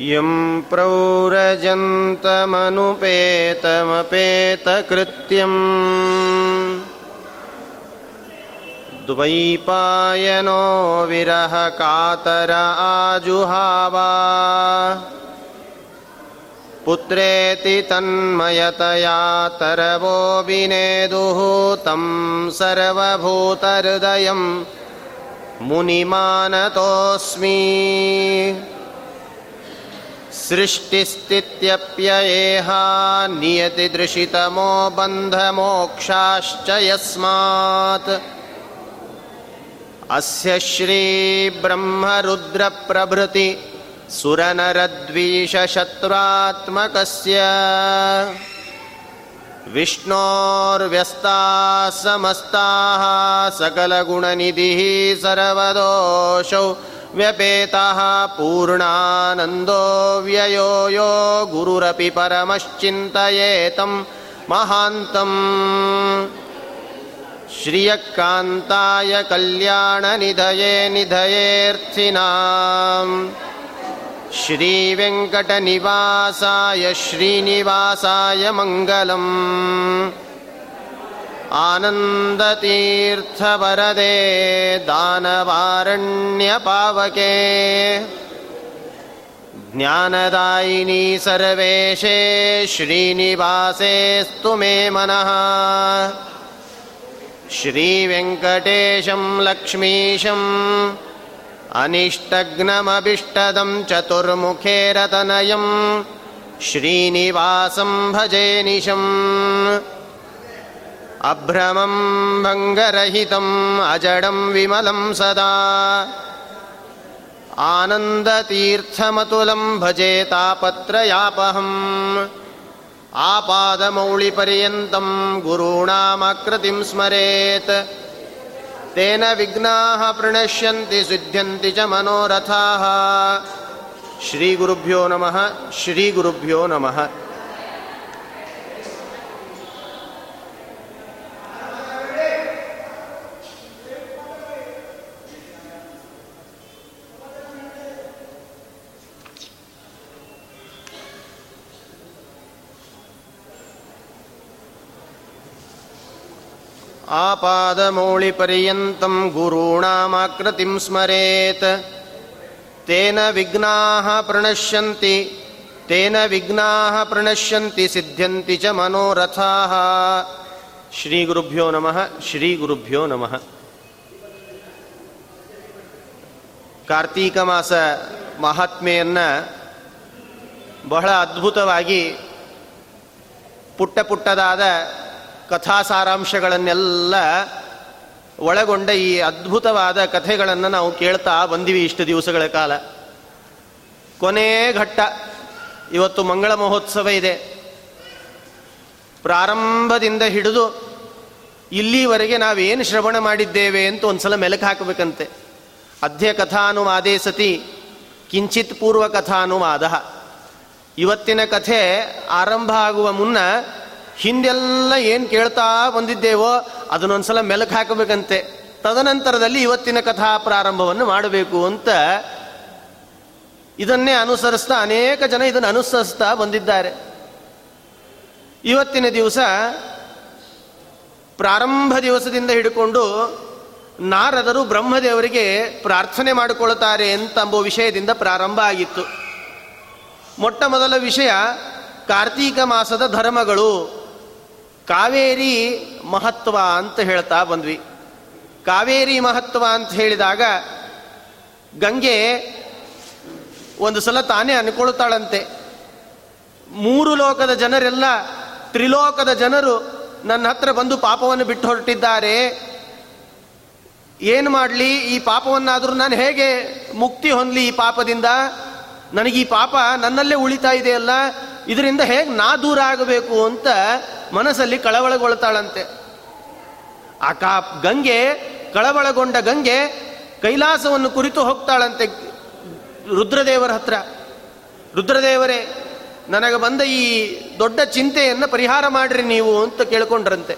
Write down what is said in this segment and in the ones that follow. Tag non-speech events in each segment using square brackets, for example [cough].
यं प्रौरजन्तमनुपेतमपेतकृत्यम्। द्वैपायनो विरहकातर आजुहावा। पुत्रेति तन्मयतया तरवो विनेदुः तं सर्वभूतहृदयं मुनिमानतोऽस्मि सृष्टिस्थित्यप्ययेहा नियतिदृशितमो बन्धमोक्षाश्च यस्मात्। अस्य श्रीब्रह्मरुद्रप्रभृति सुरनरद्वीषशत्रुरात्मकस्य। विष्णोर्व्यस्ताः समस्ताः सकलगुणनिधिः सर्वदोषौ व्यपेतः पूर्णानन्दो व्ययो यो गुरुरपि परमश्चिन्तयेतं महान्तम् श्रियकान्ताय कल्याणनिधये निधयेऽर्थिनाम्। श्रीवेङ्कटनिवासाय श्रीनिवासाय मङ्गलम् आनन्दतीर्थवरदे दानवारण्यपावके। ज्ञानदायिनी सर्वेशे श्रीनिवासेस्तु मे मनः। श्रीवेङ्कटेशं लक्ष्मीशम् अनिष्टग्नमभिष्टदं चतुर्मुखे रतनयं। श्रीनिवासं भजे निशम् अभ्रमं भङ्गरहितम् अजडं विमलं सदा। आनन्दतीर्थमतुलं भजे तापत्रयापहम् आपादमौलिपर्यन्तं गुरूणामाकृतिं स्मरेत्। तेन विघ्नाः प्रणश्यन्ति सिद्ध्यन्ति च मनोरथाः। श्रीगुरुभ्यो नमः श्रीगुरुभ्यो नमः आपादमौलिपर्यन्तं गुरूणामाकृतिं स्मरेत् तेन विघ्नाः प्रणश्यन्ति तेन विघ्नाः प्रणश्यन्ति सिद्ध्यन्ति च मनोरथाः ಶ್ರೀಗುರುಭ್ಯೋ ನಮಃ ಶ್ರೀಗುರುಭ್ಯೋ ನಮಃ ಕಾರ್ತೀಕ ಮಾಸ ಮಹಾತ್ಮೆಯನ್ನು ಬಹಳ ಅದ್ಭುತವಾಗಿ ಪುಟ್ಟ ಪುಟ್ಟದಾದ ಕಥಾ ಸಾರಾಂಶಗಳನ್ನೆಲ್ಲ ಒಳಗೊಂಡ ಈ ಅದ್ಭುತವಾದ ಕಥೆಗಳನ್ನು ನಾವು ಕೇಳ್ತಾ ಬಂದಿವಿ ಇಷ್ಟು ದಿವಸಗಳ ಕಾಲ. ಕೊನೆ ಘಟ್ಟ. ಇವತ್ತು ಮಂಗಳ ಮಹೋತ್ಸವ ಇದೆ. ಪ್ರಾರಂಭದಿಂದ ಹಿಡಿದು ಇಲ್ಲಿವರೆಗೆ ನಾವೇನು ಶ್ರವಣ ಮಾಡಿದ್ದೇವೆ ಅಂತ ಒಂದ್ಸಲ ಮೆಲುಕು ಹಾಕಬೇಕಂತೆ. ಅಧ್ಯ ಕಥಾನುವಾದೇ ಸತಿ, ಕಿಂಚಿತ್ ಪೂರ್ವ ಕಥಾನುವಾದ. ಇವತ್ತಿನ ಕಥೆ ಆರಂಭ ಆಗುವ ಮುನ್ನ ಹಿಂದೆಲ್ಲ ಏನು ಕೇಳ್ತಾ ಬಂದಿದ್ದೇವೋ ಅದನ್ನೊಂದ್ಸಲ ಮೆಲುಕು ಹಾಕಬೇಕಂತೆ. ತದನಂತರದಲ್ಲಿ ಇವತ್ತಿನ ಕಥಾ ಪ್ರಾರಂಭವನ್ನು ಮಾಡಬೇಕು ಅಂತ ಇದನ್ನೇ ಅನುಸರಿಸ್ತಾ ಅನೇಕ ಜನ ಇದನ್ನು ಅನುಸರಿಸ್ತಾ ಬಂದಿದ್ದಾರೆ. ಇವತ್ತಿನ ದಿವಸ ಪ್ರಾರಂಭ ದಿವಸದಿಂದ ಹಿಡ್ಕೊಂಡು ನಾರದರು ಬ್ರಹ್ಮದೇವರಿಗೆ ಪ್ರಾರ್ಥನೆ ಮಾಡಿಕೊಳ್ತಾರೆ ಅಂತ ಎಂಬ ವಿಷಯದಿಂದ ಪ್ರಾರಂಭ ಆಗಿತ್ತು. ಮೊಟ್ಟ ಮೊದಲ ವಿಷಯ ಕಾರ್ತೀಕ ಮಾಸದ ಧರ್ಮಗಳು. ಕಾವೇರಿ ಮಹತ್ವ ಅಂತ ಹೇಳ್ತಾ ಬಂದ್ವಿ. ಕಾವೇರಿ ಮಹತ್ವ ಅಂತ ಹೇಳಿದಾಗ ಗಂಗೆ ಒಂದು ಸಲ ತಾನೇ ಅನ್ಕೊಳ್ತಾಳಂತೆ. ಮೂರು ಲೋಕದ ಜನರೆಲ್ಲ ತ್ರಿಲೋಕದ ಜನರು ನನ್ನ ಹತ್ರ ಬಂದು ಪಾಪವನ್ನು ಬಿಟ್ಟು ಹೊರಟಿದ್ದಾರೆ. ಏನು ಮಾಡಲಿ, ಈ ಪಾಪವನ್ನಾದರೂ ನಾನು ಹೇಗೆ ಮುಕ್ತಿ ಹೊಂದಲಿ ಈ ಪಾಪದಿಂದ? ನನಗೆ ಈ ಪಾಪ ನನ್ನಲ್ಲೇ ಉಳಿತಾ ಇದೆಯಲ್ಲ, ಇದರಿಂದ ಹೇಗೆ ನಾ ದೂರ ಆಗಬೇಕು ಅಂತ ಮನಸ್ಸಲ್ಲಿ ಕಳವಳಗೊಳ್ತಾಳಂತೆ. ಆ ಕಾ ಗಂಗೆ, ಕಳವಳಗೊಂಡ ಗಂಗೆ ಕೈಲಾಸವನ್ನು ಕುರಿತು ಹೋಗ್ತಾಳಂತೆ ರುದ್ರದೇವರ ಹತ್ರ. ರುದ್ರದೇವರೇ, ನನಗೆ ಬಂದ ಈ ದೊಡ್ಡ ಚಿಂತೆಯನ್ನು ಪರಿಹಾರ ಮಾಡ್ರಿ ನೀವು ಅಂತ ಕೇಳ್ಕೊಂಡ್ರಂತೆ.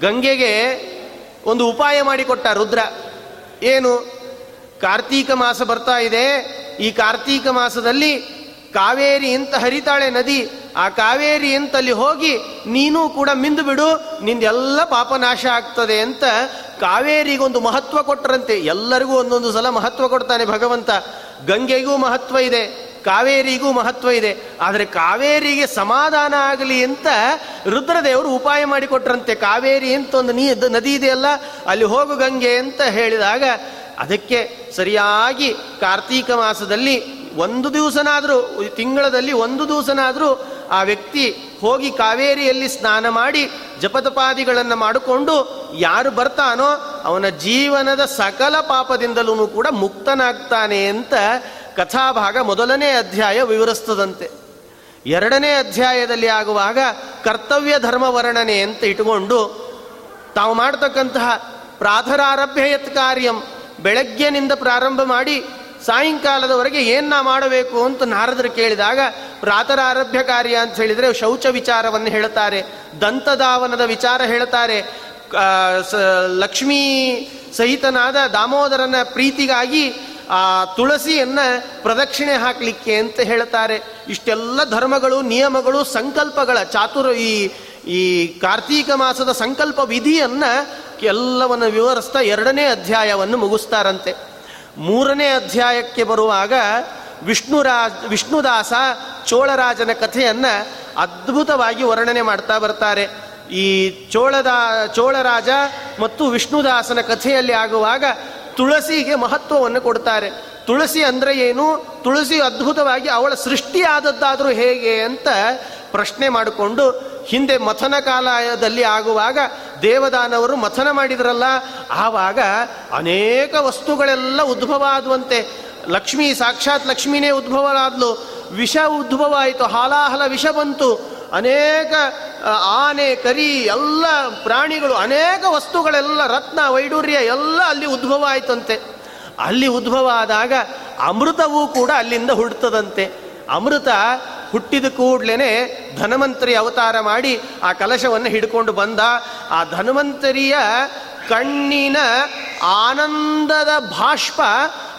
ಗಂಗೆಗೆ ಒಂದು ಉಪಾಯ ಮಾಡಿಕೊಟ್ಟ ರುದ್ರ. ಏನು, ಕಾರ್ತೀಕ ಮಾಸ ಬರ್ತಾ ಇದೆ. ಈ ಕಾರ್ತೀಕ ಮಾಸದಲ್ಲಿ ಕಾವೇರಿ ಅಂತ ಹರಿತಾಳೆ ನದಿ, ಆ ಕಾವೇರಿ ಅಂತಲ್ಲಿ ಹೋಗಿ ನೀನು ಕೂಡ ಮಿಂದು ಬಿಡು, ನಿಂದೆಲ್ಲ ಪಾಪನಾಶ ಆಗ್ತದೆ ಅಂತ ಕಾವೇರಿಗೊಂದು ಮಹತ್ವ ಕೊಟ್ಟರಂತೆ ಎಲ್ಲರಿಗೂ ಒಂದೊಂದು ಸಲ ಮಹತ್ವ ಕೊಡ್ತಾನೆ ಭಗವಂತ. ಗಂಗೆಗೂ ಮಹತ್ವ ಇದೆ, ಕಾವೇರಿಗೂ ಮಹತ್ವ ಇದೆ. ಆದರೆ ಕಾವೇರಿಗೆ ಸಮಾಧಾನ ಆಗಲಿ ಅಂತ ರುದ್ರದೇವರು ಉಪಾಯ ಮಾಡಿಕೊಟ್ರಂತೆ ಕಾವೇರಿ ಅಂತ ಒಂದು ನೀ ನದಿ ಇದೆಯಲ್ಲ, ಅಲ್ಲಿ ಹೋಗು ಗಂಗೆ ಅಂತ ಹೇಳಿದಾಗ ಅದಕ್ಕೆ ಸರಿಯಾಗಿ ಕಾರ್ತೀಕ ಮಾಸದಲ್ಲಿ ಒಂದು ದಿವಸನಾದರೂ ತಿಂಗಳದಲ್ಲಿ ಒಂದು ದಿವಸನಾದರೂ ಆ ವ್ಯಕ್ತಿ ಹೋಗಿ ಕಾವೇರಿಯಲ್ಲಿ ಸ್ನಾನ ಮಾಡಿ ಜಪತಪಾದಿಗಳನ್ನು ಮಾಡಿಕೊಂಡು ಯಾರು ಬರ್ತಾನೋ ಅವನ ಜೀವನದ ಸಕಲ ಪಾಪದಿಂದಲೂ ಕೂಡ ಮುಕ್ತನಾಗ್ತಾನೆ ಅಂತ ಕಥಾಭಾಗ ಮೊದಲನೇ ಅಧ್ಯಾಯ ವಿವರಿಸ್ತದಂತೆ. ಎರಡನೇ ಅಧ್ಯಾಯದಲ್ಲಿ ಆಗುವಾಗ ಕರ್ತವ್ಯ ಧರ್ಮ ವರ್ಣನೆ ಅಂತ ಇಟ್ಟುಕೊಂಡು ತಾವು ಮಾಡ್ತಕ್ಕಂತಹ ಪ್ರಾಧರಾರಭ್ಯಯತ್ ಕಾರ್ಯಂ ಬೆಳಗ್ಗೆನಿಂದ ಪ್ರಾರಂಭ ಮಾಡಿ ಸಾಯಂಕಾಲದವರೆಗೆ ಏನ ಮಾಡಬೇಕು ಅಂತ ನಾರದರು ಕೇಳಿದಾಗ ಪ್ರಾತರಾರಭ್ಯ ಕಾರ್ಯ ಅಂತ ಹೇಳಿದರೆ ಶೌಚ ವಿಚಾರವನ್ನು ಹೇಳ್ತಾರೆ, ದಂತದಾವನದ ವಿಚಾರ ಹೇಳ್ತಾರೆ. ಲಕ್ಷ್ಮೀ ಸಹಿತನಾದ ದಾಮೋದರನ ಪ್ರೀತಿಗಾಗಿ, ಆ, ತುಳಸಿಯನ್ನ ಪ್ರದಕ್ಷಿಣೆ ಹಾಕಲಿಕ್ಕೆ ಅಂತ ಹೇಳ್ತಾರೆ. ಇಷ್ಟೆಲ್ಲ ಧರ್ಮಗಳು, ನಿಯಮಗಳು, ಸಂಕಲ್ಪಗಳ ಚಾತುರ, ಈ ಈ ಕಾರ್ತೀಕ ಮಾಸದ ಸಂಕಲ್ಪ ವಿಧಿಯನ್ನ ಎಲ್ಲವನ್ನು ವಿವರಿಸ್ತಾ ಎರಡನೇ ಅಧ್ಯಾಯವನ್ನು ಮುಗಿಸ್ತಾರಂತೆ. ಮೂರನೇ ಅಧ್ಯಾಯಕ್ಕೆ ಬರುವಾಗ ವಿಷ್ಣುರಾಜ್, ವಿಷ್ಣುದಾಸ ಚೋಳರಾಜನ ಕಥೆಯನ್ನು ಅದ್ಭುತವಾಗಿ ವರ್ಣನೆ ಮಾಡ್ತಾ ಬರ್ತಾರೆ. ಈ ಚೋಳದ, ಚೋಳರಾಜ ಮತ್ತು ವಿಷ್ಣುದಾಸನ ಕಥೆಯಲ್ಲಿ ಆಗುವಾಗ ತುಳಸಿಗೆ ಮಹತ್ವವನ್ನು ಕೊಡ್ತಾರೆ. ತುಳಸಿ ಅಂದರೆ ಏನು? ತುಳಸಿ ಅದ್ಭುತವಾಗಿ ಅವಳ ಸೃಷ್ಟಿಯಾದದ್ದಾದರೂ ಹೇಗೆ ಅಂತ ಪ್ರಶ್ನೆ ಮಾಡಿಕೊಂಡು ಹಿಂದೆ ಮಥನ ಕಾಲದಲ್ಲಿ ಆಗುವಾಗ ದೇವದಾನವರು ಮಥನ ಮಾಡಿದ್ರಲ್ಲ, ಆವಾಗ ಅನೇಕ ವಸ್ತುಗಳೆಲ್ಲ ಉದ್ಭವ ಆದುವಂತೆ ಲಕ್ಷ್ಮಿ, ಸಾಕ್ಷಾತ್ ಲಕ್ಷ್ಮಿನೇ ಉದ್ಭವ ಆದ್ಲು ವಿಷ ಉದ್ಭವ ಆಯಿತು ಹಾಲಾಹಲ ವಿಷ ಬಂತು. ಅನೇಕ ಆನೆ, ಕರಿ, ಎಲ್ಲ ಪ್ರಾಣಿಗಳು, ಅನೇಕ ವಸ್ತುಗಳೆಲ್ಲ, ರತ್ನ ವೈಡೂರ್ಯ ಎಲ್ಲ ಅಲ್ಲಿ ಉದ್ಭವ ಆಯ್ತಂತೆ ಅಲ್ಲಿ ಉದ್ಭವ ಆದಾಗ ಅಮೃತವೂ ಕೂಡ ಅಲ್ಲಿಂದ ಹುಡ್ತದಂತೆ. ಅಮೃತ ಹುಟ್ಟಿದ ಕೂಡ್ಲೇನೆ ಧನವಂತರಿ ಅವತಾರ ಮಾಡಿ ಆ ಕಲಶವನ್ನು ಹಿಡ್ಕೊಂಡು ಬಂದ. ಆ ಧನ್ವಂತರಿಯ ಕಣ್ಣಿನ ಆನಂದದ ಭಾಷ್ಪ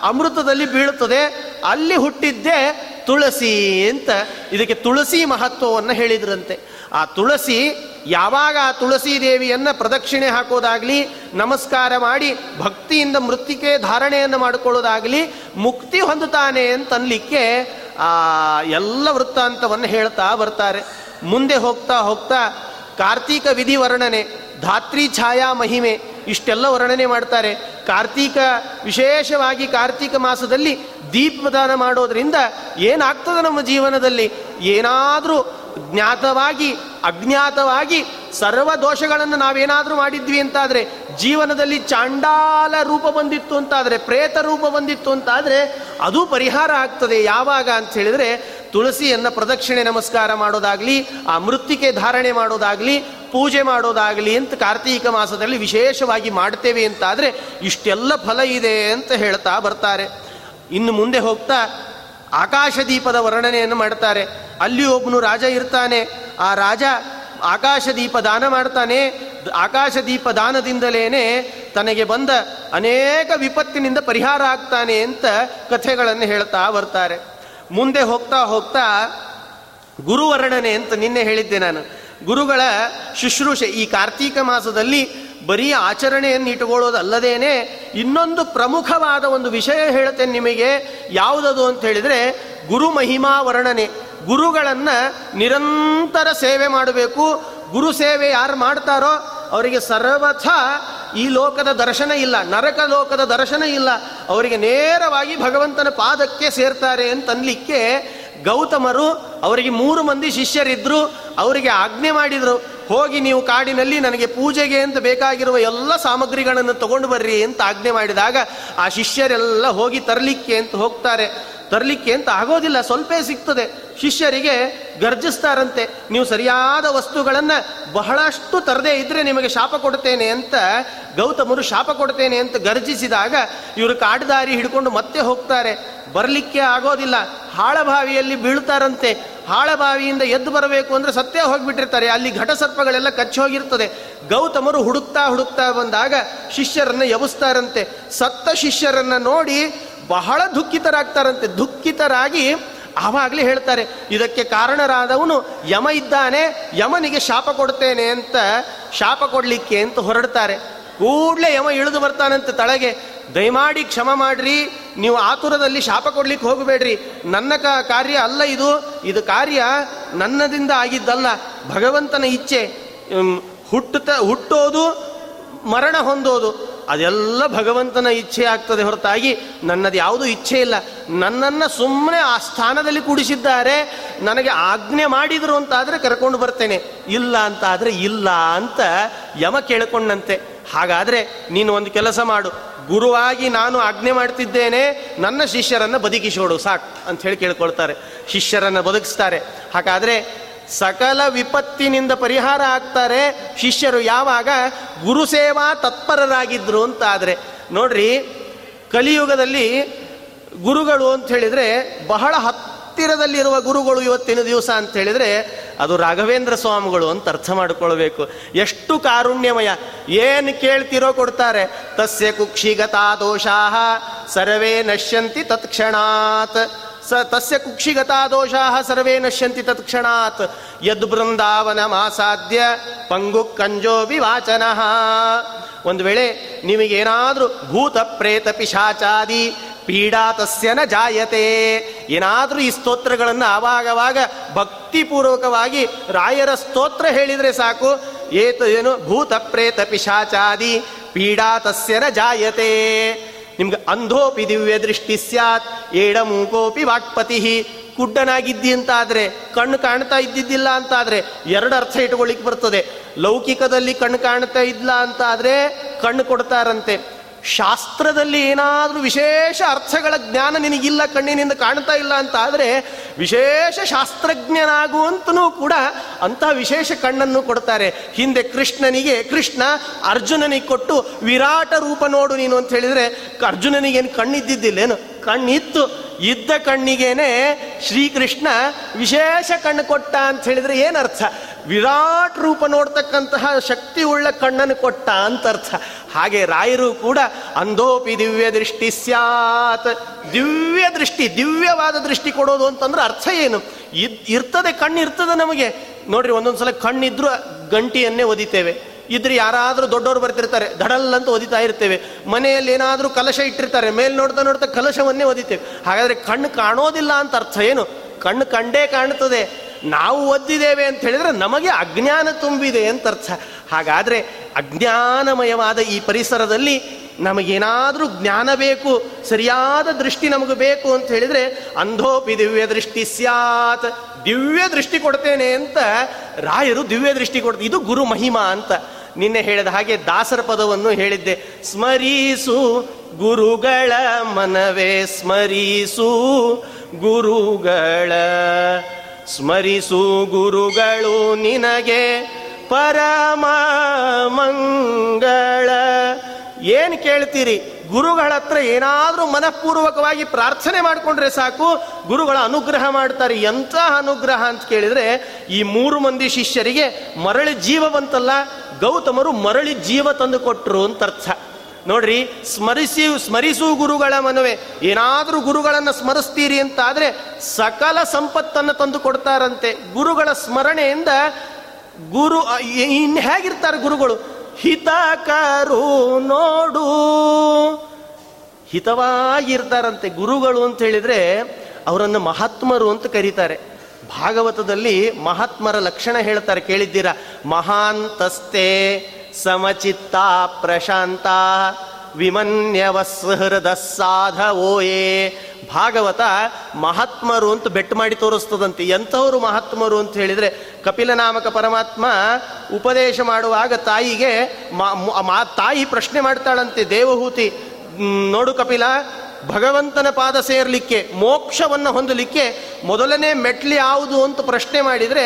ಅಮೃತದಲ್ಲಿ ಬೀಳುತ್ತದೆ. ಅಲ್ಲಿ ಹುಟ್ಟಿದ್ದೇ ತುಳಸಿ ಅಂತ. ಇದಕ್ಕೆ ತುಳಸಿ ಮಹತ್ವವನ್ನು ಹೇಳಿದ್ರಂತೆ. ಆ ತುಳಸಿ ಯಾವಾಗ ಆ ತುಳಸಿ ದೇವಿಯನ್ನು ಪ್ರದಕ್ಷಿಣೆ ಹಾಕೋದಾಗ್ಲಿ, ನಮಸ್ಕಾರ ಮಾಡಿ, ಭಕ್ತಿಯಿಂದ ಮೃತ್ತಿಕೆ ಧಾರಣೆಯನ್ನು ಮಾಡಿಕೊಳ್ಳೋದಾಗ್ಲಿ, ಮುಕ್ತಿ ಹೊಂದುತ್ತಾನೆ ಅಂತನ್ಲಿಕ್ಕೆ, ಆ, ಎಲ್ಲ ವೃತ್ತಾಂತವನ್ನು ಹೇಳ್ತಾ ಬರ್ತಾರೆ. ಮುಂದೆ ಹೋಗ್ತಾ ಹೋಗ್ತಾ, ಕಾರ್ತೀಕ ವಿಧಿ ವರ್ಣನೆ, ಧಾತ್ರಿ ಛಾಯಾ ಮಹಿಮೆ, ಇಷ್ಟೆಲ್ಲ ವರ್ಣನೆ ಮಾಡ್ತಾರೆ. ಕಾರ್ತೀಕ, ವಿಶೇಷವಾಗಿ ಕಾರ್ತೀಕ ಮಾಸದಲ್ಲಿ ದೀಪದಾನ ಮಾಡೋದ್ರಿಂದ ಏನಾಗ್ತದೆ ನಮ್ಮ ಜೀವನದಲ್ಲಿ? ಏನಾದರೂ ಜ್ಞಾತವಾಗಿ, ಅಜ್ಞಾತವಾಗಿ ಸರ್ವ ದೋಷಗಳನ್ನು ನಾವೇನಾದರೂ ಮಾಡಿದ್ವಿ ಅಂತಾದರೆ, ಜೀವನದಲ್ಲಿ ಚಾಂಡಾಲ ರೂಪ ಬಂದಿತ್ತು ಅಂತಾದರೆ, ಪ್ರೇತ ರೂಪ ಬಂದಿತ್ತು ಅಂತಾದರೆ, ಅದು ಪರಿಹಾರ ಆಗ್ತದೆ. ಯಾವಾಗ ಅಂತ ಹೇಳಿದರೆ, ತುಳಸಿಯನ್ನು ಪ್ರದಕ್ಷಿಣೆ ನಮಸ್ಕಾರ ಮಾಡೋದಾಗಲಿ, ಆ ಮೃತ್ತಿಕೆ ಧಾರಣೆ ಮಾಡೋದಾಗಲಿ, ಪೂಜೆ ಮಾಡೋದಾಗಲಿ ಅಂತ ಕಾರ್ತೀಕ ಮಾಸದಲ್ಲಿ ವಿಶೇಷವಾಗಿ ಮಾಡ್ತೇವೆ ಅಂತಾದರೆ, ಇಷ್ಟೆಲ್ಲ ಫಲ ಇದೆ ಅಂತ ಹೇಳ್ತಾ ಬರ್ತಾರೆ. ಇನ್ನು ಮುಂದೆ ಹೋಗ್ತಾ ಆಕಾಶ ದೀಪದ ವರ್ಣನೆಯನ್ನು ಮಾಡ್ತಾರೆ ಅಲ್ಲಿ ಒಬ್ಬನು ರಾಜ ಇರ್ತಾನೆ. ಆ ರಾಜ ಆಕಾಶ ದೀಪ ದಾನ ಮಾಡ್ತಾನೆ ಆಕಾಶ ದೀಪ ದಾನದಿಂದಲೇ ತನಗೆ ಬಂದ ಅನೇಕ ವಿಪತ್ತಿನಿಂದ ಪರಿಹಾರ ಆಗ್ತಾನೆ ಅಂತ ಕಥೆಗಳನ್ನು ಹೇಳ್ತಾ ಬರ್ತಾರೆ. ಮುಂದೆ ಹೋಗ್ತಾ ಹೋಗ್ತಾ ಗುರುವರ್ಣನೆ ಅಂತ ನಿನ್ನೆ ಹೇಳಿದ್ದೆ ನಾನು. ಗುರುಗಳ ಶುಶ್ರೂಷೆ ಈ ಕಾರ್ತೀಕ ಮಾಸದಲ್ಲಿ ಬರೀ ಆಚರಣೆಯನ್ನು ಇಟ್ಟುಕೊಳ್ಳೋದಲ್ಲದೇನೆ ಇನ್ನೊಂದು ಪ್ರಮುಖವಾದ ಒಂದು ವಿಷಯ ಹೇಳ್ತೇನೆ ನಿಮಗೆ. ಯಾವುದದು ಅಂತ ಹೇಳಿದರೆ ಗುರು ಮಹಿಮಾ ವರ್ಣನೆ. ಗುರುಗಳನ್ನು ನಿರಂತರ ಸೇವೆ ಮಾಡಬೇಕು. ಗುರು ಸೇವೆ ಯಾರು ಮಾಡ್ತಾರೋ ಅವರಿಗೆ ಸರ್ವಥ ಈ ಲೋಕದ ದರ್ಶನ ಇಲ್ಲ. ನರಕ ಲೋಕದ ದರ್ಶನ ಇಲ್ಲ. ಅವರಿಗೆ ನೇರವಾಗಿ ಭಗವಂತನ ಪಾದಕ್ಕೆ ಸೇರ್ತಾರೆ ಅಂತನ್ಲಿಕ್ಕೆ ಗೌತಮರು ಅವರಿಗೆ ಮೂರು ಮಂದಿ ಶಿಷ್ಯರಿದ್ದರು ಅವರಿಗೆ ಆಜ್ಞೆ ಮಾಡಿದರು, ಹೋಗಿ ನೀವು ಕಾಡಿನಲ್ಲಿ ನನಗೆ ಪೂಜೆಗೆ ಅಂತ ಬೇಕಾಗಿರುವ ಎಲ್ಲ ಸಾಮಗ್ರಿಗಳನ್ನು ತಗೊಂಡು ಬರ್ರಿ ಅಂತ ಆಜ್ಞೆ ಮಾಡಿದಾಗ ಆ ಶಿಷ್ಯರೆಲ್ಲ ಹೋಗಿ ತರಲಿಕ್ಕೆ ಅಂತ ಹೋಗ್ತಾರೆ. ತರಲಿಕ್ಕೆ ಅಂತ ಆಗೋದಿಲ್ಲ, ಸ್ವಲ್ಪ ಸಿಗ್ತದೆ. ಶಿಷ್ಯರಿಗೆ ಗರ್ಜಿಸ್ತಾರಂತೆ, ನೀವು ಸರಿಯಾದ ವಸ್ತುಗಳನ್ನು ಬಹಳಷ್ಟು ತರದೇ ಇದ್ದರೆ ನಿಮಗೆ ಶಾಪ ಕೊಡ್ತೇನೆ ಅಂತ, ಗೌತಮರು ಶಾಪ ಕೊಡ್ತೇನೆ ಅಂತ ಗರ್ಜಿಸಿದಾಗ ಇವರು ಕಾಡುದಾರಿ ಹಿಡ್ಕೊಂಡು ಮತ್ತೆ ಹೋಗ್ತಾರೆ. ಬರಲಿಕ್ಕೆ ಆಗೋದಿಲ್ಲ. ಹಾಳಬಾವಿಯಲ್ಲಿ ಬೀಳ್ತಾರಂತೆ. ಹಾಳಬಾವಿಯಿಂದ ಎದ್ದು ಬರಬೇಕು ಅಂದರೆ ಸತ್ಯ ಹೋಗಿಬಿಟ್ಟಿರ್ತಾರೆ. ಅಲ್ಲಿ ಘಟಸರ್ಪಗಳೆಲ್ಲ ಕಚ್ಚಿ ಹೋಗಿರ್ತದೆ. ಗೌತಮರು ಹುಡುಕ್ತಾ ಹುಡುಕ್ತಾ ಬಂದಾಗ ಶಿಷ್ಯರನ್ನು ಎಬ್ಸ್ತಾರಂತೆ ಸತ್ತ ಶಿಷ್ಯರನ್ನು ನೋಡಿ ಬಹಳ ದುಃಖಿತರಾಗ್ತಾರಂತೆ. ದುಃಖಿತರಾಗಿ ಆವಾಗಲೇ ಹೇಳ್ತಾರೆ, ಇದಕ್ಕೆ ಕಾರಣರಾದವನು ಯಮ ಇದ್ದಾನೆ, ಯಮನಿಗೆ ಶಾಪ ಕೊಡ್ತೇನೆ ಅಂತ ಶಾಪ ಕೊಡಲಿಕ್ಕೆ ಅಂತ ಹೊರಡ್ತಾರೆ. ಕೂಡಲೇ ಯಮ ಇಳಿದು ಬರ್ತಾನಂತೆ ತಳಗೆ. ದಯಮಾಡಿ ಕ್ಷಮ ಮಾಡ್ರಿ. ನೀವು ಆತುರದಲ್ಲಿ ಶಾಪ ಕೊಡ್ಲಿಕ್ಕೆ ಹೋಗಬೇಡ್ರಿ. ನನ್ನ ಕಾರ್ಯ ಅಲ್ಲ ಇದು. ಇದು ಕಾರ್ಯ ನನ್ನದಿಂದ ಆಗಿದ್ದಲ್ಲ. ಭಗವಂತನ ಇಚ್ಛೆ. ಹುಟ್ಟುತ್ತ ಹುಟ್ಟೋದು, ಮರಣ ಹೊಂದೋದು. ಅದೆಲ್ಲ ಭಗವಂತನ ಇಚ್ಛೆ ಆಗ್ತದೆ ಹೊರತಾಗಿ ನನ್ನದು ಯಾವುದೂ ಇಚ್ಛೆ ಇಲ್ಲ. ನನ್ನನ್ನು ಸುಮ್ಮನೆ ಆ ಸ್ಥಾನದಲ್ಲಿ ಕೂಡಿಸಿದ್ದಾರೆ. ನನಗೆ ಆಜ್ಞೆ ಮಾಡಿದರು ಅಂತಾದರೆ ಕರ್ಕೊಂಡು ಬರ್ತೇನೆ. ಇಲ್ಲ ಅಂತ ಆದರೆ ಇಲ್ಲ ಅಂತ ಯಮ ಕೇಳಿಕೊಂಡಂತೆ. ಹಾಗಾದರೆ ನೀನು ಒಂದು ಕೆಲಸ ಮಾಡು. ಗುರುವಾಗಿ ನಾನು ಆಜ್ಞೆ ಮಾಡ್ತಿದ್ದೇನೆ, ನನ್ನ ಶಿಷ್ಯರನ್ನು ಬದುಕಿಸೋಡು, ಸಾಕು ಅಂತ ಹೇಳಿ ಕೇಳ್ಕೊಳ್ತಾರೆ. ಶಿಷ್ಯರನ್ನು ಬದುಕಿಸ್ತಾರೆ. ಹಾಗಾದರೆ ಸಕಲ ವಿಪತ್ತಿನಿಂದ ಪರಿಹಾರ ಆಗ್ತಾರೆ ಶಿಷ್ಯರು ಯಾವಾಗ? ಗುರುಸೇವಾ ತತ್ಪರರಾಗಿದ್ರು ಅಂತ ಆದರೆ ನೋಡ್ರಿ, ಕಲಿಯುಗದಲ್ಲಿ ಗುರುಗಳು ಅಂತ ಹೇಳಿದರೆ ಬಹಳ ಹತ್ತಿರದಲ್ಲಿರುವ ಗುರುಗಳು ಇವತ್ತಿನ ದಿವಸ ಅಂತ ಹೇಳಿದರೆ ಅದು ರಾಘವೇಂದ್ರ ಸ್ವಾಮಿಗಳು ಅಂತ ಅರ್ಥ ಮಾಡಿಕೊಳ್ಬೇಕು. ಎಷ್ಟು ಕಾರುಣ್ಯಮಯ. ಏನು ಕೇಳ್ತಿರೋ ಕೊಡ್ತಾರೆ. ತಸ್ಯ ಕುಕ್ಷಿಗತಾ ದೋಷಾ ಸರ್ವೇ ನಶ್ಯಂತಿ ತತ್ಕ್ಷಣಾತ್. ಸ ತಸ್ಯ ಕುಕ್ಷಿಗತಾ ದೋಷಾ ಸರ್ವೇ ನಶ್ಯಂತಿ ತತ್ಕ್ಷಣಾತ್. ಯದ್ ಬೃಂದಾವನ ಮಾಸಾಧ್ಯ ಪಂಗು ಕಂಜೋ ವಿವಾಚನಃ. ಒಂದು ವೇಳೆ ನಿಮಗೇನಾದರೂ ಭೂತ ಪ್ರೇತ ಪಿಶಾಚಾದಿ ಪೀಡಾ ತಸ್ಯನ ಜಾಯತೆ. ಏನಾದರೂ ಈ ಸ್ತೋತ್ರಗಳನ್ನು ಆವಾಗವಾಗ ಭಕ್ತಿಪೂರ್ವಕವಾಗಿ ರಾಯರ ಸ್ತೋತ್ರ ಹೇಳಿದರೆ ಸಾಕು. ಏತ ಏನು? ಭೂತ ಪ್ರೇತ ಪಿಶಾಚಾದಿ, ಪೀಡಾ ತಸ್ಯನ ಜಾಯತೆ. ನಿಮ್ಗೆ ಅಂಧೋಪಿ ದಿವ್ಯ ದೃಷ್ಟಿ ಸ್ಯಾತ್ ಏಡಮೂಕೋಪಿ ವಾಕ್ಪತಿ. ಕುಡ್ಡನಾಗಿದ್ದಿ ಅಂತಾದ್ರೆ, ಕಣ್ಣು ಕಾಣ್ತಾ ಇದ್ದಿದ್ದಿಲ್ಲ ಅಂತಾದ್ರೆ ಎರಡು ಅರ್ಥ ಇಟ್ಕೊಳ್ಳಿಕ್ಕೆ ಬರ್ತದೆ. ಲೌಕಿಕದಲ್ಲಿ ಕಣ್ಣು ಕಾಣ್ತಾ ಇಲ್ಲ ಅಂತಾದ್ರೆ ಕಣ್ಣು ಕೊಡ್ತಾರಂತೆ. ಶಾಸ್ತ್ರದಲ್ಲಿ ಏನಾದರೂ ವಿಶೇಷ ಅರ್ಥಗಳ ಜ್ಞಾನ ನಿನಗಿಲ್ಲ, ಕಣ್ಣಿನಿಂದ ಕಾಣ್ತಾ ಇಲ್ಲ ಅಂತ ಆದರೆ ವಿಶೇಷ ಶಾಸ್ತ್ರಜ್ಞನಾಗುವಂತನೂ ಕೂಡ ಅಂತಹ ವಿಶೇಷ ಕಣ್ಣನ್ನು ಕೊಡ್ತಾರೆ. ಹಿಂದೆ ಕೃಷ್ಣನಿಗೆ, ಕೃಷ್ಣ ಅರ್ಜುನನಿಗೆ ಕೊಟ್ಟು ವಿರಾಟ ರೂಪ ನೋಡು ನೀನು ಅಂತ ಹೇಳಿದರೆ, ಅರ್ಜುನನಿಗೇನು ಕಣ್ಣಿದ್ದಿದ್ದಿಲ್ಲೇನು? ಕಣ್ಣಿತ್ತು, ಇದ್ದ ಕಣ್ಣಿಗೇನೆ ಶ್ರೀಕೃಷ್ಣ ವಿಶೇಷ ಕಣ್ಣು ಕೊಟ್ಟ ಅಂತ ಹೇಳಿದ್ರೆ ಏನರ್ಥ? ವಿರಾಟ್ ರೂಪ ನೋಡ್ತಕ್ಕಂತಹ ಶಕ್ತಿ ಉಳ್ಳ ಕಣ್ಣನ್ನು ಕೊಟ್ಟ ಅಂತ ಅರ್ಥ. ಹಾಗೆ ರಾಯರು ಕೂಡ ಅಂಧೋಪಿ ದಿವ್ಯ ದೃಷ್ಟಿ ಸ್ಯಾತ್. ದಿವ್ಯ ದೃಷ್ಟಿ, ದಿವ್ಯವಾದ ದೃಷ್ಟಿ ಕೊಡೋದು ಅಂತಂದ್ರೆ ಅರ್ಥ ಏನು? ಇದ್ ಇರ್ತದೆ ಕಣ್ಣು ಇರ್ತದೆ ನಮಗೆ. ನೋಡ್ರಿ, ಒಂದೊಂದ್ಸಲ ಕಣ್ಣಿದ್ರು ಗಂಟಿಯನ್ನೇ ಒದಿತೇವೆ. ಇದ್ರೆ ಯಾರಾದರೂ ದೊಡ್ಡವರು ಬರ್ತಿರ್ತಾರೆ. ಧಡಲ್ ಅಂತ ಒದಿತಾ ಇರ್ತೇವೆ. ಮನೆಯಲ್ಲಿ ಏನಾದರೂ ಕಲಶ ಇಟ್ಟಿರ್ತಾರೆ. ಮೇಲೆ ನೋಡ್ತಾ ನೋಡ್ತಾ ಕಲಶವನ್ನೇ ಓದಿತೇವೆ. ಹಾಗಾದರೆ ಕಣ್ಣು ಕಾಣೋದಿಲ್ಲ ಅಂತ ಅರ್ಥ ಏನು? ಕಣ್ಣು ಕಂಡೇ ಕಾಣ್ತದೆ. ನಾವು ಒದ್ದಿದ್ದೇವೆ ಅಂತ ಹೇಳಿದ್ರೆ ನಮಗೆ ಅಜ್ಞಾನ ತುಂಬಿದೆ ಅಂತ ಅರ್ಥ. ಹಾಗಾದರೆ ಅಜ್ಞಾನಮಯವಾದ ಈ ಪರಿಸರದಲ್ಲಿ ನಮಗೇನಾದರೂ ಜ್ಞಾನ ಬೇಕು, ಸರಿಯಾದ ದೃಷ್ಟಿ ನಮಗೆ ಬೇಕು ಅಂತ ಹೇಳಿದರೆ ಅಂಧೋಪಿ ದಿವ್ಯ ದೃಷ್ಟಿ ಸ್ಯಾತ್. ದಿವ್ಯ ದೃಷ್ಟಿ ಕೊಡ್ತೇನೆ ಅಂತ ರಾಯರು ದಿವ್ಯ ದೃಷ್ಟಿ ಕೊಡ್ತಾರೆ ಇದು ಗುರು ಮಹಿಮಾ ಅಂತ. ನಿನ್ನೆ ಹೇಳಿದ ಹಾಗೆ ದಾಸರ ಪದವನ್ನು ಹೇಳಿದ್ದೆ. ಸ್ಮರಿಸು ಗುರುಗಳ ಮನವೇ, ಸ್ಮರಿಸು ಗುರುಗಳ. ಸ್ಮರಿಸು ಗುರುಗಳು ನಿನಗೆ ಪರಮ ಮಂಗಳ. ಏನು ಕೇಳ್ತೀರಿ? ಗುರುಗಳ ಹತ್ರ ಏನಾದರೂ ಮನಃಪೂರ್ವಕವಾಗಿ ಪ್ರಾರ್ಥನೆ ಮಾಡಿಕೊಂಡ್ರೆ ಸಾಕು, ಗುರುಗಳ ಅನುಗ್ರಹ ಮಾಡ್ತಾರೆ. ಎಂತಹ ಅನುಗ್ರಹ ಅಂತ ಕೇಳಿದರೆ, ಈ ಮೂರು ಮಂದಿ ಶಿಷ್ಯರಿಗೆ ಮರಳಿ ಜೀವ ಬಂತಲ್ಲ ಗೌತಮರು ಮರಳಿ ಜೀವ ತಂದು ಕೊಟ್ಟರು ಅಂತ ಅರ್ಥ. ನೋಡ್ರಿ, ಸ್ಮರಿಸಿ, ಸ್ಮರಿಸು ಗುರುಗಳ ಮನವೇ. ಏನಾದರೂ ಗುರುಗಳನ್ನು ಸ್ಮರಿಸ್ತೀರಿ ಅಂತಾದರೆ ಸಕಲ ಸಂಪತ್ತನ್ನು ತಂದು ಕೊಡ್ತಾರಂತೆ. ಗುರುಗಳ ಸ್ಮರಣೆಯಿಂದ ಗುರು ಇನ್ನು ಹೇಗಿರ್ತಾರೆ ಗುರುಗಳು? ಹಿತಕರು ನೋಡು. ಹಿತವಾಗಿರ್ತಾರಂತೆ ಗುರುಗಳು ಅಂತ ಹೇಳಿದ್ರೆ ಅವರನ್ನು ಮಹಾತ್ಮರು ಅಂತ ಕರೀತಾರೆ. ಭಾಗವತದಲ್ಲಿ ಮಹಾತ್ಮರ ಲಕ್ಷಣ ಹೇಳ್ತಾರೆ, ಕೇಳಿದ್ದೀರಾ? ಮಹಾಂತಸ್ತೆ ಸಮಚಿತ್ತ ಪ್ರಶಾಂತ ವಿಮನ್ಯವ ಸಹೃದ ಸಾಧವೋಯೇ ಭಾಗವತ ಮಹಾತ್ಮರು ಅಂತ ಬೆಟ್ಟು ಮಾಡಿ ತೋರಿಸ್ತದಂತೆ. ಎಂಥವರು ಮಹಾತ್ಮರು ಅಂತ ಹೇಳಿದರೆ ಕಪಿಲನಾಮಕ ಪರಮಾತ್ಮ ಉಪದೇಶ ಮಾಡುವಾಗ ತಾಯಿಗೆ ಮಾ ತಾಯಿ ಪ್ರಶ್ನೆ ಮಾಡ್ತಾಳಂತೆ, ದೇವಹೂತಿ ನೋಡು ಕಪಿಲ ಭಗವಂತನ ಪಾದ ಸೇರಲಿಕ್ಕೆ ಮೋಕ್ಷವನ್ನು ಹೊಂದಲಿಕ್ಕೆ ಮೊದಲನೇ ಮೆಟ್ಲು ಯಾವುದು ಅಂತ ಪ್ರಶ್ನೆ ಮಾಡಿದರೆ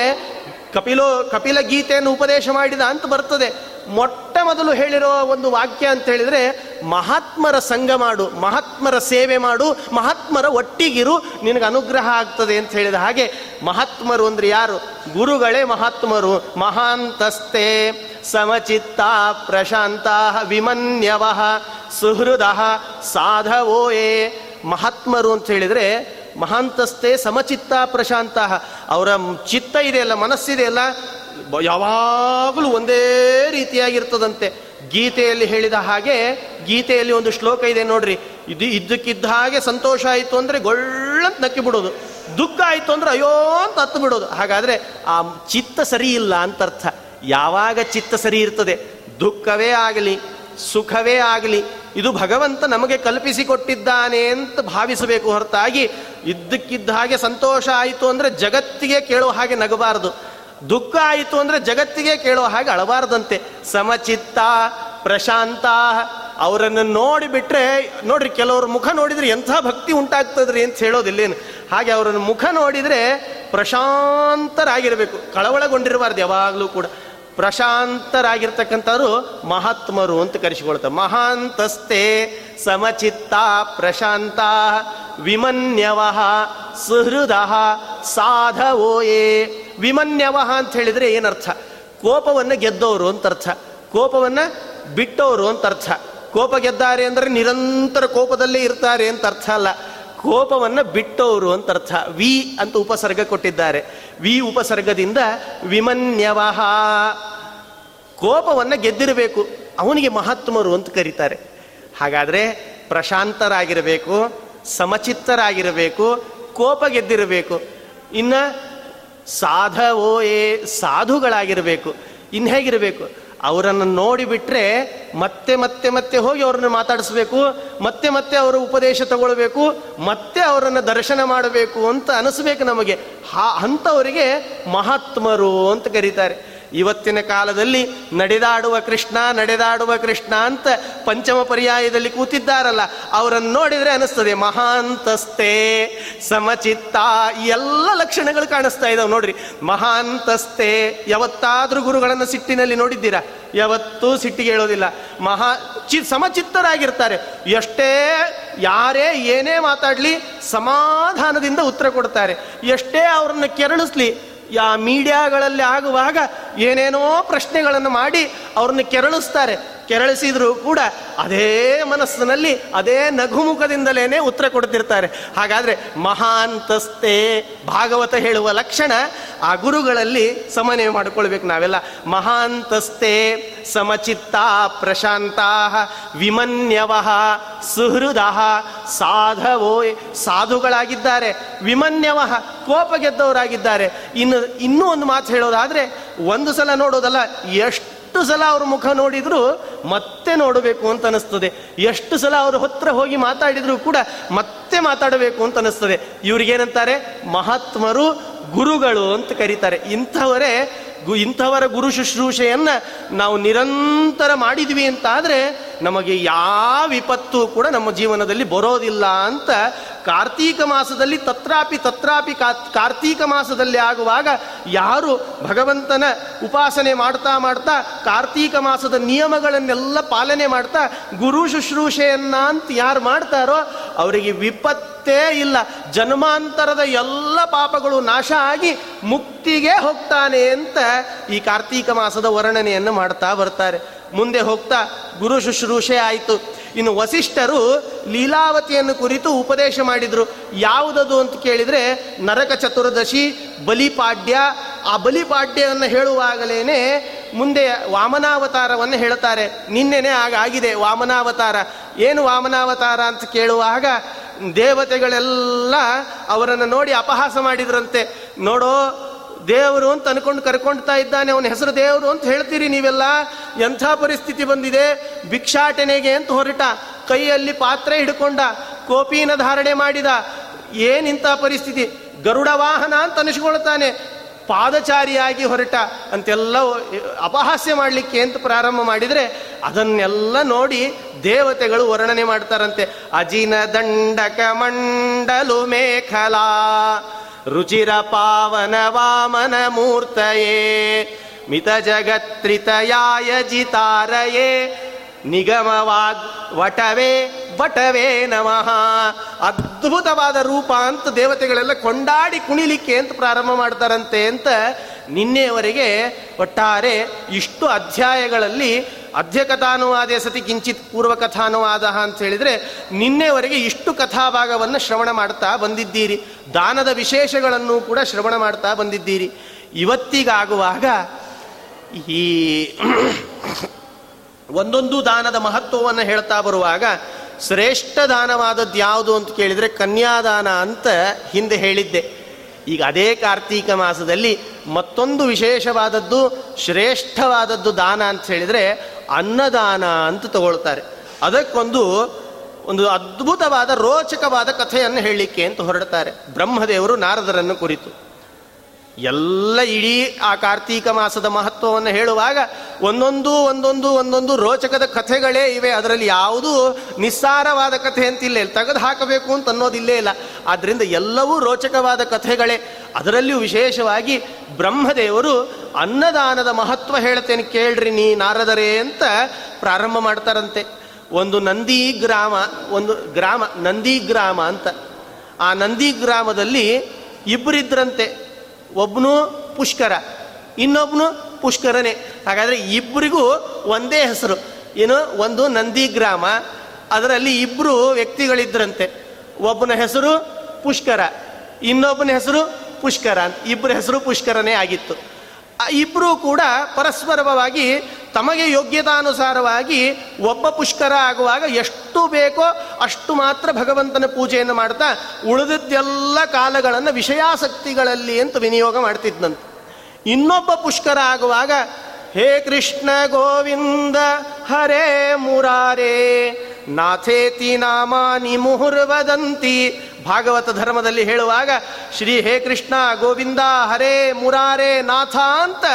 ಕಪಿಲೋ ಕಪಿಲ ಗೀತೆಯನ್ನು ಉಪದೇಶ ಮಾಡಿದ ಅಂತ ಬರ್ತದೆ. ಮೊಟ್ಟ ಮೊದಲು ಹೇಳಿರೋ ಒಂದು ವಾಕ್ಯ ಅಂತ ಹೇಳಿದ್ರೆ, ಮಹಾತ್ಮರ ಸಂಘ ಮಾಡು, ಮಹಾತ್ಮರ ಸೇವೆ ಮಾಡು, ಮಹಾತ್ಮರ ಒಟ್ಟಿಗಿರು, ನಿನಗೆ ಅನುಗ್ರಹ ಆಗ್ತದೆ ಅಂತ ಹೇಳಿದ ಹಾಗೆ, ಮಹಾತ್ಮರು ಅಂದ್ರೆ ಯಾರು? ಗುರುಗಳೇ ಮಹಾತ್ಮರು. ಮಹಾಂತಸ್ತೆ ಸಮಚಿತ್ತ ಪ್ರಶಾಂತ ವಿಮನ್ಯವ ಸುಹೃದ ಸಾಧವೋಯೇ. ಮಹಾತ್ಮರು ಅಂತ ಹೇಳಿದರೆ ಮಹಾಂತಸ್ಥೆ ಸಮಚಿತ್ತ ಪ್ರಶಾಂತ. ಅವರ ಚಿತ್ತ ಇದೆಯಲ್ಲ, ಮನಸ್ಸಿದೆಯಲ್ಲ ಯಾವಾಗಲೂ ಒಂದೇ ರೀತಿಯಾಗಿರ್ತದಂತೆ. ಗೀತೆಯಲ್ಲಿ ಹೇಳಿದ ಹಾಗೆ, ಗೀತೆಯಲ್ಲಿ ಒಂದು ಶ್ಲೋಕ ಇದೆ ನೋಡ್ರಿ. ಇದು ಇದ್ದಕ್ಕಿದ್ದ ಹಾಗೆ ಸಂತೋಷ ಆಯಿತು ಅಂದರೆ ಗೊಳ್ಳಂತ ನಕ್ಕಿ ಬಿಡೋದು ದುಃಖ ಆಯಿತು ಅಂದ್ರೆ ಅಯ್ಯೋ ಅಂತ ಹತ್ತು ಬಿಡೋದು ಹಾಗಾದರೆ ಆ ಚಿತ್ತ ಸರಿ ಇಲ್ಲ ಅಂತ ಅರ್ಥ ಯಾವಾಗ ಚಿತ್ತ ಸರಿ ಇರ್ತದೆ? ದುಃಖವೇ ಆಗಲಿ. ಸುಖವೇ ಆಗಲಿ. ಇದು ಭಗವಂತ ನಮಗೆ ಕಲ್ಪಿಸಿಕೊಟ್ಟಿದ್ದಾನೆ ಅಂತ ಭಾವಿಸಬೇಕು ಹೊರತಾಗಿ ಇದ್ದಕ್ಕಿದ್ದ ಹಾಗೆ ಸಂತೋಷ ಆಯಿತು ಅಂದರೆ ಜಗತ್ತಿಗೆ ಕೇಳೋ ಹಾಗೆ ನಗಬಾರದು. ದುಃಖ ಆಯಿತು ಅಂದರೆ ಜಗತ್ತಿಗೆ ಕೇಳೋ ಹಾಗೆ ಅಳಬಾರದಂತೆ. ಸಮಚಿತ್ತ, ಪ್ರಶಾಂತ, ಅವರನ್ನು ನೋಡಿಬಿಟ್ರೆ ನೋಡ್ರಿ ಕೆಲವ್ರ ಮುಖ ನೋಡಿದ್ರೆ ಎಂಥ ಭಕ್ತಿ ಉಂಟಾಗ್ತದ್ರಿ ಅಂತ ಹೇಳೋದಿಲ್ಲೇನು. ಹಾಗೆ ಅವರನ್ನು ಮುಖ ನೋಡಿದರೆ ಪ್ರಶಾಂತರಾಗಿರಬೇಕು. ಕಳವಳಗೊಂಡಿರಬಾರ್ದು ಯಾವಾಗಲೂ ಕೂಡ. ಪ್ರಶಾಂತರಾಗಿರ್ತಕ್ಕಂಥವ್ರು ಮಹಾತ್ಮರು ಅಂತ ಕರೆಸಿಕೊಳ್ತಾರೆ. ಮಹಾಂತಸ್ತೆ ಸಮಚಿತ್ತ ಪ್ರಶಾಂತ ವಿಮನ್ಯವ ಸುಹೃದ ಸಾಧವೋಯೇ ವಿಮನ್ಯವ ಅಂತ ಹೇಳಿದ್ರೆ ಏನರ್ಥ? ಕೋಪವನ್ನು ಗೆದ್ದವರು ಅಂತ ಅರ್ಥ. ಕೋಪವನ್ನು ಬಿಟ್ಟವರು ಅಂತ ಅರ್ಥ. ಕೋಪ ಗೆದ್ದಾರೆ ಅಂದರೆ ನಿರಂತರ ಕೋಪದಲ್ಲೇ ಇರ್ತಾರೆ ಅಂತ ಅರ್ಥ ಅಲ್ಲ. ಕೋಪವನ್ನು ಬಿಟ್ಟವರು ಅಂತ ಅರ್ಥ. ವಿ ಅಂತ ಉಪಸರ್ಗ ಕೊಟ್ಟಿದ್ದಾರೆ. ವಿ ಉಪಸರ್ಗದಿಂದ ವಿಮನ್ಯವಹ. ಕೋಪವನ್ನು ಗೆದ್ದಿರಬೇಕು. ಅವನಿಗೆ ಮಹಾತ್ಮರು ಅಂತ ಕರೀತಾರೆ. ಹಾಗಾದರೆ ಪ್ರಶಾಂತರಾಗಿರಬೇಕು, ಸಮಚಿತ್ತರಾಗಿರಬೇಕು, ಕೋಪ ಗೆದ್ದಿರಬೇಕು. ಇನ್ನು ಸಾಧವೋಯೇ ಸಾಧುಗಳಾಗಿರಬೇಕು. ಇನ್ನು ಹೇಗಿರಬೇಕು? ಅವರನ್ನು ನೋಡಿಬಿಟ್ರೆ ಮತ್ತೆ ಮತ್ತೆ ಮತ್ತೆ ಹೋಗಿ ಅವ್ರನ್ನ ಮಾತಾಡಿಸ್ಬೇಕು, ಮತ್ತೆ ಮತ್ತೆ ಅವರ ಉಪದೇಶ ತಗೊಳ್ಬೇಕು, ಮತ್ತೆ ಅವರನ್ನು ದರ್ಶನ ಮಾಡಬೇಕು ಅಂತ ಅನಿಸ್ಬೇಕು ನಮಗೆ. ಹಾ, ಅಂಥವರಿಗೆ ಮಹಾತ್ಮರು ಅಂತ ಕರೀತಾರೆ. ಇವತ್ತಿನ ಕಾಲದಲ್ಲಿ ನಡೆದಾಡುವ ಕೃಷ್ಣ ನಡೆದಾಡುವ ಕೃಷ್ಣ ಅಂತ ಪಂಚಮ ಪರ್ಯಾಯದಲ್ಲಿ ಕೂತಿದ್ದಾರಲ್ಲ, ಅವರನ್ನು ನೋಡಿದರೆ ಅನಿಸ್ತದೆ ಮಹಾಂತಸ್ತೆ ಸಮಚಿತ್ತ ಎಲ್ಲ ಲಕ್ಷಣಗಳು ಕಾಣಿಸ್ತಾ ಇದಾವೆ ನೋಡ್ರಿ. ಮಹಾಂತಸ್ತೆ ಯಾವತ್ತಾದ್ರೂ ಗುರುಗಳನ್ನು ಸಿಟ್ಟಿನಲ್ಲಿ ನೋಡಿದ್ದೀರಾ? ಯಾವತ್ತೂ ಸಿಟ್ಟಿಗೆ ಹೇಳೋದಿಲ್ಲ. ಮಹಾ, ಚಿ, ಸಮಚಿತ್ತರಾಗಿರ್ತಾರೆ. ಎಷ್ಟೇ, ಯಾರೇ ಏನೇ ಮಾತಾಡಲಿ, ಸಮಾಧಾನದಿಂದ ಉತ್ತರ ಕೊಡ್ತಾರೆ. ಎಷ್ಟೇ ಅವರನ್ನು ಕೆರಳಿಸ್ಲಿ ಯಾ ಮೀಡಿಯಾಗಳಲ್ಲಿ ಆಗುವಾಗ ಏನೇನೋ ಪ್ರಶ್ನೆಗಳನ್ನು ಮಾಡಿ ಅವ್ರನ್ನ ಕೆರಳಿಸ್ತಾರೆ. ಕೆರಳಿಸಿದ್ರು ಕೂಡ ಅದೇ ಮನಸ್ಸಿನಲ್ಲಿ ಅದೇ ನಗುಮುಖದಿಂದಲೇ ಉತ್ತರ ಕೊಡ್ತಿರ್ತಾರೆ. ಹಾಗಾದರೆ ಮಹಾಂತಸ್ತೆ ಭಾಗವತ ಹೇಳುವ ಲಕ್ಷಣ ಆ ಗುರುಗಳಲ್ಲಿ ಸಮನ್ವಯ ಮಾಡಿಕೊಳ್ಬೇಕು ನಾವೆಲ್ಲ. ಮಹಾಂತಸ್ತೆ ಸಮಚಿತ್ತ ಪ್ರಶಾಂತ ವಿಮನ್ಯವ ಸುಹೃದ ಸಾಧವೋ ಸಾಧುಗಳಾಗಿದ್ದಾರೆ. ವಿಮನ್ಯವ ಕೋಪ ಗೆದ್ದವರಾಗಿದ್ದಾರೆ. ಇನ್ನು ಇನ್ನೂ ಒಂದು ಮಾತು ಹೇಳೋದಾದರೆ ಒಂದು ಸಲ ನೋಡೋದಲ್ಲ ಎಷ್ಟು ಎಷ್ಟು ಸಲ ಅವ್ರ ಮುಖ ನೋಡಿದ್ರು ಮತ್ತೆ ನೋಡಬೇಕು ಅಂತ ಅನಿಸ್ತದೆ. ಎಷ್ಟು ಸಲ ಅವ್ರ ಹತ್ರ ಹೋಗಿ ಮಾತಾಡಿದರೂ ಕೂಡ ಮತ್ತೆ ಮಾತಾಡಬೇಕು ಅಂತ ಅನಿಸ್ತದೆ. ಇವ್ರಿಗೇನಂತಾರೆ? ಮಹಾತ್ಮರು ಗುರುಗಳು ಅಂತ ಕರೀತಾರೆ. ಇಂಥವರೇ ಗು ಇಂಥವರ ಗುರು ಶುಶ್ರೂಷೆಯನ್ನು ನಾವು ನಿರಂತರ ಮಾಡಿದ್ವಿ ಅಂತಾದರೆ ನಮಗೆ ಯಾವ ವಿಪತ್ತು ಕೂಡ ನಮ್ಮ ಜೀವನದಲ್ಲಿ ಬರೋದಿಲ್ಲ ಅಂತ ಕಾರ್ತೀಕ ಮಾಸದಲ್ಲಿ ತತ್ರಾಪಿ ತತ್ರಾಪಿ ಕಾರ್ತೀಕ ಮಾಸದಲ್ಲಿ ಆಗುವಾಗ ಯಾರು ಭಗವಂತನ ಉಪಾಸನೆ ಮಾಡ್ತಾ ಮಾಡ್ತಾ ಕಾರ್ತೀಕ ಮಾಸದ ನಿಯಮಗಳನ್ನೆಲ್ಲ ಪಾಲನೆ ಮಾಡ್ತಾ ಗುರು ಶುಶ್ರೂಷೆಯನ್ನ ಅಂತ ಯಾರು ಮಾಡ್ತಾರೋ ಅವರಿಗೆ ವಿಪತ್ತೇ ಇಲ್ಲ. ಜನ್ಮಾಂತರದ ಎಲ್ಲ ಪಾಪಗಳು ನಾಶ ಆಗಿ ಮುಕ್ತಿಗೆ ಹೋಗ್ತಾನೆ ಅಂತ ಈ ಕಾರ್ತೀಕ ಮಾಸದ ವರ್ಣನೆಯನ್ನು ಮಾಡ್ತಾ ಬರ್ತಾರೆ. ಮುಂದೆ ಹೋಗ್ತಾ, ಗುರು ಶುಶ್ರೂಷೆ ಆಯಿತು. ಇನ್ನು ವಸಿಷ್ಠರು ಲೀಲಾವತಿಯನ್ನು ಕುರಿತು ಉಪದೇಶ ಮಾಡಿದರು. ಯಾವುದದು ಅಂತ ಕೇಳಿದರೆ, ನರಕ ಚತುರ್ದಶಿ, ಬಲಿಪಾಡ್ಯ. ಆ ಬಲಿಪಾಡ್ಯವನ್ನು ಹೇಳುವಾಗಲೇ ಮುಂದೆ ವಾಮನಾವತಾರವನ್ನು ಹೇಳ್ತಾರೆ. ನಿನ್ನೆನೆ ಆಗ ಆಗಿದೆ ವಾಮನಾವತಾರ. ಏನು ವಾಮನಾವತಾರ ಅಂತ ಕೇಳುವಾಗ ದೇವತೆಗಳೆಲ್ಲ ಅವರನ್ನು ನೋಡಿ ಅಪಹಾಸ ಮಾಡಿದ್ರಂತೆ. ನೋಡೋ, ದೇವರು ಅಂತ ಅನ್ಕೊಂಡು ಕರ್ಕೊಳ್ತಾ ಇದ್ದಾನೆ, ಅವನ ಹೆಸರು ದೇವರು ಅಂತ ಹೇಳ್ತೀರಿ ನೀವೆಲ್ಲ? ಎಂಥ ಪರಿಸ್ಥಿತಿ ಬಂದಿದೆ? ಭಿಕ್ಷಾಟನೆಗೆ ಅಂತ ಹೊರಟ, ಕೈಯಲ್ಲಿ ಪಾತ್ರೆ ಹಿಡ್ಕೊಂಡ ಕೋಪಿನ ಧಾರಣೆ ಮಾಡಿದ ಏನಿಂಥ ಪರಿಸ್ಥಿತಿ? ಗರುಡ ವಾಹನ ಅಂತ ಅನಿಸ್ಕೊಳ್ತಾನೆ ಪಾದಚಾರಿಯಾಗಿ ಹೊರಟ ಅಂತೆಲ್ಲ ಅಪಹಾಸ್ಯ ಮಾಡಲಿಕ್ಕೆ ಅಂತ ಪ್ರಾರಂಭ ಮಾಡಿದರೆ ಅದನ್ನೆಲ್ಲ ನೋಡಿ ದೇವತೆಗಳು ವರ್ಣನೆ ಮಾಡ್ತಾರಂತೆ. ಅಜಿನ ದಂಡಕ ಮಂಡಲು ಮೇಖಲಾ, ರುಚಿರ ಪಾವನ ವಾಮನ ಮೂರ್ತಯೇ, ಮಿತ ಜಗತ್ರಿತಯಾಯ ಜಿತಾರಯೇ ನಿಗಮವಾಗ್ ವಟವೇ ವಟವೇ ನಮಃ. ಅದ್ಭುತವಾದ ರೂಪ ಅಂತ ದೇವತೆಗಳೆಲ್ಲ ಕೊಂಡಾಡಿ ಕುಣಿಲಿಕ್ಕೆ ಅಂತ ಪ್ರಾರಂಭ ಮಾಡ್ತಾರಂತೆ ಅಂತ ನಿನ್ನೆಯವರೆಗೆ ಒಟ್ಟಾರೆ ಇಷ್ಟು ಅಧ್ಯಾಯಗಳಲ್ಲಿ ಅಧ್ಯ ಕಥಾನುವಾದೇ ಸತಿ ಕಿಂಚಿತ್ ಪೂರ್ವ ಕಥಾನುವಾದ ಅಂತ ಹೇಳಿದರೆ ನಿನ್ನೆವರೆಗೆ ಇಷ್ಟು ಕಥಾಭಾಗವನ್ನು ಶ್ರವಣ ಮಾಡ್ತಾ ಬಂದಿದ್ದೀರಿ. ದಾನದ ವಿಶೇಷಗಳನ್ನು ಕೂಡ ಶ್ರವಣ ಮಾಡ್ತಾ ಬಂದಿದ್ದೀರಿ. ಇವತ್ತಿಗಾಗುವಾಗ ಈ [coughs] ಒಂದೊಂದು ದಾನದ ಮಹತ್ವವನ್ನು ಹೇಳ್ತಾ ಬರುವಾಗ ಶ್ರೇಷ್ಠ ದಾನವಾದದ್ದು ಯಾವುದು ಅಂತ ಕೇಳಿದರೆ ಕನ್ಯಾದಾನ ಅಂತ ಹಿಂದೆ ಹೇಳಿದ್ದೆ. ಈಗ ಅದೇ ಕಾರ್ತೀಕ ಮಾಸದಲ್ಲಿ ಮತ್ತೊಂದು ವಿಶೇಷವಾದದ್ದು ಶ್ರೇಷ್ಠವಾದದ್ದು ದಾನ ಅಂತ ಹೇಳಿದರೆ ಅನ್ನದಾನ ಅಂತ ತಗೊಳ್ತಾರೆ. ಅದಕ್ಕೊಂದು ಒಂದು ಅದ್ಭುತವಾದ ರೋಚಕವಾದ ಕಥೆಯನ್ನು ಹೇಳಲಿಕ್ಕೆ ಅಂತ ಹೊರಡ್ತಾರೆ. ಬ್ರಹ್ಮದೇವರು ನಾರದರನ್ನು ಕುರಿತು. ಎಲ್ಲ ಇಡೀ ಆ ಕಾರ್ತೀಕ ಮಾಸದ ಮಹತ್ವವನ್ನು ಹೇಳುವಾಗ ಒಂದೊಂದು ಒಂದೊಂದು ಒಂದೊಂದು ರೋಚಕದ ಕಥೆಗಳೇ ಇವೆ. ಅದರಲ್ಲಿ ಯಾವುದೂ ನಿಸ್ಸಾರವಾದ ಕಥೆ ಅಂತಿಲ್ಲ. ತೆಗೆದು ಹಾಕಬೇಕು ಅಂತ ಅನ್ನೋದಿಲ್ಲೇ ಇಲ್ಲ ಆದ್ದರಿಂದ ಎಲ್ಲವೂ ರೋಚಕವಾದ ಕಥೆಗಳೇ. ಅದರಲ್ಲಿಯೂ ವಿಶೇಷವಾಗಿ ಬ್ರಹ್ಮದೇವರು ಅನ್ನದಾನದ ಮಹತ್ವ ಹೇಳ್ತೇನೆ ಕೇಳ್ರಿ ನೀ ನಾರದರೇ ಅಂತ ಪ್ರಾರಂಭ ಮಾಡ್ತಾರಂತೆ. ಒಂದು ನಂದಿ ಗ್ರಾಮ, ಒಂದು ಗ್ರಾಮ, ನಂದಿ ಗ್ರಾಮ ಅಂತ. ಆ ನಂದಿ ಗ್ರಾಮದಲ್ಲಿ ಇಬ್ಬರಿದ್ರಂತೆ ಒಬ್ಬನು ಪುಷ್ಕರ ಇನ್ನೊಬ್ಬನು ಪುಷ್ಕರನೇ. ಹಾಗಾದರೆ ಇಬ್ಬರಿಗೂ ಒಂದೇ ಹೆಸರು. ಏನು? ಒಂದು ನಂದಿ ಗ್ರಾಮ. ಅದರಲ್ಲಿ ಇಬ್ಬರು ವ್ಯಕ್ತಿಗಳಿದ್ರಂತೆ. ಒಬ್ಬನ ಹೆಸರು ಪುಷ್ಕರ, ಇನ್ನೊಬ್ಬನ ಹೆಸರು ಪುಷ್ಕರ. ಅಂತ ಇಬ್ಬರ ಹೆಸರು ಪುಷ್ಕರನೇ ಆಗಿತ್ತು. ಇಬ್ಬರೂ ಕೂಡ ಪರಸ್ಪರವಾಗಿ ತಮಗೆ ಯೋಗ್ಯತಾನುಸಾರವಾಗಿ ಒಬ್ಬ ಪುಷ್ಕರ ಆಗುವಾಗ ಎಷ್ಟು ಬೇಕೋ ಅಷ್ಟು ಮಾತ್ರ ಭಗವಂತನ ಪೂಜೆಯನ್ನು ಮಾಡ್ತಾ ಉಳಿದದ್ದೆಲ್ಲ ಕಾಲಗಳನ್ನು ವಿಷಯಾಸಕ್ತಿಗಳಲ್ಲಿ ಅಂತ ವಿನಿಯೋಗ ಮಾಡ್ತಿದ್ದಂತೆ ಇನ್ನೊಬ್ಬ ಪುಷ್ಕರ ಆಗುವಾಗ, ಹೇ ಕೃಷ್ಣ ಗೋವಿಂದ, ಹರೇ ಮುರಾರೇ, ನಾಥೇತಿ ನಾಮಾನಿ ಮುಹುರ್ವದಂತಿ ಭಾಗವತ ಧರ್ಮದಲ್ಲಿ ಹೇಳುವಾಗ ಶ್ರೀ ಹೇ ಕೃಷ್ಣ, ಗೋವಿಂದ, ಹರೇ ಮುರಾರೇ ನಾಥ ಅಂತ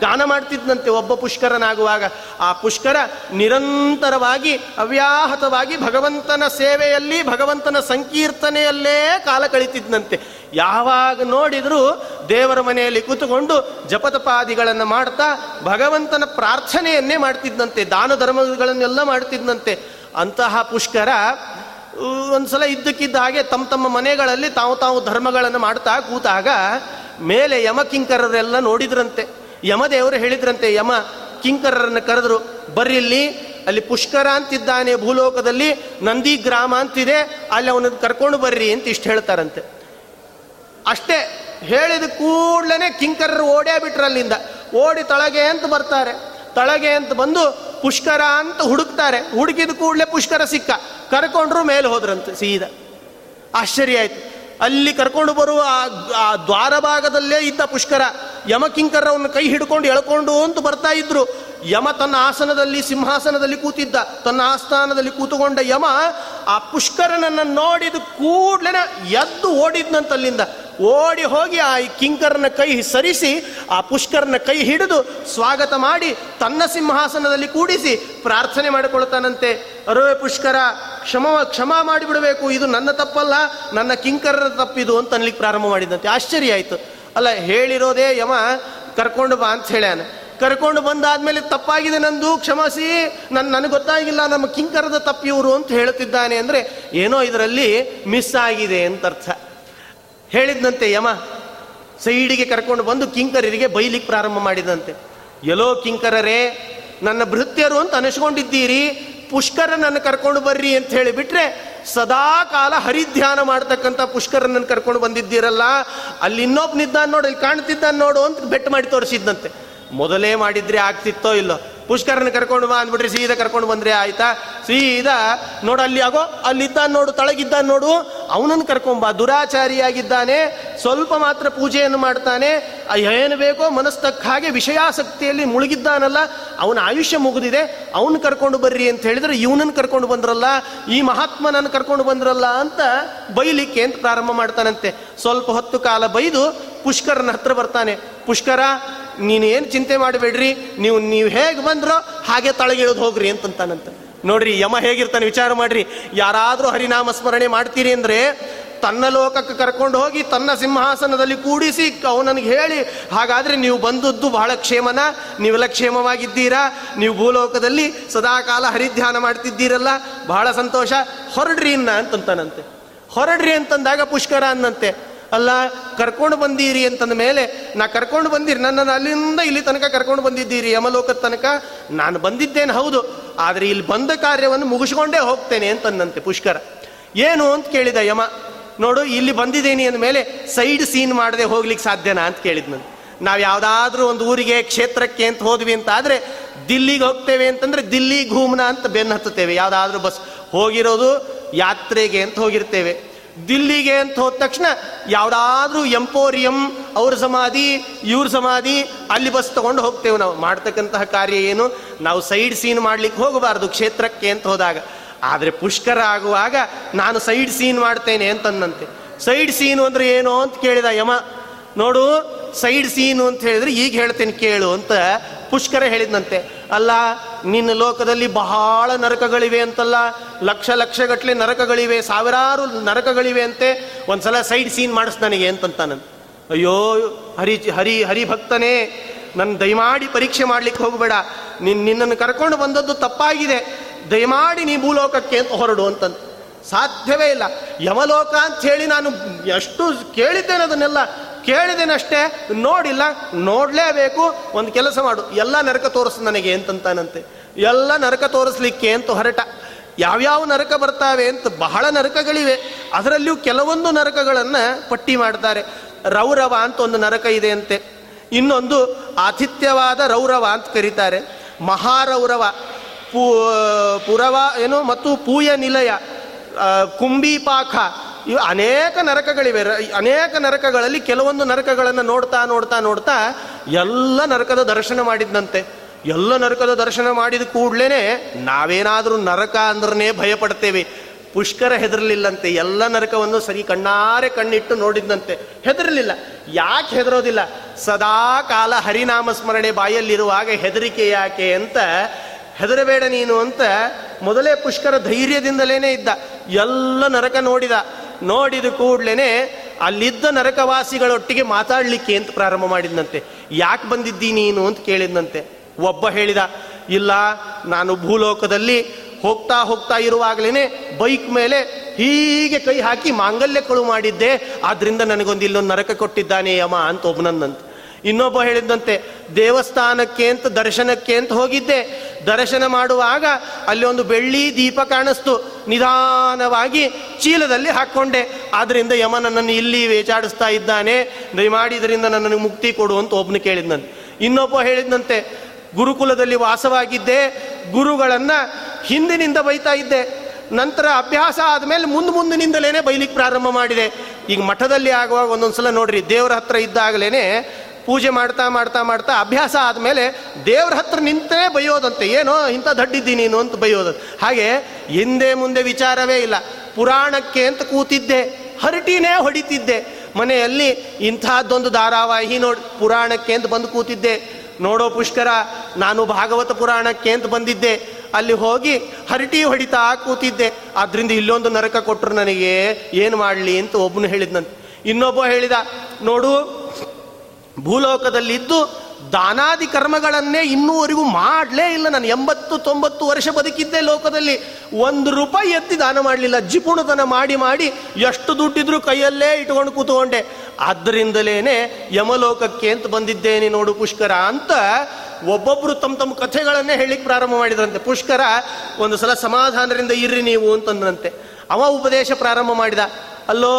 ಗಾನ ಮಾಡ್ತಿದ್ದಂತೆ ಒಬ್ಬ ಪುಷ್ಕರನಾಗುವಾಗ. ಆ ಪುಷ್ಕರ ನಿರಂತರವಾಗಿ, ಅವ್ಯಾಹತವಾಗಿ ಭಗವಂತನ ಸೇವೆಯಲ್ಲಿ, ಭಗವಂತನ ಸಂಕೀರ್ತನೆಯಲ್ಲೇ ಕಾಲ ಕಳಿತಿದ್ದಂತೆ ಯಾವಾಗ ನೋಡಿದರೂ ದೇವರ ಮನೆಯಲ್ಲಿ ಕೂತುಕೊಂಡು ಜಪತಪಾದಿಗಳನ್ನು ಮಾಡ್ತಾ ಭಗವಂತನ ಪ್ರಾರ್ಥನೆಯನ್ನೇ ಮಾಡ್ತಿದ್ದಂತೆ ದಾನ ಧರ್ಮಗಳನ್ನೆಲ್ಲ ಮಾಡ್ತಿದ್ದಂತೆ ಅಂತಹ ಪುಷ್ಕರ ಒಂದ್ಸಲ ಇದ್ದಕ್ಕಿದ್ದ ಹಾಗೆ ತಮ್ಮ ತಮ್ಮ ಮನೆಗಳಲ್ಲಿ ತಾವು ತಾವು ಧರ್ಮಗಳನ್ನು ಮಾಡ್ತಾ ಕೂತಾಗ ಮೇಲೆ ಯಮ ಕಿಂಕರರೆಲ್ಲ ನೋಡಿದ್ರಂತೆ. ಯಮದೇವರು ಹೇಳಿದ್ರಂತೆ, ಯಮ, ಕಿಂಕರರನ್ನು ಕರೆದ್ರು ಬರ್ರಿಲ್ಲಿ ಅಲ್ಲಿ ಪುಷ್ಕರ ಅಂತಿದ್ದಾನೆ ಭೂಲೋಕದಲ್ಲಿ, ನಂದಿ ಗ್ರಾಮ ಅಂತಿದೆ, ಅಲ್ಲಿ ಅವನನ್ನು ಕರ್ಕೊಂಡು ಬರ್ರಿ ಅಂತ ಇಷ್ಟು ಹೇಳ್ತಾರಂತೆ. ಅಷ್ಟೇ, ಹೇಳಿದ ಕೂಡಲೇ ಕಿಂಕರರು ಓಡೇ ಬಿಟ್ರು ಅಲ್ಲಿಂದ. ಓಡಿ ತಳಗೆ ಅಂತ ಬರ್ತಾರೆ. ತಳಗೆ ಅಂತ ಬಂದು ಪುಷ್ಕರ ಅಂತ ಹುಡುಕ್ತಾರೆ. ಹುಡುಕಿದ ಕೂಡಲೇ ಪುಷ್ಕರ ಸಿಕ್ಕ. ಕರ್ಕೊಂಡ್ರು ಮೇಲೆ ಹೋದ್ರಂತೆ, ಸೀದಾ. ಆಶ್ಚರ್ಯ ಆಯ್ತು. ಅಲ್ಲಿ ಕರ್ಕೊಂಡು ಬರುವ ಆ ದ್ವಾರ ಭಾಗದಲ್ಲೇ ಇದ್ದ ಪುಷ್ಕರ ಯಮಕಿಂಕರವನ್ನು ಕೈ ಹಿಡ್ಕೊಂಡು ಎಳ್ಕೊಂಡು ಅಂತ ಬರ್ತಾ ಇದ್ರು. ಯಮ ತನ್ನ ಆಸನದಲ್ಲಿ, ಸಿಂಹಾಸನದಲ್ಲಿ ಕೂತಿದ್ದ, ತನ್ನ ಆಸ್ಥಾನದಲ್ಲಿ ಕೂತುಕೊಂಡ ಯಮ ಆ ಪುಷ್ಕರನನ್ನು ನೋಡಿದ ಕೂಡ್ಲೆನ ಎದ್ದು ಓಡಿದ್ನಂತಲ್ಲಿಂದ ಓಡಿ ಹೋಗಿ ಆ ಕಿಂಕರನ ಕೈ ಸರಿಸಿ, ಆ ಪುಷ್ಕರನ ಕೈ ಹಿಡಿದು ಸ್ವಾಗತ ಮಾಡಿ ತನ್ನ ಸಿಂಹಾಸನದಲ್ಲಿ ಕೂಡಿಸಿ ಪ್ರಾರ್ಥನೆ ಮಾಡಿಕೊಳ್ತಾನಂತೆ. ಅರವೇ ಪುಷ್ಕರ, ಕ್ಷಮ ಕ್ಷಮ ಮಾಡಿಬಿಡಬೇಕು. ಇದು ನನ್ನ ತಪ್ಪಲ್ಲ, ನನ್ನ ಕಿಂಕರರ ತಪ್ಪಿದು ಅಂತ ಅನ್ಲಿಕ್ಕೆ ಪ್ರಾರಂಭ ಮಾಡಿದಂತೆ. ಆಶ್ಚರ್ಯ ಆಯಿತು. ಅಲ್ಲ, ಹೇಳಿರೋದೇ ಯಮ, ಕರ್ಕೊಂಡು ಬಾ ಅಂತ ಹೇಳ್ಯಾನ. ಕರ್ಕೊಂಡು ಬಂದಾದ್ಮೇಲೆ ತಪ್ಪಾಗಿದೆ ನಂದು, ಕ್ಷಮಿಸಿ. ನನ್ನ ನನಗೆ ಗೊತ್ತಾಗಿಲ್ಲ, ನಮ್ಮ ಕಿಂಕರದ ತಪ್ಪಿವರು ಅಂತ ಹೇಳುತ್ತಿದ್ದಾನೆ ಅಂದರೆ ಏನೋ ಇದರಲ್ಲಿ ಮಿಸ್ ಆಗಿದೆ ಅಂತ ಅರ್ಥ ಹೇಳಿದ್ನಂತೆ ಯಮ, ಸೈಡಿಗೆ ಕರ್ಕೊಂಡು ಬಂದು ಕಿಂಕರರಿಗೆ ಬೈಲಿಕ್ಕೆ ಪ್ರಾರಂಭ ಮಾಡಿದಂತೆ. ಎಲ್ಲೋ ಕಿಂಕರರೇ, ನನ್ನ ಭೃತ್ಯರು ಅಂತ ಅನಿಸ್ಕೊಂಡಿದ್ದೀರಿ ಪುಷ್ಕರನನ್ನು ಕರ್ಕೊಂಡು ಬರ್ರಿ ಅಂತ ಹೇಳಿಬಿಟ್ರೆ ಸದಾ ಕಾಲ ಹರಿಧ್ಯಾನ ಮಾಡ್ತಕ್ಕಂಥ ಪುಷ್ಕರನನ್ನು ಕರ್ಕೊಂಡು ಬಂದಿದ್ದೀರಲ್ಲ, ಅಲ್ಲಿ ಇನ್ನೊಬ್ಬನಿದ್ದಾನೆ ನೋಡು, ಇಲ್ಲಿ ಕಾಣ್ತಿದ್ದಾನೆ ನೋಡು ಅಂತ ಬೆಟ್ಟು ಮಾಡಿ ತೋರಿಸಿದ್ದಂತೆ ಮೊದಲೇ ಮಾಡಿದ್ರೆ ಆಗ್ತಿತ್ತೋ ಇಲ್ಲೋ? ಪುಷ್ಕರನ ಕರ್ಕೊಂಡು ಬಾ ಅಂದ್ಬಿಟ್ರೆ ಸೀದಾ ಕರ್ಕೊಂಡು ಬಂದ್ರೆ ಆಯ್ತಾ? ಸೀದಾ ನೋಡು ಅಲ್ಲಿ ಆಗೋ, ಅಲ್ಲಿದ್ದಾನೆ ನೋಡು, ತಳಗಿದ್ದಾನೆ ನೋಡು. ಅವನನ್ನು ಕರ್ಕೊಂಬ ದುರಾಚಾರಿಯಾಗಿದ್ದಾನೆ. ಸ್ವಲ್ಪ ಮಾತ್ರ ಪೂಜೆಯನ್ನು ಮಾಡ್ತಾನೆ. ಏನು ಬೇಕೋ ಮನಸ್ತಕ್ಕ ಹಾಗೆ ವಿಷಯಾಸಕ್ತಿಯಲ್ಲಿ ಮುಳುಗಿದ್ದಾನಲ್ಲ, ಅವನ ಆಯುಷ್ಯ ಮುಗಿದಿದೆ. ಅವನು ಕರ್ಕೊಂಡು ಬರ್ರಿ ಅಂತ ಹೇಳಿದ್ರೆ ಇವನನ್ನು ಕರ್ಕೊಂಡು ಬಂದ್ರಲ್ಲ, ಈ ಮಹಾತ್ಮನನ್ನು ಕರ್ಕೊಂಡು ಬಂದ್ರಲ್ಲ ಅಂತ ಬೈಲಿಕ್ಕೆ ಅಂತ ಪ್ರಾರಂಭ ಮಾಡ್ತಾನಂತೆ. ಸ್ವಲ್ಪ ಹೊತ್ತು ಕಾಲ ಬೈದು ಪುಷ್ಕರನ ಹತ್ರ ಬರ್ತಾನೆ. ಪುಷ್ಕರ, ನೀನೇನು ಚಿಂತೆ ಮಾಡಬೇಡ್ರಿ, ನೀವು ನೀವು ಹೇಗೆ ಬಂದ್ರೋ ಹಾಗೆ ತಳಗಿಳಿದು ಹೋಗ್ರಿ ಅಂತಂತಾನಂತ. ನೋಡ್ರಿ, ಯಮ ಹೇಗಿರ್ತಾನೆ ವಿಚಾರ ಮಾಡ್ರಿ. ಯಾರಾದರೂ ಹರಿನಾಮ ಸ್ಮರಣೆ ಮಾಡ್ತೀರಿ ಅಂದರೆ ತನ್ನ ಲೋಕಕ್ಕೆ ಕರ್ಕೊಂಡು ಹೋಗಿ ತನ್ನ ಸಿಂಹಾಸನದಲ್ಲಿ ಕೂಡಿಸಿ ಅವನಿಗೆ ಹೇಳಿ. ಹಾಗಾದರೆ ನೀವು ಬಂದದ್ದು ಬಹಳ ಕ್ಷೇಮನ ನೀವೆಲ್ಲ ಕ್ಷೇಮವಾಗಿದ್ದೀರಾ ನೀವು ಭೂಲೋಕದಲ್ಲಿ ಸದಾಕಾಲ ಹರಿಧ್ಯಾನ ಮಾಡ್ತಿದ್ದೀರಲ್ಲ, ಬಹಳ ಸಂತೋಷ. ಹೊರಡ್ರಿ ಇನ್ನ ಅಂತಂತಾನಂತೆ. ಹೊರಡ್ರಿ ಅಂತಂದಾಗ ಪುಷ್ಕರ ಅನ್ನಂತೆ. ಅಲ್ಲ, ಕರ್ಕೊಂಡು ಬಂದೀರಿ ಅಂತಂದ ಮೇಲೆ, ನಾ ಕರ್ಕೊಂಡು ಬಂದಿರಿ, ನನ್ನನ್ನು ಅಲ್ಲಿಂದ ಇಲ್ಲಿ ತನಕ ಕರ್ಕೊಂಡು ಬಂದಿದ್ದೀರಿ, ಯಮಲೋಕದ ತನಕ. ನಾನು ಬಂದಿದ್ದೇನೆ, ಹೌದು. ಆದರೆ ಇಲ್ಲಿ ಬಂದ ಕಾರ್ಯವನ್ನು ಮುಗಿಸ್ಕೊಂಡೇ ಹೋಗ್ತೇನೆ ಅಂತಂದಂತೆ ಪುಷ್ಕರ. ಏನು ಅಂತ ಕೇಳಿದ ಯಮ, ನೋಡು, ಇಲ್ಲಿ ಬಂದಿದ್ದೀನಿ ಅಂದಮೇಲೆ ಸೈಡ್ ಸೀನ್ ಮಾಡದೆ ಹೋಗ್ಲಿಕ್ಕೆ ಸಾಧ್ಯನಾ ಅಂತ ಕೇಳಿದ್ ನಾವು ಯಾವುದಾದ್ರೂ ಒಂದು ಊರಿಗೆ, ಕ್ಷೇತ್ರಕ್ಕೆ ಅಂತ ಹೋದ್ವಿ ಅಂತ ಆದರೆ ದಿಲ್ಲಿಗೆ ಹೋಗ್ತೇವೆ ಅಂತಂದ್ರೆ ದಿಲ್ಲಿ ಘೂಮ್ನ ಅಂತ ಬೆನ್ನು ಹತ್ತುತ್ತೇವೆ. ಯಾವುದಾದ್ರೂ ಬಸ್ ಹೋಗಿರೋದು, ಯಾತ್ರೆಗೆ ಅಂತ ಹೋಗಿರ್ತೇವೆ. ದಿಲ್ಲಿಗೆ ಅಂತ ಹೋದ ತಕ್ಷಣ ಯಾವುದಾದ್ರೂ ಎಂಪೋರಿಯಂ, ಅವ್ರ ಸಮಾಧಿ, ಇವ್ರ ಸಮಾಧಿ, ಅಲ್ಲಿ ಬಸ್ ತಗೊಂಡು ಹೋಗ್ತೇವೆ ನಾವು. ಮಾಡ್ತಕ್ಕಂತಹ ಕಾರ್ಯ ಏನು? ನಾವು ಸೈಡ್ ಸೀನ್ ಮಾಡ್ಲಿಕ್ಕೆ ಹೋಗಬಾರ್ದು ಕ್ಷೇತ್ರಕ್ಕೆ ಅಂತ ಹೋದಾಗ. ಆದರೆ ಪುಷ್ಕರ ಆಗುವಾಗ ನಾನು ಸೈಡ್ ಸೀನ್ ಮಾಡ್ತೇನೆ ಅಂತಂದಂತೆ ಸೈಡ್ ಸೀನು ಅಂದ್ರೆ ಏನು ಅಂತ ಕೇಳಿದ ಯಮ ನೋಡು, ಸೈಡ್ ಸೀನು ಅಂತ ಹೇಳಿದ್ರೆ ಈಗ ಹೇಳ್ತೇನೆ ಕೇಳು ಅಂತ ಪುಷ್ಕರ ಹೇಳಿದ್ನಂತೆ. ಅಲ್ಲ, ನಿನ್ನ ಲೋಕದಲ್ಲಿ ಬಹಳ ನರಕಗಳಿವೆ ಅಂತಲ್ಲ, ಲಕ್ಷ ಲಕ್ಷಗಟ್ಟಲೆ ನರಕಗಳಿವೆ, ಸಾವಿರಾರು ನರಕಗಳಿವೆ ಅಂತೆ, ಒಂದ್ಸಲ ಸೈಡ್ ಸೀನ್ ಮಾಡಿಸ್ ನನಗೆ ಅಂತಂತಾನಂತ. ಅಯ್ಯೋ, ಹರಿ ಹರಿ, ಹರಿಭಕ್ತನೇ ನನ್ನ ದಯಮಾಡಿ ಪರೀಕ್ಷೆ ಮಾಡ್ಲಿಕ್ಕೆ ಹೋಗಬೇಡ. ನಿನ್, ನಿನ್ನನ್ನು ಕರ್ಕೊಂಡು ಬಂದದ್ದು ತಪ್ಪಾಗಿದೆ. ದಯಮಾಡಿ ನೀ ಭೂಲೋಕಕ್ಕೆ ಅಂತ ಹೊರಡು ಅಂತಂತ ಸಾಧ್ಯವೇ ಇಲ್ಲ. ಯಮಲೋಕ ಅಂತ ಹೇಳಿ ನಾನು ಎಷ್ಟು ಕೇಳಿದ್ದೇನೆ ಅದನ್ನೆಲ್ಲ. ಕೇಳಿದೇನಷ್ಟೇ, ನೋಡಿಲ್ಲ, ನೋಡಲೇಬೇಕು, ಒಂದು ಕೆಲಸ ಮಾಡು. ಎಲ್ಲ ನರಕ ತೋರಿಸು ನನಗೆ ಅಂತಂತಾನಂತೆ. ಎಲ್ಲ ನರಕ ತೋರಿಸ್ಲಿಕ್ಕೆ ಅಂತ ಹೊರಟ. ಯಾವ್ಯಾವ ನರಕ ಬರ್ತಾವೆ ಅಂತ ಬಹಳ ನರಕಗಳಿವೆ. ಅದರಲ್ಲಿಯೂ ಕೆಲವೊಂದು ನರಕಗಳನ್ನು ಪಟ್ಟಿ ಮಾಡ್ತಾರೆ. ರೌರವ ಅಂತ ಒಂದು ನರಕ ಇದೆ ಅಂತೆ. ಇನ್ನೊಂದು ಆತಿಥ್ಯವಾದ ರೌರವ ಅಂತ ಕರೀತಾರೆ. ಮಹಾರೌರವ, ಪೂ ಪುರವ, ಏನು, ಮತ್ತು ಪೂಯ ನಿಲಯ ಕುಂಬಿಪಾಖ ಇವು ಅನೇಕ ನರಕಗಳಿವೆ. ಅನೇಕ ನರಕಗಳಲ್ಲಿ ಕೆಲವೊಂದು ನರಕಗಳನ್ನು ನೋಡ್ತಾ ನೋಡ್ತಾ ನೋಡ್ತಾ ಎಲ್ಲ ನರಕದ ದರ್ಶನ ಮಾಡಿದ್ದಂತೆ ಎಲ್ಲ ನರಕದ ದರ್ಶನ ಮಾಡಿದ ಕೂಡ್ಲೇನೆ ನಾವೇನಾದರೂ ನರಕ ಅಂದ್ರೆ ಭಯ ಪಡ್ತೇವೆ ಪುಷ್ಕರ ಹೆದರ್ಲಿಲ್ಲಂತೆ. ಎಲ್ಲ ನರಕವನ್ನು ಸರಿ ಕಣ್ಣಾರೆ ಕಣ್ಣಿಟ್ಟು ನೋಡಿದ್ದಂತೆ ಹೆದರ್ಲಿಲ್ಲ. ಯಾಕೆ ಹೆದರೋದಿಲ್ಲ? ಸದಾ ಕಾಲ ಹರಿನಾಮ ಸ್ಮರಣೆ ಬಾಯಲ್ಲಿರುವಾಗ ಹೆದರಿಕೆ ಯಾಕೆ ಅಂತ ಹೆದರಬೇಡ ನೀನು ಅಂತ ಮೊದಲೇ ಪುಷ್ಕರ ಧೈರ್ಯದಿಂದಲೇನೆ ಇದ್ದ. ಎಲ್ಲ ನರಕ ನೋಡಿದ. ನೋಡಿದ ಕೂಡ್ಲೇನೆ ಅಲ್ಲಿದ್ದ ನರಕವಾಸಿಗಳೊಟ್ಟಿಗೆ ಮಾತಾಡಲಿಕ್ಕೆ ಅಂತ ಪ್ರಾರಂಭ ಮಾಡಿದ್ನಂತೆ. ಯಾಕೆ ಬಂದಿದ್ದೀ ನೀನು ಅಂತ ಕೇಳಿದ್ನಂತೆ. ಒಬ್ಬ ಹೇಳಿದ, ಇಲ್ಲ, ನಾನು ಭೂಲೋಕದಲ್ಲಿ ಹೋಗ್ತಾ ಹೋಗ್ತಾ ಇರುವಾಗಲೇನೆ ಬೈಕ್ ಮೇಲೆ ಹೀಗೆ ಕೈ ಹಾಕಿ ಮಾಂಗಲ್ಯ ಕಳು ಮಾಡಿದ್ದೆ. ಆದ್ರಿಂದ ನನಗೊಂದು ಇಲ್ಲೊಂದು ನರಕ ಕೊಟ್ಟಿದ್ದಾನೆ ಯಮ ಅಂತ ಒಬ್ಬನಂದಂತೆ ಇನ್ನೊಬ್ಬ ಹೇಳಿದ್ದಂತೆ ದೇವಸ್ಥಾನಕ್ಕೆ ಅಂತ, ದರ್ಶನಕ್ಕೆ ಅಂತ ಹೋಗಿದ್ದೆ. ದರ್ಶನ ಮಾಡುವಾಗ ಅಲ್ಲಿ ಒಂದು ಬೆಳ್ಳಿ ದೀಪ ಕಾಣಿಸ್ತು. ನಿಧಾನವಾಗಿ ಚೀಲದಲ್ಲಿ ಹಾಕ್ಕೊಂಡೆ. ಆದ್ರಿಂದ ಯಮ ನನ್ನನ್ನು ಇಲ್ಲಿ ವೇಚಾಡಿಸ್ತಾ ಇದ್ದಾನೆ. ದಯಮಾಡಿ ಇದರಿಂದ ನನ್ನನ್ನು ಮುಕ್ತಿ ಕೊಡು ಅಂತ ಒಬ್ಬನು ಕೇಳಿದ್ನಂತೆ ಇನ್ನೊಬ್ಬ ಹೇಳಿದ್ನಂತೆ, ಗುರುಕುಲದಲ್ಲಿ ವಾಸವಾಗಿದ್ದೆ. ಗುರುಗಳನ್ನ ಹಿಂದಿನಿಂದ ಬೈತಾ ಇದ್ದೆ. ನಂತರ ಅಭ್ಯಾಸ ಆದಮೇಲೆ ಮುಂದೆ ಮುಂದಿನಿಂದಲೇ ಬೈಲಿಕ್ಕೆ ಪ್ರಾರಂಭ ಮಾಡಿದೆ. ಈಗ ಮಠದಲ್ಲಿ ಆಗುವಾಗ ಒಂದೊಂದ್ಸಲ ನೋಡ್ರಿ, ದೇವರ ಹತ್ರ ಇದ್ದಾಗಲೇ ಪೂಜೆ ಮಾಡ್ತಾ ಮಾಡ್ತಾ ಮಾಡ್ತಾ ಅಭ್ಯಾಸ ಆದಮೇಲೆ ದೇವ್ರ ಹತ್ರ ನಿಂತೇ ಬೈಯೋದಂತೆ. ಏನೋ ಇಂಥ ದಡ್ಡಿದ್ದಿ ನೀನು ಅಂತ ಬೈಯೋದು. ಹಾಗೆ ಹಿಂದೆ ಮುಂದೆ ವಿಚಾರವೇ ಇಲ್ಲ. ಪುರಾಣಕ್ಕೆ ಅಂತ ಕೂತಿದ್ದೆ. ಹರಟಿನೇ ಹೊಡಿತಿದ್ದೆ. ಮನೆಯಲ್ಲಿ ಇಂಥದ್ದೊಂದು ಧಾರಾವಾಹಿ ನೋಡಿ ಪುರಾಣಕ್ಕೆ ಅಂತ ಬಂದು ಕೂತಿದ್ದೆ. ನೋಡೋ ಪುಷ್ಕರ, ನಾನು ಭಾಗವತ ಪುರಾಣಕ್ಕೆ ಅಂತ ಬಂದಿದ್ದೆ. ಅಲ್ಲಿ ಹೋಗಿ ಹರಟಿ ಹೊಡಿತಾ ಕೂತಿದ್ದೆ. ಆದ್ರಿಂದ ಇಲ್ಲೊಂದು ನರಕ ಕೊಟ್ಟರು ನನಗೆ. ಏನು ಮಾಡಲಿ ಅಂತ ಒಬ್ಬನು ಹೇಳಿದ್ನಂತೆ ಇನ್ನೊಬ್ಬ ಹೇಳಿದ, ನೋಡು ಭೂಲೋಕದಲ್ಲಿದ್ದು ದಾನಾದಿ ಕರ್ಮಗಳನ್ನೇ ಇನ್ನೂವರೆಗೂ ಮಾಡಲೇ ಇಲ್ಲ ನಾನು ಎಂಬತ್ತು ತೊಂಬತ್ತು ವರ್ಷ ಬದುಕಿದ್ದೆ ಲೋಕದಲ್ಲಿ. ಒಂದು ರೂಪಾಯಿ ಎತ್ತಿ ದಾನ ಮಾಡಲಿಲ್ಲ ಜಿಪುಣತನ ಮಾಡಿ ಮಾಡಿ ಎಷ್ಟು ದುಡ್ಡಿದ್ರು ಕೈಯಲ್ಲೇ ಇಟ್ಕೊಂಡು ಕೂತ್ಕೊಂಡೆ. ಆದ್ದರಿಂದಲೇನೆ ಯಮಲೋಕಕ್ಕೆ ಅಂತ ಬಂದಿದ್ದೇನೆ ನೋಡು ಪುಷ್ಕರ ಅಂತ ಒಬ್ಬೊಬ್ರು ತಮ್ಮ ತಮ್ಮ ಕಥೆಗಳನ್ನೇ ಹೇಳಿಕ್ ಪ್ರಾರಂಭ ಮಾಡಿದ್ರಂತೆ. ಪುಷ್ಕರ, ಒಂದು ಸಲ ಸಮಾಧಾನದಿಂದ ಇರ್ರಿ ನೀವು ಅಂತಂದ್ರಂತೆ. ಅವ ಉಪದೇಶ ಪ್ರಾರಂಭ ಮಾಡಿದ, ಅಲ್ಲೋ,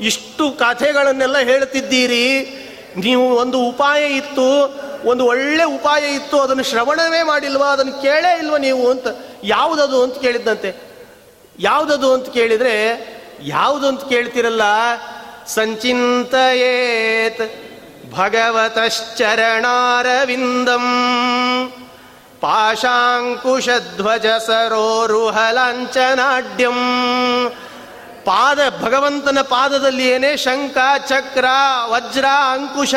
ಇಷ್ಟು ಕಥೆಗಳನ್ನೆಲ್ಲ ಹೇಳ್ತಿದ್ದೀರಿ ನೀವು ಒಂದು ಉಪಾಯ ಇತ್ತು, ಒಂದು ಒಳ್ಳೆ ಉಪಾಯ ಇತ್ತು, ಅದನ್ನು ಶ್ರವಣವೇ ಮಾಡಿಲ್ವಾ? ಅದನ್ನು ಕೇಳೇ ಇಲ್ವಾ ನೀವು ಅಂತ? ಯಾವುದದು ಅಂತ ಕೇಳಿದ್ದಂತೆ ಯಾವುದದು ಅಂತ ಕೇಳಿದ್ರೆ, ಯಾವುದು ಅಂತ ಕೇಳ್ತಿರಲ್ಲ? ಸಂಚಿಂತಯೇತ್ ಭಗವತಶ್ಚರಣಾರವಿಂದಂ. ಪಾಶಾಂಕುಶಧ್ವಜ ಸರೋರುಹಲಾಂಚನಾಡ್ಯಂ. ಪಾದ ಭಗವಂತನ ಪಾದದಲ್ಲಿ ಏನೇ ಶಂಕ ಚಕ್ರ, ವಜ್ರ, ಅಂಕುಶ,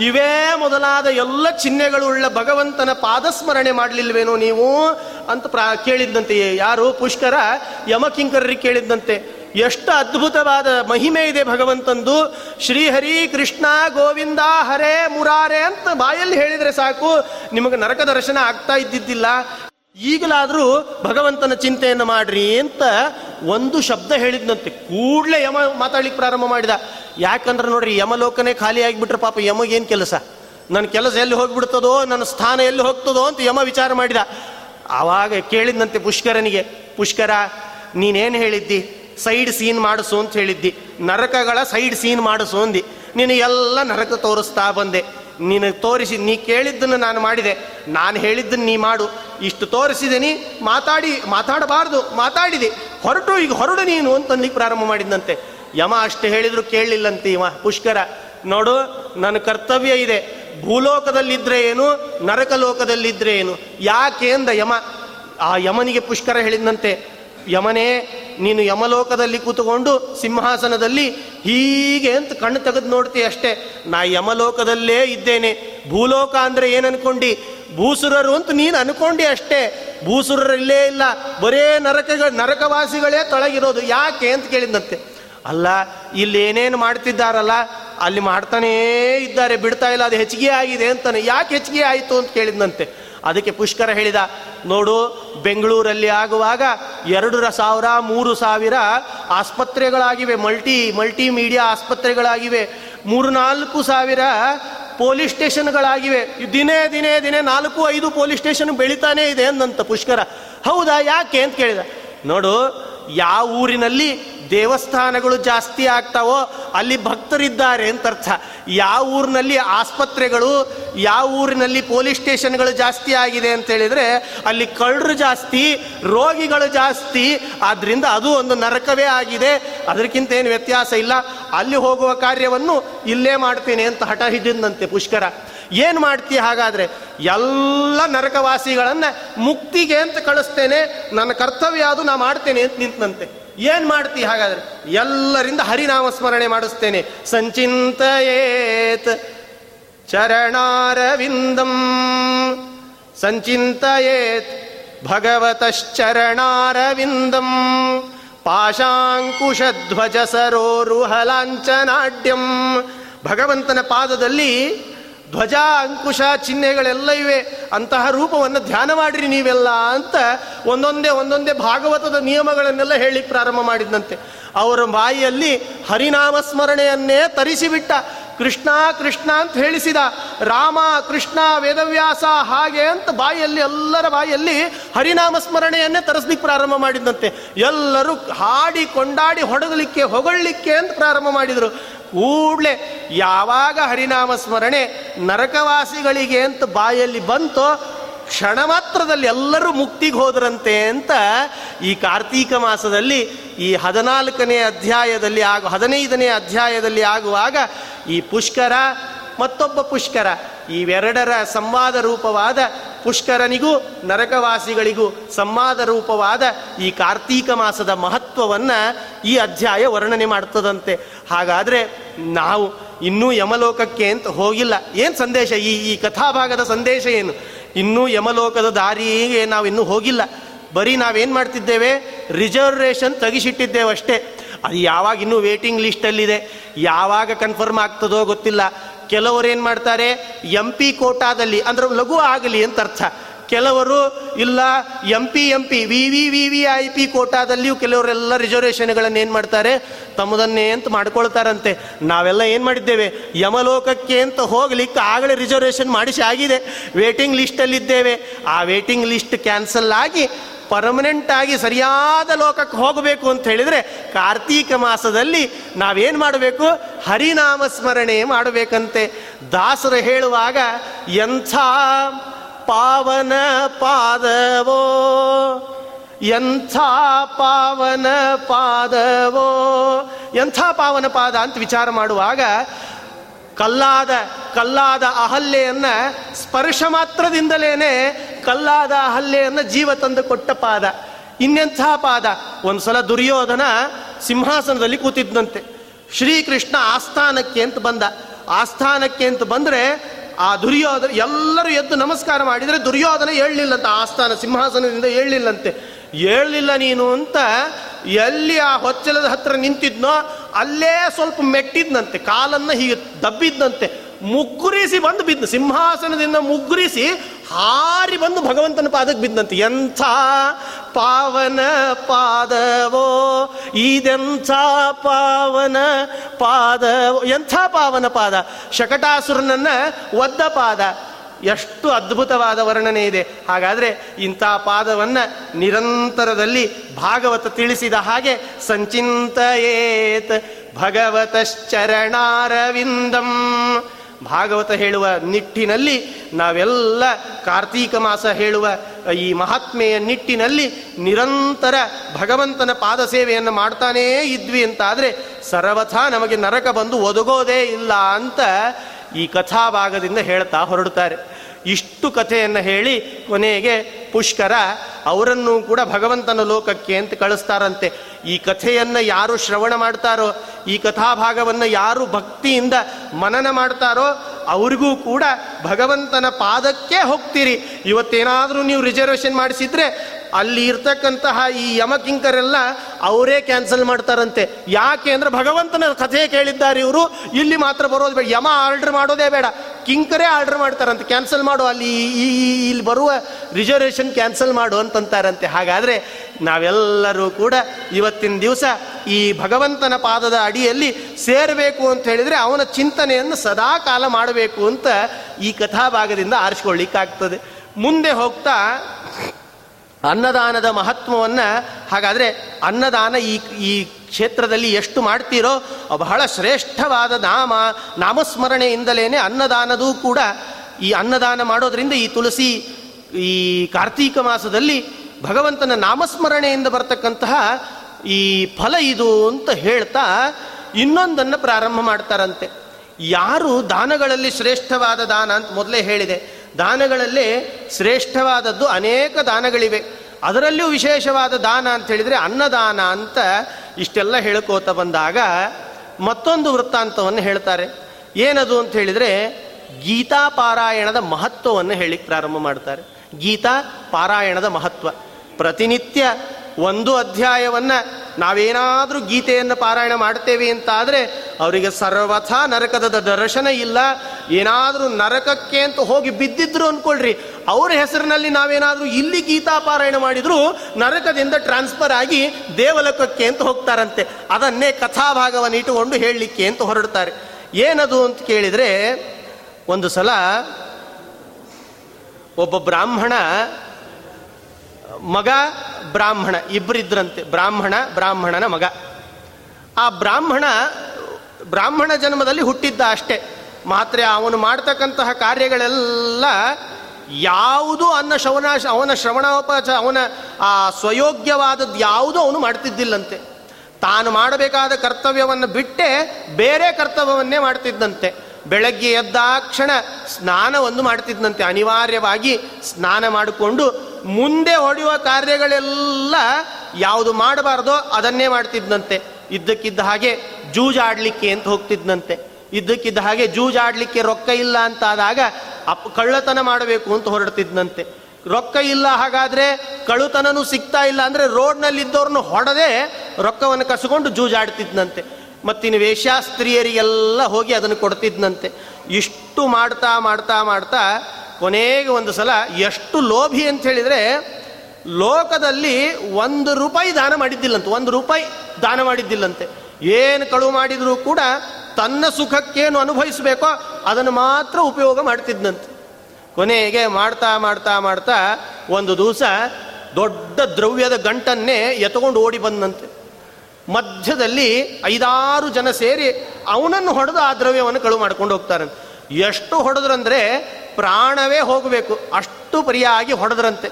ಇವೇ ಮೊದಲಾದ ಎಲ್ಲ ಚಿಹ್ನೆಗಳುಳ್ಳ ಭಗವಂತನ ಪಾದಸ್ಮರಣೆ ಮಾಡಲಿಲ್ವೇನೋ ನೀವು ಅಂತ ಪ್ರಾ ಕೇಳಿದ್ದಂತೆ ಯಾರು? ಪುಷ್ಕರ? ಯಮಕಿಂಕರರಿಗೆ ಕೇಳಿದ್ದಂತೆ. ಎಷ್ಟು ಅದ್ಭುತವಾದ ಮಹಿಮೆ ಇದೆ ಭಗವಂತಂದು. ಶ್ರೀಹರಿ ಕೃಷ್ಣ ಗೋವಿಂದ ಹರೇ ಮುರಾರೆ ಅಂತ ಬಾಯಲ್ಲಿ ಹೇಳಿದರೆ ಸಾಕು. ನಿಮಗೆ ನರಕ ದರ್ಶನ ಆಗ್ತಾ ಇದ್ದಿದ್ದಿಲ್ಲ. ಈಗಲಾದರೂ ಭಗವಂತನ ಚಿಂತೆಯನ್ನು ಮಾಡ್ರಿ ಅಂತ ಒಂದು ಶಬ್ದ ಹೇಳಿದ್ನಂತೆ. ಕೂಡಲೇ ಯಮ ಮಾತಾಡ್ಲಿಕ್ಕೆ ಪ್ರಾರಂಭ ಮಾಡಿದ. ಯಾಕಂದ್ರೆ ನೋಡ್ರಿ, ಯಮಲೋಕನೇ ಖಾಲಿ ಆಗಿಬಿಟ್ರೆ ಪಾಪ ಯಮಗೇನು ಕೆಲಸ? ನನ್ನ ಕೆಲಸ ಎಲ್ಲಿ ಹೋಗಿಬಿಡ್ತದೋ, ನನ್ನ ಸ್ಥಾನ ಎಲ್ಲಿ ಹೋಗ್ತದೋ ಅಂತ ಯಮ ವಿಚಾರ ಮಾಡಿದ. ಆವಾಗ ಕೇಳಿದ್ನಂತೆ ಪುಷ್ಕರನಿಗೆ, ಪುಷ್ಕರ, ನೀನೇನು ಹೇಳಿದ್ದಿ? ಸೈಡ್ ಸೀನ್ ಮಾಡಿಸು ಅಂತ ಹೇಳಿದ್ದಿ. ನರಕಗಳ ಸೈಡ್ ಸೀನ್ ಮಾಡಿಸು ಅಂದಿ. ನೀನು ಎಲ್ಲ ನರಕ ತೋರಿಸ್ತಾ ಬಂದೆ. ನೀನು ತೋರಿಸಿ, ನೀ ಕೇಳಿದ್ದನ್ನು ನಾನು ಮಾಡಿದೆ. ನಾನು ಹೇಳಿದ್ದನ್ನು ನೀ ಮಾಡು. ಇಷ್ಟು ತೋರಿಸಿದೀನಿ ಮಾತಾಡಿ, ಮಾತಾಡಬಾರ್ದು, ಮಾತಾಡಿದೆ. ಹೊರಟು, ಈಗ ಹೊರಡು ನೀನು ಅಂತಂದು ಪ್ರಾರಂಭ ಮಾಡಿದ್ದಂತೆ ಯಮ ಅಷ್ಟು ಹೇಳಿದ್ರು ಕೇಳಲಿಲ್ಲಂತೆ ಇವ, ಪುಷ್ಕರ. ನೋಡು, ನನ್ನ ಕರ್ತವ್ಯ ಇದೆ. ಭೂಲೋಕದಲ್ಲಿದ್ದರೆ ಏನು ನರಕ ಲೋಕದಲ್ಲಿದ್ದರೆ ಏನು. ಯಾಕೆ ಅಂದ ಯಮ. ಆ ಯಮನಿಗೆ ಪುಷ್ಕರ ಹೇಳಿದಂತೆ ಯಮನೇ, ನೀನು ಯಮಲೋಕದಲ್ಲಿ ಕೂತುಕೊಂಡು ಸಿಂಹಾಸನದಲ್ಲಿ ಹೀಗೆ ಅಂತ ಕಣ್ಣು ತೆಗೆದು ನೋಡ್ತೀಯ ಅಷ್ಟೇ. ನಾ ಯಮಲೋಕದಲ್ಲೇ ಇದ್ದೇನೆ. ಭೂಲೋಕ ಅಂದರೆ ಏನು ಅನ್ಕೊಂಡಿ ಭೂಸುರರು ಅಂತ ನೀನು ಅನ್ಕೊಂಡಿ ಅಷ್ಟೇ. ಭೂಸುರರಲ್ಲೇ ಇಲ್ಲ ಬರೇ ನರಕಗಳ ನರಕವಾಸಿಗಳೇ ತೊಳಗಿರೋದು. ಯಾಕೆ ಅಂತ ಕೇಳಿದಂತೆ ಅಲ್ಲ, ಇಲ್ಲಿ ಏನೇನು ಮಾಡ್ತಿದ್ದಾರಲ್ಲ, ಅಲ್ಲಿ ಮಾಡ್ತಾನೇ ಇದ್ದಾರೆ. ಬಿಡ್ತಾ ಇಲ್ಲ, ಅದು ಹೆಚ್ಚಿಗೆ ಆಗಿದೆ ಅಂತಾನೆ. ಯಾಕೆ ಹೆಚ್ಚಿಗೆ ಆಯಿತು ಅಂತ ಕೇಳಿದಂತೆ ಅದಕ್ಕೆ ಪುಷ್ಕರ ಹೇಳಿದ, ನೋಡು, ಬೆಂಗಳೂರಲ್ಲಿ ಆಗುವಾಗ ಎರಡು ಸಾವಿರ, ಮೂರು ಸಾವಿರ ಆಸ್ಪತ್ರೆಗಳಾಗಿವೆ, ಮಲ್ಟಿ ಮಲ್ಟಿ ಮೀಡಿಯಾ ಆಸ್ಪತ್ರೆಗಳಾಗಿವೆ ಮೂರು ನಾಲ್ಕು ಸಾವಿರ ಪೊಲೀಸ್ ಸ್ಟೇಷನ್ಗಳಾಗಿವೆ, ದಿನೇ ದಿನೇ ದಿನೇ ನಾಲ್ಕು, ಐದು ಪೊಲೀಸ್ ಸ್ಟೇಷನ್ ಬೆಳೀತಾನೇ ಇದೆ ಅಂದಂತ ಪುಷ್ಕರ. ಹೌದಾ, ಯಾಕೆ ಅಂತ ಕೇಳಿದ. ನೋಡು, ಯಾವ ಊರಿನಲ್ಲಿ ದೇವಸ್ಥಾನಗಳು ಜಾಸ್ತಿ ಆಗ್ತಾವೋ ಅಲ್ಲಿ ಭಕ್ತರಿದ್ದಾರೆ ಅಂತ ಅರ್ಥ ಯಾವ ಊರಿನಲ್ಲಿ ಆಸ್ಪತ್ರೆಗಳು, ಯಾವ ಊರಿನಲ್ಲಿ ಪೊಲೀಸ್ ಸ್ಟೇಷನ್ಗಳು ಜಾಸ್ತಿ ಆಗಿದೆ ಅಂತ ಹೇಳಿದ್ರೆ ಅಲ್ಲಿ ಕಳ್ಳರು ಜಾಸ್ತಿ, ರೋಗಿಗಳು ಜಾಸ್ತಿ, ಆದ್ರಿಂದ ಅದು ಒಂದು ನರಕವೇ ಆಗಿದೆ. ಅದಕ್ಕಿಂತ ಏನು ವ್ಯತ್ಯಾಸ ಇಲ್ಲ. ಅಲ್ಲಿ ಹೋಗುವ ಕಾರ್ಯವನ್ನು ಇಲ್ಲೇ ಮಾಡ್ತೇನೆ ಅಂತ ಹಠ ಹಿಡಿದಂತೆ ಪುಷ್ಕರ. ಏನು ಮಾಡ್ತೀಯ ಹಾಗಾದರೆ? ಎಲ್ಲ ನರಕವಾಸಿಗಳನ್ನು ಮುಕ್ತಿಗೆ ಅಂತ ಕಳಿಸ್ತೇನೆ. ನನ್ನ ಕರ್ತವ್ಯ ಅದು, ನಾ ಮಾಡ್ತೇನೆ ಅಂತ ನಿಂತಂತೆ ಏನ್ ಮಾಡ್ತಿ ಹಾಗಾದ್ರೆ? ಎಲ್ಲರಿಂದ ಹರಿನಾಮ ಸ್ಮರಣೆ ಮಾಡಿಸ್ತೇನೆ. ಸಂಚಿಂತಯೇತ್ ಚರಣಾರವಿಂದಂ. ಸಂಚಿಂತಯೇತ್ ಭಗವತಶ್ಚರಣಾರವಿಂದಂ. ಪಾಶಾಂಕುಶಧ್ವಜ ಸರೋರುಹಲಾಂಚನಾಡ್ಯಂ. ಭಗವಂತನ ಪಾದದಲ್ಲಿ ಧ್ವಜ, ಅಂಕುಶ, ಚಿಹ್ನೆಗಳೆಲ್ಲ ಇವೆ. ಅಂತಹ ರೂಪವನ್ನು ಧ್ಯಾನ ಮಾಡಿರಿ ನೀವೆಲ್ಲ ಅಂತ ಒಂದೊಂದೇ ಒಂದೊಂದೇ ಭಾಗವತದ ನಿಯಮಗಳನ್ನೆಲ್ಲ ಹೇಳಿ ಪ್ರಾರಂಭ ಮಾಡಿದಂತೆ ಅವರ ಬಾಯಿಯಲ್ಲಿ ಹರಿನಾಮ ಸ್ಮರಣೆಯನ್ನೇ ತರಿಸಿಬಿಟ್ಟ. ಕೃಷ್ಣ ಕೃಷ್ಣ ಅಂತ ಹೇಳಿಸಿದ. ರಾಮ, ಕೃಷ್ಣ, ವೇದವ್ಯಾಸ ಹಾಗೆ ಅಂತ ಬಾಯಿಯಲ್ಲಿ ಎಲ್ಲರ ಬಾಯಿಯಲ್ಲಿ ಹರಿನಾಮ ಸ್ಮರಣೆಯನ್ನೇ ತರಿಸ್ಲಿಕ್ಕೆ ಪ್ರಾರಂಭ ಮಾಡಿದಂತೆ ಎಲ್ಲರೂ ಹಾಡಿ ಕೊಂಡಾಡಿ ಹೊಡಗಲಿಕ್ಕೆ, ಹೊಗಳಲಿಕ್ಕೆ ಅಂತ ಪ್ರಾರಂಭ ಮಾಡಿದರು. ಕೂಡಲೇ ಯಾವಾಗ ಹರಿನಾಮ ಸ್ಮರಣೆ ನರಕವಾಸಿಗಳಿಗೆ ಅಂತ ಬಾಯಲ್ಲಿ ಬಂತೋ ಕ್ಷಣ ಮಾತ್ರದಲ್ಲಿ ಎಲ್ಲರೂ ಮುಕ್ತಿಗೆ ಹೋದ್ರಂತೆ ಅಂತ ಈ ಕಾರ್ತೀಕ ಮಾಸದಲ್ಲಿ ಈ ಹದಿನಾಲ್ಕನೇ ಅಧ್ಯಾಯದಲ್ಲಿ ಆಗು ಹದಿನೈದನೇ ಅಧ್ಯಾಯದಲ್ಲಿ ಆಗುವಾಗ ಈ ಪುಷ್ಕರ ಮತ್ತೊಬ್ಬ ಪುಷ್ಕರ ಇವೆರಡರ ಸಂವಾದ ರೂಪವಾದ ಪುಷ್ಕರನಿಗೂ ನರಕವಾಸಿಗಳಿಗೂ ಸಂವಾದ ರೂಪವಾದ ಈ ಕಾರ್ತೀಕ ಮಾಸದ ಮಹತ್ವವನ್ನು ಈ ಅಧ್ಯಾಯ ವರ್ಣನೆ ಮಾಡ್ತದಂತೆ. ಹಾಗಾದರೆ ನಾವು ಇನ್ನೂ ಯಮಲೋಕಕ್ಕೆ ಅಂತ ಹೋಗಿಲ್ಲ. ಏನು ಸಂದೇಶ ಈ ಈ ಕಥಾಭಾಗದ ಸಂದೇಶ ಏನು? ಇನ್ನೂ ಯಮಲೋಕದ ದಾರಿಗೆ ನಾವು ಇನ್ನೂ ಹೋಗಿಲ್ಲ. ಬರೀ ನಾವೇನು ಮಾಡ್ತಿದ್ದೇವೆ? ರಿಸರ್ವೇಷನ್ ತೆಗಿಸಿಟ್ಟಿದ್ದೇವಷ್ಟೇ. ಅದು ಯಾವಾಗ ಇನ್ನೂ ವೇಟಿಂಗ್ ಲಿಸ್ಟಲ್ಲಿದೆ ಯಾವಾಗ ಕನ್ಫರ್ಮ್ ಆಗ್ತದೋ ಗೊತ್ತಿಲ್ಲ. ಕೆಲವರು ಏನು ಮಾಡ್ತಾರೆ? ಎಂ ಪಿ ಕೋಟಾದಲ್ಲಿ, ಅಂದ್ರೆ ಲಘು ಆಗಲಿ ಅಂತ ಅರ್ಥ. ಕೆಲವರು, ಇಲ್ಲ M P M P V V V V I P ಕೋಟಾದಲ್ಲಿಯೂ ಕೆಲವರೆಲ್ಲ ರಿಸರ್ವೇಷನ್ಗಳನ್ನು ಏನು ಮಾಡ್ತಾರೆ? ತಮ್ಮದನ್ನೇ ಅಂತ ಮಾಡ್ಕೊಳ್ತಾರಂತೆ. ನಾವೆಲ್ಲ ಏನು ಮಾಡಿದ್ದೇವೆ? ಯಮಲೋಕಕ್ಕೆ ಅಂತ ಹೋಗ್ಲಿಕ್ಕೆ ಆಗಲೇ ರಿಸರ್ವೇಷನ್ ಮಾಡಿಸಿ ಆಗಿದೆ. ವೇಟಿಂಗ್ ಲಿಸ್ಟಲ್ಲಿದ್ದೇವೆ ಆ ವೇಟಿಂಗ್ ಲಿಸ್ಟ್ ಕ್ಯಾನ್ಸಲ್ ಆಗಿ ಪರ್ಮನೆಂಟ್ ಆಗಿ ಸರಿಯಾದ ಲೋಕಕ್ಕೆ ಹೋಗಬೇಕು ಅಂತ ಹೇಳಿದರೆ ಕಾರ್ತೀಕ ಮಾಸದಲ್ಲಿ ನಾವೇನು ಮಾಡಬೇಕು? ಹರಿನಾಮ ಸ್ಮರಣೆ ಮಾಡಬೇಕಂತೆ. ದಾಸರು ಹೇಳುವಾಗ, ಎಂಥ ಪಾವನ ಪಾದವೋ, ಎಂಥ ಪಾವನ ಪಾದವೋ, ಎಂಥ ಪಾವನ ಪಾದ ಅಂತ ವಿಚಾರ ಮಾಡುವಾಗ ಕಲ್ಲಾದ ಕಲ್ಲಾದ ಅಹಲ್ಯೆಯನ್ನ ಸ್ಪರ್ಶ ಮಾತ್ರದಿಂದಲೇನೆ ಕಲ್ಲಾದ ಅಹಲ್ಯೆಯನ್ನ ಜೀವ ತಂದು ಕೊಟ್ಟ ಪಾದ. ಇನ್ನೆಂಥ ಪಾದ? ಒಂದ್ಸಲ ದುರ್ಯೋಧನ ಸಿಂಹಾಸನದಲ್ಲಿ ಕೂತಿದ್ದಂತೆ ಶ್ರೀಕೃಷ್ಣ ಆಸ್ಥಾನಕ್ಕೆ ಅಂತ ಬಂದ. ಆಸ್ಥಾನಕ್ಕೆ ಅಂತ ಬಂದ್ರೆ ಆ ದುರ್ಯೋಧನ, ಎಲ್ಲರೂ ಎದ್ದು ನಮಸ್ಕಾರ ಮಾಡಿದರೆ ದುರ್ಯೋಧನ ಹೇಳಲಿಲ್ಲಂತ ಆಸ್ಥಾನ ಸಿಂಹಾಸನದಿಂದ ಹೇಳಲಿಲ್ಲಂತೆ ಹೇಳಲಿಲ್ಲ ನೀನು ಅಂತ ಎಲ್ಲಿ ಆ ಹೊಚ್ಚಲದ ಹತ್ರ ನಿಂತಿದ್ನೋ ಅಲ್ಲೇ ಸ್ವಲ್ಪ ಮೆಟ್ಟಿದ್ನಂತೆ, ಕಾಲನ್ನ ಹೀಗೆ ದಬ್ಬಿದ್ನಂತೆ. ಮುಗ್ಗುರಿಸಿ ಬಂದು ಬಿದ್ದ ಸಿಂಹಾಸನದಿಂದ ಮುಗ್ಗುರಿಸಿ ಹಾರಿ ಬಂದು ಭಗವಂತನ ಪಾದಕ್ಕೆ ಬಿದ್ದಂತೆ ಎಂಥ ಪಾವನ ಪಾದವೋ, ಇದೆಂಥ ಪಾವನ ಪಾದವೋ, ಎಂಥ ಪಾವನ ಪಾದ? ಶಕಟಾಸುರನನ್ನ ಒದ್ದ ಪಾದ. ಎಷ್ಟು ಅದ್ಭುತವಾದ ವರ್ಣನೆ ಇದೆ. ಹಾಗಾದರೆ ಇಂಥ ಪಾದವನ್ನು ನಿರಂತರದಲ್ಲಿ ಭಾಗವತ ತಿಳಿಸಿದ ಹಾಗೆ ಸಂಚಿಂತಯೇತ್ ಭಗವತಶ್ಚರಣಾರವಿಂದಂ. ಭಾಗವತ ಹೇಳುವ ನಿಟ್ಟಿನಲ್ಲಿ ನಾವೆಲ್ಲ ಕಾರ್ತೀಕ ಮಾಸ ಹೇಳುವ ಈ ಮಹಾತ್ಮೆಯ ನಿಟ್ಟಿನಲ್ಲಿ ನಿರಂತರ ಭಗವಂತನ ಪಾದ ಸೇವೆಯನ್ನು ಮಾಡ್ತಾನೇ ಇದ್ವಿ ಅಂತಾದರೆ ಸರ್ವಥಾ ನಮಗೆ ನರಕ ಬಂದು ಒದಗೋದೇ ಇಲ್ಲ ಅಂತ ಈ ಕಥಾಭಾಗದಿಂದ ಹೇಳ್ತಾ ಹೊರಡುತ್ತಾರೆ. ಇಷ್ಟು ಕಥೆಯನ್ನು ಹೇಳಿ ಕೊನೆಗೆ ಪುಷ್ಕರ ಅವರನ್ನು ಕೂಡ ಭಗವಂತನ ಲೋಕಕ್ಕೆ ಅಂತ ಕಳಿಸ್ತಾರಂತೆ. ಈ ಕಥೆಯನ್ನು ಯಾರು ಶ್ರವಣ ಮಾಡ್ತಾರೋ, ಈ ಕಥಾಭಾಗವನ್ನು ಯಾರು ಭಕ್ತಿಯಿಂದ ಮನನ ಮಾಡ್ತಾರೋ, ಅವ್ರಿಗೂ ಕೂಡ ಭಗವಂತನ ಪಾದಕ್ಕೆ ಹೋಗ್ತೀರಿ. ಇವತ್ತೇನಾದರೂ ನೀವು ರಿಸರ್ವೇಷನ್ ಮಾಡಿಸಿದ್ರೆ, ಅಲ್ಲಿ ಇರ್ತಕ್ಕಂತಹ ಈ ಯಮಕಿಂಕರೆಲ್ಲ ಅವರೇ ಕ್ಯಾನ್ಸಲ್ ಮಾಡ್ತಾರಂತೆ. ಯಾಕೆ ಅಂದ್ರೆ ಭಗವಂತನ ಕಥೆ ಕೇಳಿದ್ದಾರೆ ಇವರು. ಇಲ್ಲಿ ಮಾತ್ರ ಬರೋದು ಬೇಡ. ಯಮ ಆರ್ಡರ್ ಮಾಡೋದೇ ಬೇಡ. ಕಿಂಕರೇ ಆರ್ಡರ್ ಮಾಡ್ತಾರಂತೆ. ಕ್ಯಾನ್ಸಲ್ ಮಾಡು. ಅಲ್ಲಿ ಈ ಇಲ್ಲಿ ಬರುವ ರಿಸರ್ವೇಷನ್ ಕ್ಯಾನ್ಸಲ್ ಮಾಡು ಅಂತಂತಾರಂತೆ. ಹಾಗಾದ್ರೆ ನಾವೆಲ್ಲರೂ ಕೂಡ ಇವತ್ತಿನ ದಿವಸ ಈ ಭಗವಂತನ ಪಾದದ ಅಡಿಯಲ್ಲಿ ಸೇರಬೇಕು ಅಂತ ಹೇಳಿದ್ರೆ ಅವನ ಚಿಂತನೆಯನ್ನು ಸದಾ ಕಾಲ ಮಾಡಬೇಕು ಅಂತ ಈ ಕಥಾಭಾಗದಿಂದ ಆರಿಸ್ಕೊಳ್ಳಿಕ್ಕಾಗ್ತದೆ. ಮುಂದೆ ಹೋಗ್ತಾ ಅನ್ನದಾನದ ಮಹತ್ವವನ್ನು, ಹಾಗಾದರೆ ಅನ್ನದಾನ ಈ ಈ ಕ್ಷೇತ್ರದಲ್ಲಿ ಎಷ್ಟು ಮಾಡ್ತೀರೋ, ಬಹಳ ಶ್ರೇಷ್ಠವಾದ ನಾಮ ನಾಮಸ್ಮರಣೆಯಿಂದಲೇ ಅನ್ನದಾನದೂ ಕೂಡ ಈ ಅನ್ನದಾನ ಮಾಡೋದ್ರಿಂದ ಈ ತುಳಸಿ ಈ ಕಾರ್ತೀಕ ಮಾಸದಲ್ಲಿ ಭಗವಂತನ ನಾಮಸ್ಮರಣೆಯಿಂದ ಬರ್ತಕ್ಕಂತಹ ಈ ಫಲ ಇದು ಅಂತ ಹೇಳ್ತಾ ಇನ್ನೊಂದನ್ನು ಪ್ರಾರಂಭ ಮಾಡ್ತಾರಂತೆ. ಯಾರು ದಾನಗಳಲ್ಲಿ ಶ್ರೇಷ್ಠವಾದ ದಾನ ಅಂತ ಮೊದಲೇ ಹೇಳಿದೆ. ದಾನಗಳಲ್ಲಿ ಶ್ರೇಷ್ಠವಾದದ್ದು ಅನೇಕ ದಾನಗಳಿವೆ. ಅದರಲ್ಲಿಯೂ ವಿಶೇಷವಾದ ದಾನ ಅಂತ ಹೇಳಿದರೆ ಅನ್ನದಾನ ಅಂತ ಇಷ್ಟೆಲ್ಲ ಹೇಳ್ಕೋತ ಬಂದಾಗ ಮತ್ತೊಂದು ವೃತ್ತಾಂತವನ್ನು ಹೇಳ್ತಾರೆ. ಏನದು ಅಂತ ಹೇಳಿದರೆ ಗೀತಾ ಪಾರಾಯಣದ ಮಹತ್ವವನ್ನು ಹೇಳಿ ಪ್ರಾರಂಭ ಮಾಡ್ತಾರೆ. ಗೀತಾ ಪಾರಾಯಣದ ಮಹತ್ವ. ಪ್ರತಿನಿತ್ಯ ಒಂದು ಅಧ್ಯಾಯವನ್ನು ನಾವೇನಾದರೂ ಗೀತೆಯನ್ನು ಪಾರಾಯಣ ಮಾಡ್ತೇವೆ ಅಂತ ಆದರೆ ಅವರಿಗೆ ಸರ್ವಥಾ ನರಕದ ದರ್ಶನ ಇಲ್ಲ. ಏನಾದರೂ ನರಕಕ್ಕೆ ಅಂತ ಹೋಗಿ ಬಿದ್ದಿದ್ರು ಅಂದ್ಕೊಳ್ರಿ ಅವ್ರ ಹೆಸರಿನಲ್ಲಿ ನಾವೇನಾದರೂ ಇಲ್ಲಿ ಗೀತಾ ಪಾರಾಯಣ ಮಾಡಿದ್ರು ನರಕದಿಂದ ಟ್ರಾನ್ಸ್ಫರ್ ಆಗಿ ದೇವಲೋಕಕ್ಕೆ ಅಂತ ಹೋಗ್ತಾರಂತೆ. ಅದನ್ನೇ ಕಥಾಭಾಗವನ್ನು ಇಟ್ಟುಕೊಂಡು ಹೇಳಲಿಕ್ಕೆ ಅಂತ ಹೊರಡ್ತಾರೆ. ಏನದು ಅಂತ ಕೇಳಿದರೆ ಒಂದು ಸಲ ಒಬ್ಬ ಬ್ರಾಹ್ಮಣ, ಮಗ ಬ್ರಾಹ್ಮಣ ಇಬ್ಬರಿದ್ರಂತೆ ಬ್ರಾಹ್ಮಣ, ಬ್ರಾಹ್ಮಣನ ಮಗ. ಆ ಬ್ರಾಹ್ಮಣ ಬ್ರಾಹ್ಮಣ ಜನ್ಮದಲ್ಲಿ ಹುಟ್ಟಿದ್ದ ಅಷ್ಟೇ. ಮಾತ್ರ ಅವನು ಮಾಡ್ತಕ್ಕಂತಹ ಕಾರ್ಯಗಳೆಲ್ಲ ಯಾವುದು ಅನ್ನ ಶ್ರವಣ, ಅವನ ಶ್ರವಣೋಪಚ, ಅವನ ಆ ಸ್ವಯೋಗ್ಯವಾದದ್ದು ಯಾವುದೂ ಅವನು ಮಾಡ್ತಿದ್ದಿಲ್ಲಂತೆ. ತಾನು ಮಾಡಬೇಕಾದ ಕರ್ತವ್ಯವನ್ನು ಬಿಟ್ಟೆ ಬೇರೆ ಕರ್ತವ್ಯವನ್ನೇ ಮಾಡ್ತಿದ್ದಂತೆ. ಬೆಳಗ್ಗೆ ಎದ್ದಾಕ್ಷಣ ಸ್ನಾನವನ್ನು ಮಾಡ್ತಿದ್ದಂತೆ ಅನಿವಾರ್ಯವಾಗಿ ಸ್ನಾನ ಮಾಡಿಕೊಂಡು ಮುಂದೆ ಹೊಡೆಯುವ ಕಾರ್ಯಗಳೆಲ್ಲ ಯಾವುದು ಮಾಡಬಾರ್ದೋ ಅದನ್ನೇ ಮಾಡ್ತಿದ್ದಂತೆ ಇದ್ದಕ್ಕಿದ್ದ ಹಾಗೆ ಜೂಜಾಡಲಿಕ್ಕೆ ಅಂತ ಹೋಗ್ತಿದ್ದಂತೆ ಇದ್ದಕ್ಕಿದ್ದ ಹಾಗೆ ಜೂಜಾಡ್ಲಿಕ್ಕೆ ರೊಕ್ಕ ಇಲ್ಲ ಅಂತ ಆದಾಗ ಅಪ್ ಕಳ್ಳತನ ಮಾಡಬೇಕು ಅಂತ ಹೊರಡ್ತಿದ್ದಂತೆ ರೊಕ್ಕ ಇಲ್ಲ ಹಾಗಾದ್ರೆ ಕಳುತನೂ ಸಿಗ್ತಾ ಇಲ್ಲ ಅಂದ್ರೆ ರೋಡ್ನಲ್ಲಿ ಇದ್ದವ್ರನ್ನ ಹೊಡೆದೇ ರೊಕ್ಕವನ್ನು ಕಸ್ಕೊಂಡು ಜೂಜಾಡ್ತಿದ್ನಂತೆ. ಮತ್ತಿನ್ನು ವೇಷಾಸ್ತ್ರೀಯರಿಗೆಲ್ಲ ಹೋಗಿ ಅದನ್ನು ಕೊಡ್ತಿದ್ನಂತೆ. ಇಷ್ಟು ಮಾಡ್ತಾ ಮಾಡ್ತಾ ಮಾಡ್ತಾ ಕೊನೆಗೆ ಒಂದು ಸಲ ಎಷ್ಟು ಲೋಭಿ ಅಂತ ಹೇಳಿದರೆ ಲೋಕದಲ್ಲಿ ಒಂದು ರೂಪಾಯಿ ದಾನ ಮಾಡಿದ್ದಿಲ್ಲಂತೆ, ಒಂದು ರೂಪಾಯಿ ದಾನ ಮಾಡಿದ್ದಿಲ್ಲಂತೆ. ಏನು ಕಳುವು ಮಾಡಿದರೂ ಕೂಡ ತನ್ನ ಸುಖಕ್ಕೇನು ಅನುಭವಿಸಬೇಕೋ ಅದನ್ನು ಮಾತ್ರ ಉಪಯೋಗ ಮಾಡ್ತಿದ್ದಂತೆ ಕೊನೆಗೆ ಮಾಡ್ತಾ ಮಾಡ್ತಾ ಮಾಡ್ತಾ ಒಂದು ದಿವಸ ದೊಡ್ಡ ದ್ರವ್ಯದ ಗಂಟನ್ನೇ ಎತ್ಕೊಂಡು ಓಡಿ ಬಂದಂತೆ. ಮಧ್ಯದಲ್ಲಿ ಐದಾರು ಜನ ಸೇರಿ ಅವನನ್ನು ಹೊಡೆದು ಆ ದ್ರವ್ಯವನ್ನು ಕಳು ಮಾಡ್ಕೊಂಡು ಹೋಗ್ತಾರೆ. ಎಷ್ಟು ಹೊಡೆದ್ರಂದ್ರೆ ಪ್ರಾಣವೇ ಹೋಗಬೇಕು. ಅಷ್ಟು ಪರಿಯಾಗಿ ಹೊಡೆದ್ರಂತೆ.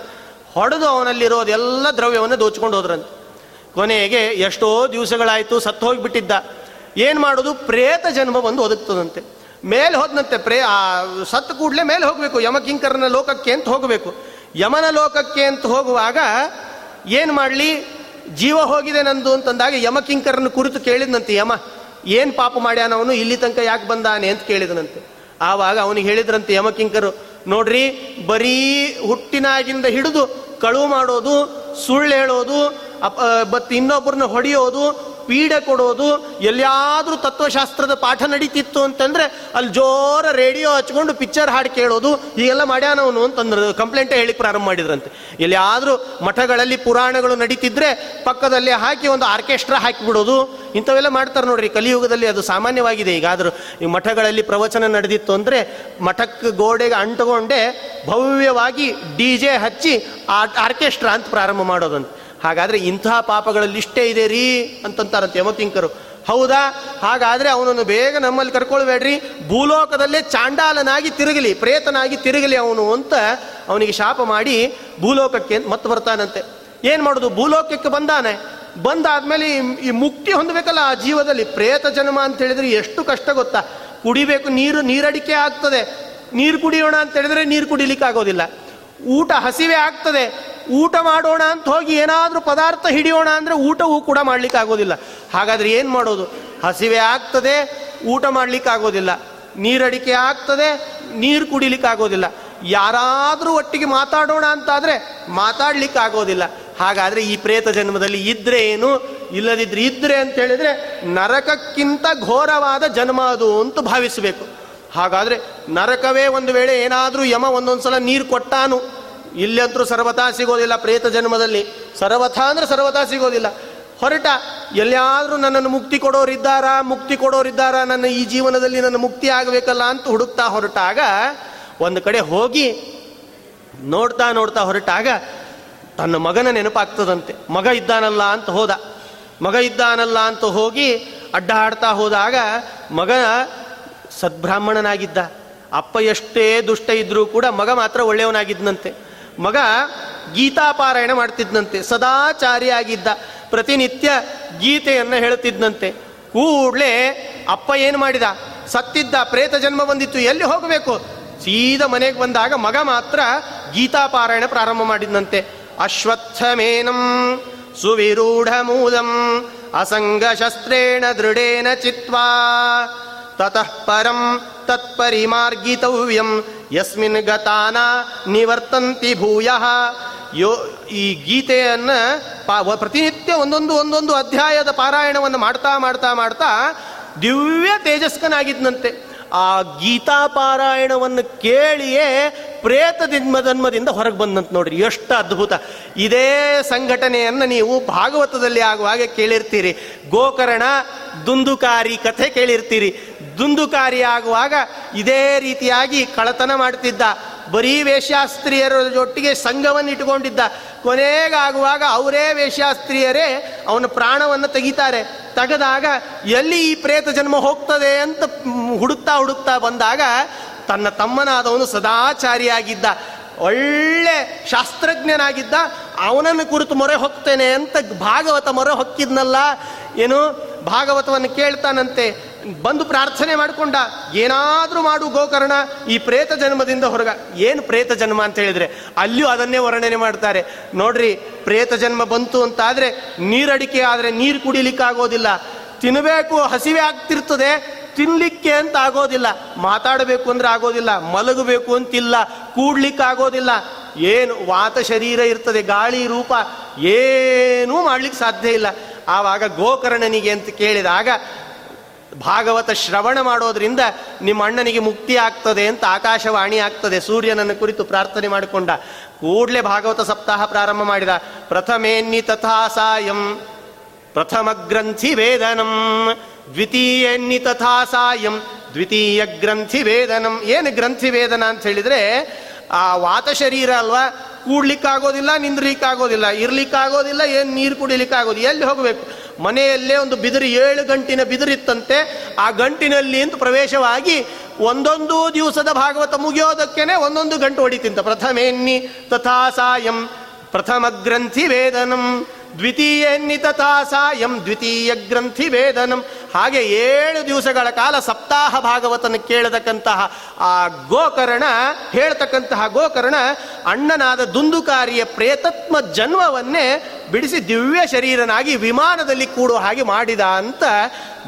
ಹೊಡೆದು ಅವನಲ್ಲಿರೋದೆಲ್ಲ ದ್ರವ್ಯವನ್ನು ದೋಚ್ಕೊಂಡು ಹೋದ್ರಂತೆ. ಕೊನೆಗೆ ಎಷ್ಟೋ ದಿವಸಗಳಾಯಿತು ಸತ್ತು ಹೋಗಿಬಿಟ್ಟಿದ್ದ. ಏನು ಮಾಡೋದು? ಪ್ರೇತ ಜನ್ಮ ಬಂದು ಒದಗ್ತದಂತೆ. ಮೇಲೆ ಹೋದಂತೆ ಪ್ರೇ ಆ ಸತ್ತು ಕೂಡಲೇ ಮೇಲೆ ಹೋಗಬೇಕು. ಯಮಕಿಂಕರನ ಲೋಕಕ್ಕೆ ಅಂತ ಹೋಗಬೇಕು. ಯಮನ ಲೋಕಕ್ಕೆ ಅಂತ ಹೋಗುವಾಗ ಏನು ಮಾಡಲಿ? ಜೀವ ಹೋಗಿದೆ ನಂದು ಅಂತಂದಾಗ ಯಮಕಿಂಕರನ್ನು ಕುರಿತು ಕೇಳಿದನಂತೆ, ಯಮ, ಏನು ಪಾಪ ಮಾಡ್ಯಾನವನು ಇಲ್ಲಿ ತನಕ ಯಾಕೆ ಬಂದಾನೆ ಅಂತ ಕೇಳಿದನಂತೆ. ಆವಾಗ ಅವನಿಗೆ ಹೇಳಿದ್ರಂತೆ ಯಮಕಿಂಕರು, ನೋಡ್ರಿ, ಬರೀ ಹುಟ್ಟಿನಾಗಿಂದ ಹಿಡಿದು ಕಳುವು ಮಾಡೋದು, ಸುಳ್ಳು ಹೇಳೋದು, ಅಪ್ ಮತ್ತು ಇನ್ನೊಬ್ಬರನ್ನ ಹೊಡೆಯೋದು ಪೀಡೆ ಕೊಡೋದು, ಎಲ್ಲಿಯಾದರೂ ತತ್ವಶಾಸ್ತ್ರದ ಪಾಠ ನಡೀತಿತ್ತು ಅಂತಂದರೆ ಅಲ್ಲಿ ಜೋರ ರೇಡಿಯೋ ಹಚ್ಕೊಂಡು ಪಿಕ್ಚರ್ ಹಾಡು ಕೇಳೋದು, ಹೀಗೆಲ್ಲ ಮಾಡ್ಯಾನವನು ಅಂತಂದ್ರೆ ಕಂಪ್ಲೇಂಟೇ ಹೇಳಿ ಪ್ರಾರಂಭ ಮಾಡಿದ್ರಂತೆ. ಎಲ್ಲಿಯಾದರೂ ಮಠಗಳಲ್ಲಿ ಪುರಾಣಗಳು ನಡೀತಿದ್ರೆ ಪಕ್ಕದಲ್ಲಿ ಹಾಕಿ ಒಂದು ಆರ್ಕೆಸ್ಟ್ರಾ ಹಾಕಿಬಿಡೋದು, ಇಂಥವೆಲ್ಲ ಮಾಡ್ತಾರೆ ನೋಡ್ರಿ. ಕಲಿಯುಗದಲ್ಲಿ ಅದು ಸಾಮಾನ್ಯವಾಗಿದೆ. ಈಗಾದರೂ ಈ ಮಠಗಳಲ್ಲಿ ಪ್ರವಚನ ನಡೆದಿತ್ತು ಅಂದರೆ ಮಠಕ್ಕೆ ಗೋಡೆಗೆ ಅಂಟುಕೊಂಡೇ ಭವ್ಯವಾಗಿ ಡಿ ಜೆ ಹಚ್ಚಿ ಆರ್ಕೆಸ್ಟ್ರಾ ಅಂತ ಪ್ರಾರಂಭ ಮಾಡೋದಂತ. ಹಾಗಾದ್ರೆ ಇಂತಹ ಪಾಪಗಳ ಇಷ್ಟೇ ಇದೆ ರೀ ಅಂತಂತಾರಂತೆ ಯಮಕಿಂಕರು. ಹೌದಾ? ಹಾಗಾದ್ರೆ ಅವನನ್ನು ಬೇಗ ನಮ್ಮಲ್ಲಿ ಕರ್ಕೊಳ್ಬೇಡ್ರಿ. ಭೂಲೋಕದಲ್ಲೇ ಚಾಂಡಾಲನಾಗಿ ತಿರುಗಲಿ, ಪ್ರೇತನಾಗಿ ತಿರುಗಲಿ ಅವನು ಅಂತ ಅವನಿಗೆ ಶಾಪ ಮಾಡಿ ಭೂಲೋಕಕ್ಕೆ ಮತ್ತೆ ಬರ್ತಾನಂತೆ. ಏನು ಮಾಡೋದು? ಭೂಲೋಕಕ್ಕೆ ಬಂದಾನೆ. ಬಂದಾದ್ಮೇಲೆ ಈ ಮುಕ್ತಿ ಹೊಂದಬೇಕಲ್ಲ ಆ ಜೀವದಲ್ಲಿ. ಪ್ರೇತ ಜನ್ಮ ಅಂತ ಹೇಳಿದ್ರೆ ಎಷ್ಟು ಕಷ್ಟ ಗೊತ್ತಾ? ಕುಡಿಬೇಕು ನೀರು, ನೀರಡಿಕೆ ಆಗ್ತದೆ. ನೀರು ಕುಡಿಯೋಣ ಅಂತ ಹೇಳಿದ್ರೆ ನೀರು ಕುಡಿಲಿಕ್ಕೆ ಆಗೋದಿಲ್ಲ ಊಟ ಹಸಿವೆ ಆಗ್ತದೆ. ಊಟ ಮಾಡೋಣ ಅಂತ ಹೋಗಿ ಏನಾದರೂ ಪದಾರ್ಥ ಹಿಡಿಯೋಣ ಅಂದರೆ ಊಟವೂ ಕೂಡ ಮಾಡ್ಲಿಕ್ಕೆ ಆಗೋದಿಲ್ಲ ಹಾಗಾದ್ರೆ ಏನು ಮಾಡೋದು? ಹಸಿವೆ ಆಗ್ತದೆ, ಊಟ ಮಾಡ್ಲಿಕ್ಕೆ ಆಗೋದಿಲ್ಲ ನೀರಡಿಕೆ ಆಗ್ತದೆ, ನೀರು ಕುಡಿಲಿಕ್ಕೆ ಆಗೋದಿಲ್ಲ ಯಾರಾದರೂ ಒಟ್ಟಿಗೆ ಮಾತಾಡೋಣ ಅಂತಾದರೆ ಮಾತಾಡಲಿಕ್ಕೆ ಆಗೋದಿಲ್ಲ ಹಾಗಾದ್ರೆ ಈ ಪ್ರೇತ ಜನ್ಮದಲ್ಲಿ ಇದ್ದರೆ ಏನು? ಇಲ್ಲದಿದ್ರೆ ಇದ್ದರೆ ಅಂತ ಹೇಳಿದರೆ ನರಕಕ್ಕಿಂತ ಘೋರವಾದ ಜನ್ಮ ಅದು ಅಂತ ಭಾವಿಸಬೇಕು. ಹಾಗಾದ್ರೆ ನರಕವೇ ಒಂದು ವೇಳೆ ಏನಾದರೂ ಯಮ ಒಂದೊಂದು ಸಲ ನೀರು ಕೊಟ್ಟಾನು, ಇಲ್ಲಂತರೂ ಸರ್ವತಾ ಸಿಗೋದಿಲ್ಲ ಪ್ರೇತ ಜನ್ಮದಲ್ಲಿ. ಸರ್ವಥಾ ಅಂದರೆ ಸರ್ವತಾ ಸಿಗೋದಿಲ್ಲ. ಹೊರಟ ಎಲ್ಲಿಯಾದರೂ ನನ್ನನ್ನು ಮುಕ್ತಿ ಕೊಡೋರಿದ್ದಾರಾ ಮುಕ್ತಿ ಕೊಡೋರಿದ್ದಾರಾ, ನನ್ನ ಈ ಜೀವನದಲ್ಲಿ ನನ್ನ ಮುಕ್ತಿ ಆಗಬೇಕಲ್ಲ ಅಂತ ಹುಡುಕ್ತಾ ಹೊರಟಾಗ, ಒಂದು ಕಡೆ ಹೋಗಿ ನೋಡ್ತಾ ನೋಡ್ತಾ ಹೊರಟಾಗ ತನ್ನ ಮಗನ ನೆನಪಾಗ್ತದಂತೆ. ಮಗ ಇದ್ದಾನಲ್ಲ ಅಂತ ಹೋದ. ಮಗ ಇದ್ದಾನಲ್ಲ ಅಂತ ಹೋಗಿ ಅಡ್ಡಾಡ್ತಾ ಹೋದಾಗ ಮಗ ಸದ್ಬ್ರಾಹ್ಮಣನಾಗಿದ್ದ ಅಪ್ಪ ಎಷ್ಟೇ ದುಷ್ಟ ಇದ್ರೂ ಕೂಡ ಮಗ ಮಾತ್ರ ಒಳ್ಳೆಯವನಾಗಿದ್ದನಂತೆ ಮಗ ಗೀತಾಪಾರಾಯಣ ಮಾಡ್ತಿದ್ನಂತೆ, ಸದಾಚಾರಿಯಾಗಿದ್ದ, ಪ್ರತಿನಿತ್ಯ ಗೀತೆಯನ್ನು ಹೇಳುತ್ತಿದ್ದಂತೆ ಕೂಡಲೇ ಅಪ್ಪ ಏನು ಮಾಡಿದ, ಸತ್ತಿದ್ದ ಪ್ರೇತ ಜನ್ಮ ಬಂದಿತ್ತು, ಎಲ್ಲಿ ಹೋಗಬೇಕು? ಸೀದ ಮನೆಗೆ ಬಂದಾಗ ಮಗ ಮಾತ್ರ ಗೀತಾಪಾರಾಯಣ ಪ್ರಾರಂಭ ಮಾಡಿದ್ದಂತೆ ಅಶ್ವತ್ಥಮೇನಂ ಸುವಿರೂಢ ಮೂಲಂ ಅಸಂಗ ಶಸ್ತ್ರೇಣ ದೃಢೇನ ಚಿತ್ವಾ. ತತಃ ಪರಂ तत्परिमार्गितव्यं ಯಸ್ಮಿನ್ ಗತಾನ ನಿವರ್ತಂತಿ ಭೂಯ ಯೋ ಈ ಗೀತೆಯನ್ನ ಪ್ರತಿನಿತ್ಯ ಒಂದೊಂದು ಒಂದೊಂದು ಅಧ್ಯಾಯದ ಪಾರಾಯಣವನ್ನು ಮಾಡ್ತಾ ಮಾಡ್ತಾ ಮಾಡ್ತಾ ದಿವ್ಯ ತೇಜಸ್ಕನಾಗಿದ್ದಂತೆ ಆ ಗೀತಾ ಪಾರಾಯಣವನ್ನು ಕೇಳಿಯೇ ಪ್ರೇತ ಜನ್ಮ ಜನ್ಮದಿಂದ ಹೊರಗೆ ಬಂದಂತ ನೋಡ್ರಿ, ಎಷ್ಟು ಅದ್ಭುತ. ಇದೇ ಸಂಘಟನೆಯನ್ನು ನೀವು ಭಾಗವತದಲ್ಲಿ ಆಗುವಾಗ ಕೇಳಿರ್ತೀರಿ. ಗೋಕರ್ಣ ದುಂದುಕಾರಿ ಕಥೆ ಕೇಳಿರ್ತೀರಿ. ದುಂದುಕಾರಿ ಆಗುವಾಗ ಇದೇ ರೀತಿಯಾಗಿ ಕಳತನ ಮಾಡ್ತಿದ್ದ. ಬರೀ ವೇಶ್ಯಾಸ್ತ್ರೀಯರ ಜೊಟ್ಟಿಗೆ ಸಂಘವನ್ನು ಇಟ್ಟುಕೊಂಡಿದ್ದ. ಕೊನೆಗಾಗುವಾಗ ಅವರೇ ವೇಶ್ಯಾಸ್ತ್ರೀಯರೇ ಅವನ ಪ್ರಾಣವನ್ನು ತೆಗಿತಾರೆ. ತೆಗೆದಾಗ ಎಲ್ಲಿ ಈ ಪ್ರೇತ ಜನ್ಮ ಹೋಗ್ತದೆ ಅಂತ ಹುಡುಕ್ತಾ ಹುಡುಕ್ತಾ ಬಂದಾಗ ತನ್ನ ತಮ್ಮನಾದವನು ಸದಾಚಾರಿಯಾಗಿದ್ದ. ಒಳ್ಳೆ ಶಾಸ್ತ್ರಜ್ಞನಾಗಿದ್ದ. ಅವನನ್ನು ಕುರಿತು ಮೊರೆ ಹೋಗ್ತೇನೆ ಅಂತ ಭಾಗವತ ಮೊರೆ ಹೊಕ್ಕಿದ್ನಲ್ಲ. ಏನು? ಭಾಗವತವನ್ನು ಕೇಳ್ತಾನಂತೆ. ಬಂದು ಪ್ರಾರ್ಥನೆ ಮಾಡಿಕೊಂಡ, ಏನಾದರೂ ಮಾಡು ಗೋಕರ್ಣ, ಈ ಪ್ರೇತ ಜನ್ಮದಿಂದ ಹೊರಗ. ಏನು ಪ್ರೇತ ಜನ್ಮ ಅಂತ ಹೇಳಿದ್ರೆ, ಅಲ್ಲಿಯೂ ಅದನ್ನೇ ವರ್ಣನೆ ಮಾಡ್ತಾರೆ. ನೋಡ್ರಿ, ಪ್ರೇತ ಜನ್ಮ ಬಂತು ಅಂತಾದರೆ, ನೀರಡಿಕೆ ಆದರೆ ನೀರು ಕುಡಿಲಿಕ್ಕೆ ಆಗೋದಿಲ್ಲ ತಿನ್ನಬೇಕು ಹಸಿವೆ ಆಗ್ತಿರ್ತದೆ, ತಿನ್ಲಿಕ್ಕೆ ಅಂತ ಆಗೋದಿಲ್ಲ. ಮಾತಾಡಬೇಕು ಅಂದ್ರೆ ಆಗೋದಿಲ್ಲ, ಮಲಗಬೇಕು ಅಂತಿಲ್ಲ ಕೂಡ್ಲಿಕ್ಕೆ ಆಗೋದಿಲ್ಲ ಏನು ವಾತ ಶರೀರ ಇರ್ತದೆ, ಗಾಳಿ ರೂಪ, ಏನೂ ಮಾಡ್ಲಿಕ್ಕೆ ಸಾಧ್ಯ ಇಲ್ಲ. ಆವಾಗ ಗೋಕರ್ಣನಿಗೆ ಅಂತ ಕೇಳಿದಾಗ ಭಾಗವತ ಶ್ರವಣ ಮಾಡೋದ್ರಿಂದ ನಿಮ್ಮ ಅಣ್ಣನಿಗೆ ಮುಕ್ತಿ ಆಗ್ತದೆ ಅಂತ ಆಕಾಶವಾಣಿ ಆಗ್ತದೆ. ಸೂರ್ಯನನ್ನು ಕುರಿತು ಪ್ರಾರ್ಥನೆ ಮಾಡಿಕೊಂಡ. ಕೂಡಲೇ ಭಾಗವತ ಸಪ್ತಾಹ ಪ್ರಾರಂಭ ಮಾಡಿದ. ಪ್ರಥಮೇನ್ನಿ ತಥಾ ಸಾಯಂ ಪ್ರಥಮ ಗ್ರಂಥಿ ವೇದನಂ. ದ್ವಿತೀಯನ್ನಿ ತಥಾ ಸಾಯಂ ದ್ವಿತೀಯ ಗ್ರಂಥಿ ವೇದನಂ. ಏನು ಗ್ರಂಥಿ ವೇದನ ಅಂತ ಹೇಳಿದ್ರೆ, ಆ ವಾತ ಶರೀರ ಅಲ್ವಾ? ಕೂಡ್ಲಿಕ್ಕಾಗೋದಿಲ್ಲ ನಿಂದ್ರಲಿಕ್ಕಾಗೋದಿಲ್ಲ ಇರ್ಲಿಕ್ಕಾಗೋದಿಲ್ಲ, ಏನು ನೀರು ಕುಡಿಲಿಕ್ಕೆ ಆಗೋದು ಎಲ್ಲಿ ಹೋಗಬೇಕು? ಮನೆಯಲ್ಲೇ ಒಂದು ಬಿದಿರು ಏಳು ಗಂಟಿನ ಬಿದಿರಿತ್ತಂತೆ ಆ ಗಂಟಿನಲ್ಲಿ ಪ್ರವೇಶವಾಗಿ ಒಂದೊಂದು ದಿವಸದ ಭಾಗವತ ಮುಗಿಯೋದಕ್ಕೇನೆ ಒಂದೊಂದು ಗಂಟು ಹೊಡಿತಿಂತ ಪ್ರಥಮೇನ್ನಿ ತಥಾ ಸಾಯಂ ಪ್ರಥಮ ಗ್ರಂಥಿ ವೇದನಂ ದ್ವಿತೀಯನ್ನಿ ತಥಾ ಸಾಯಂ ದ್ವಿತೀಯ ಗ್ರಂಥಿ ವೇದನಂ. ಹಾಗೆ ಏಳು ದಿವಸಗಳ ಕಾಲ ಸಪ್ತಾಹ ಭಾಗವತನ ಕೇಳತಕ್ಕಂತಹ ಆ ಗೋಕರ್ಣ, ಹೇಳ್ತಕ್ಕಂತಹ ಗೋಕರ್ಣ ಅಣ್ಣನಾದ ದುಂದುಕಾರಿಯ ಪ್ರೇತತ್ಮ ಜನ್ಮವನ್ನೇ ಬಿಡಿಸಿ ದಿವ್ಯ ಶರೀರನಾಗಿ ವಿಮಾನದಲ್ಲಿ ಕೂಡೋ ಹಾಗೆ ಮಾಡಿದ ಅಂತ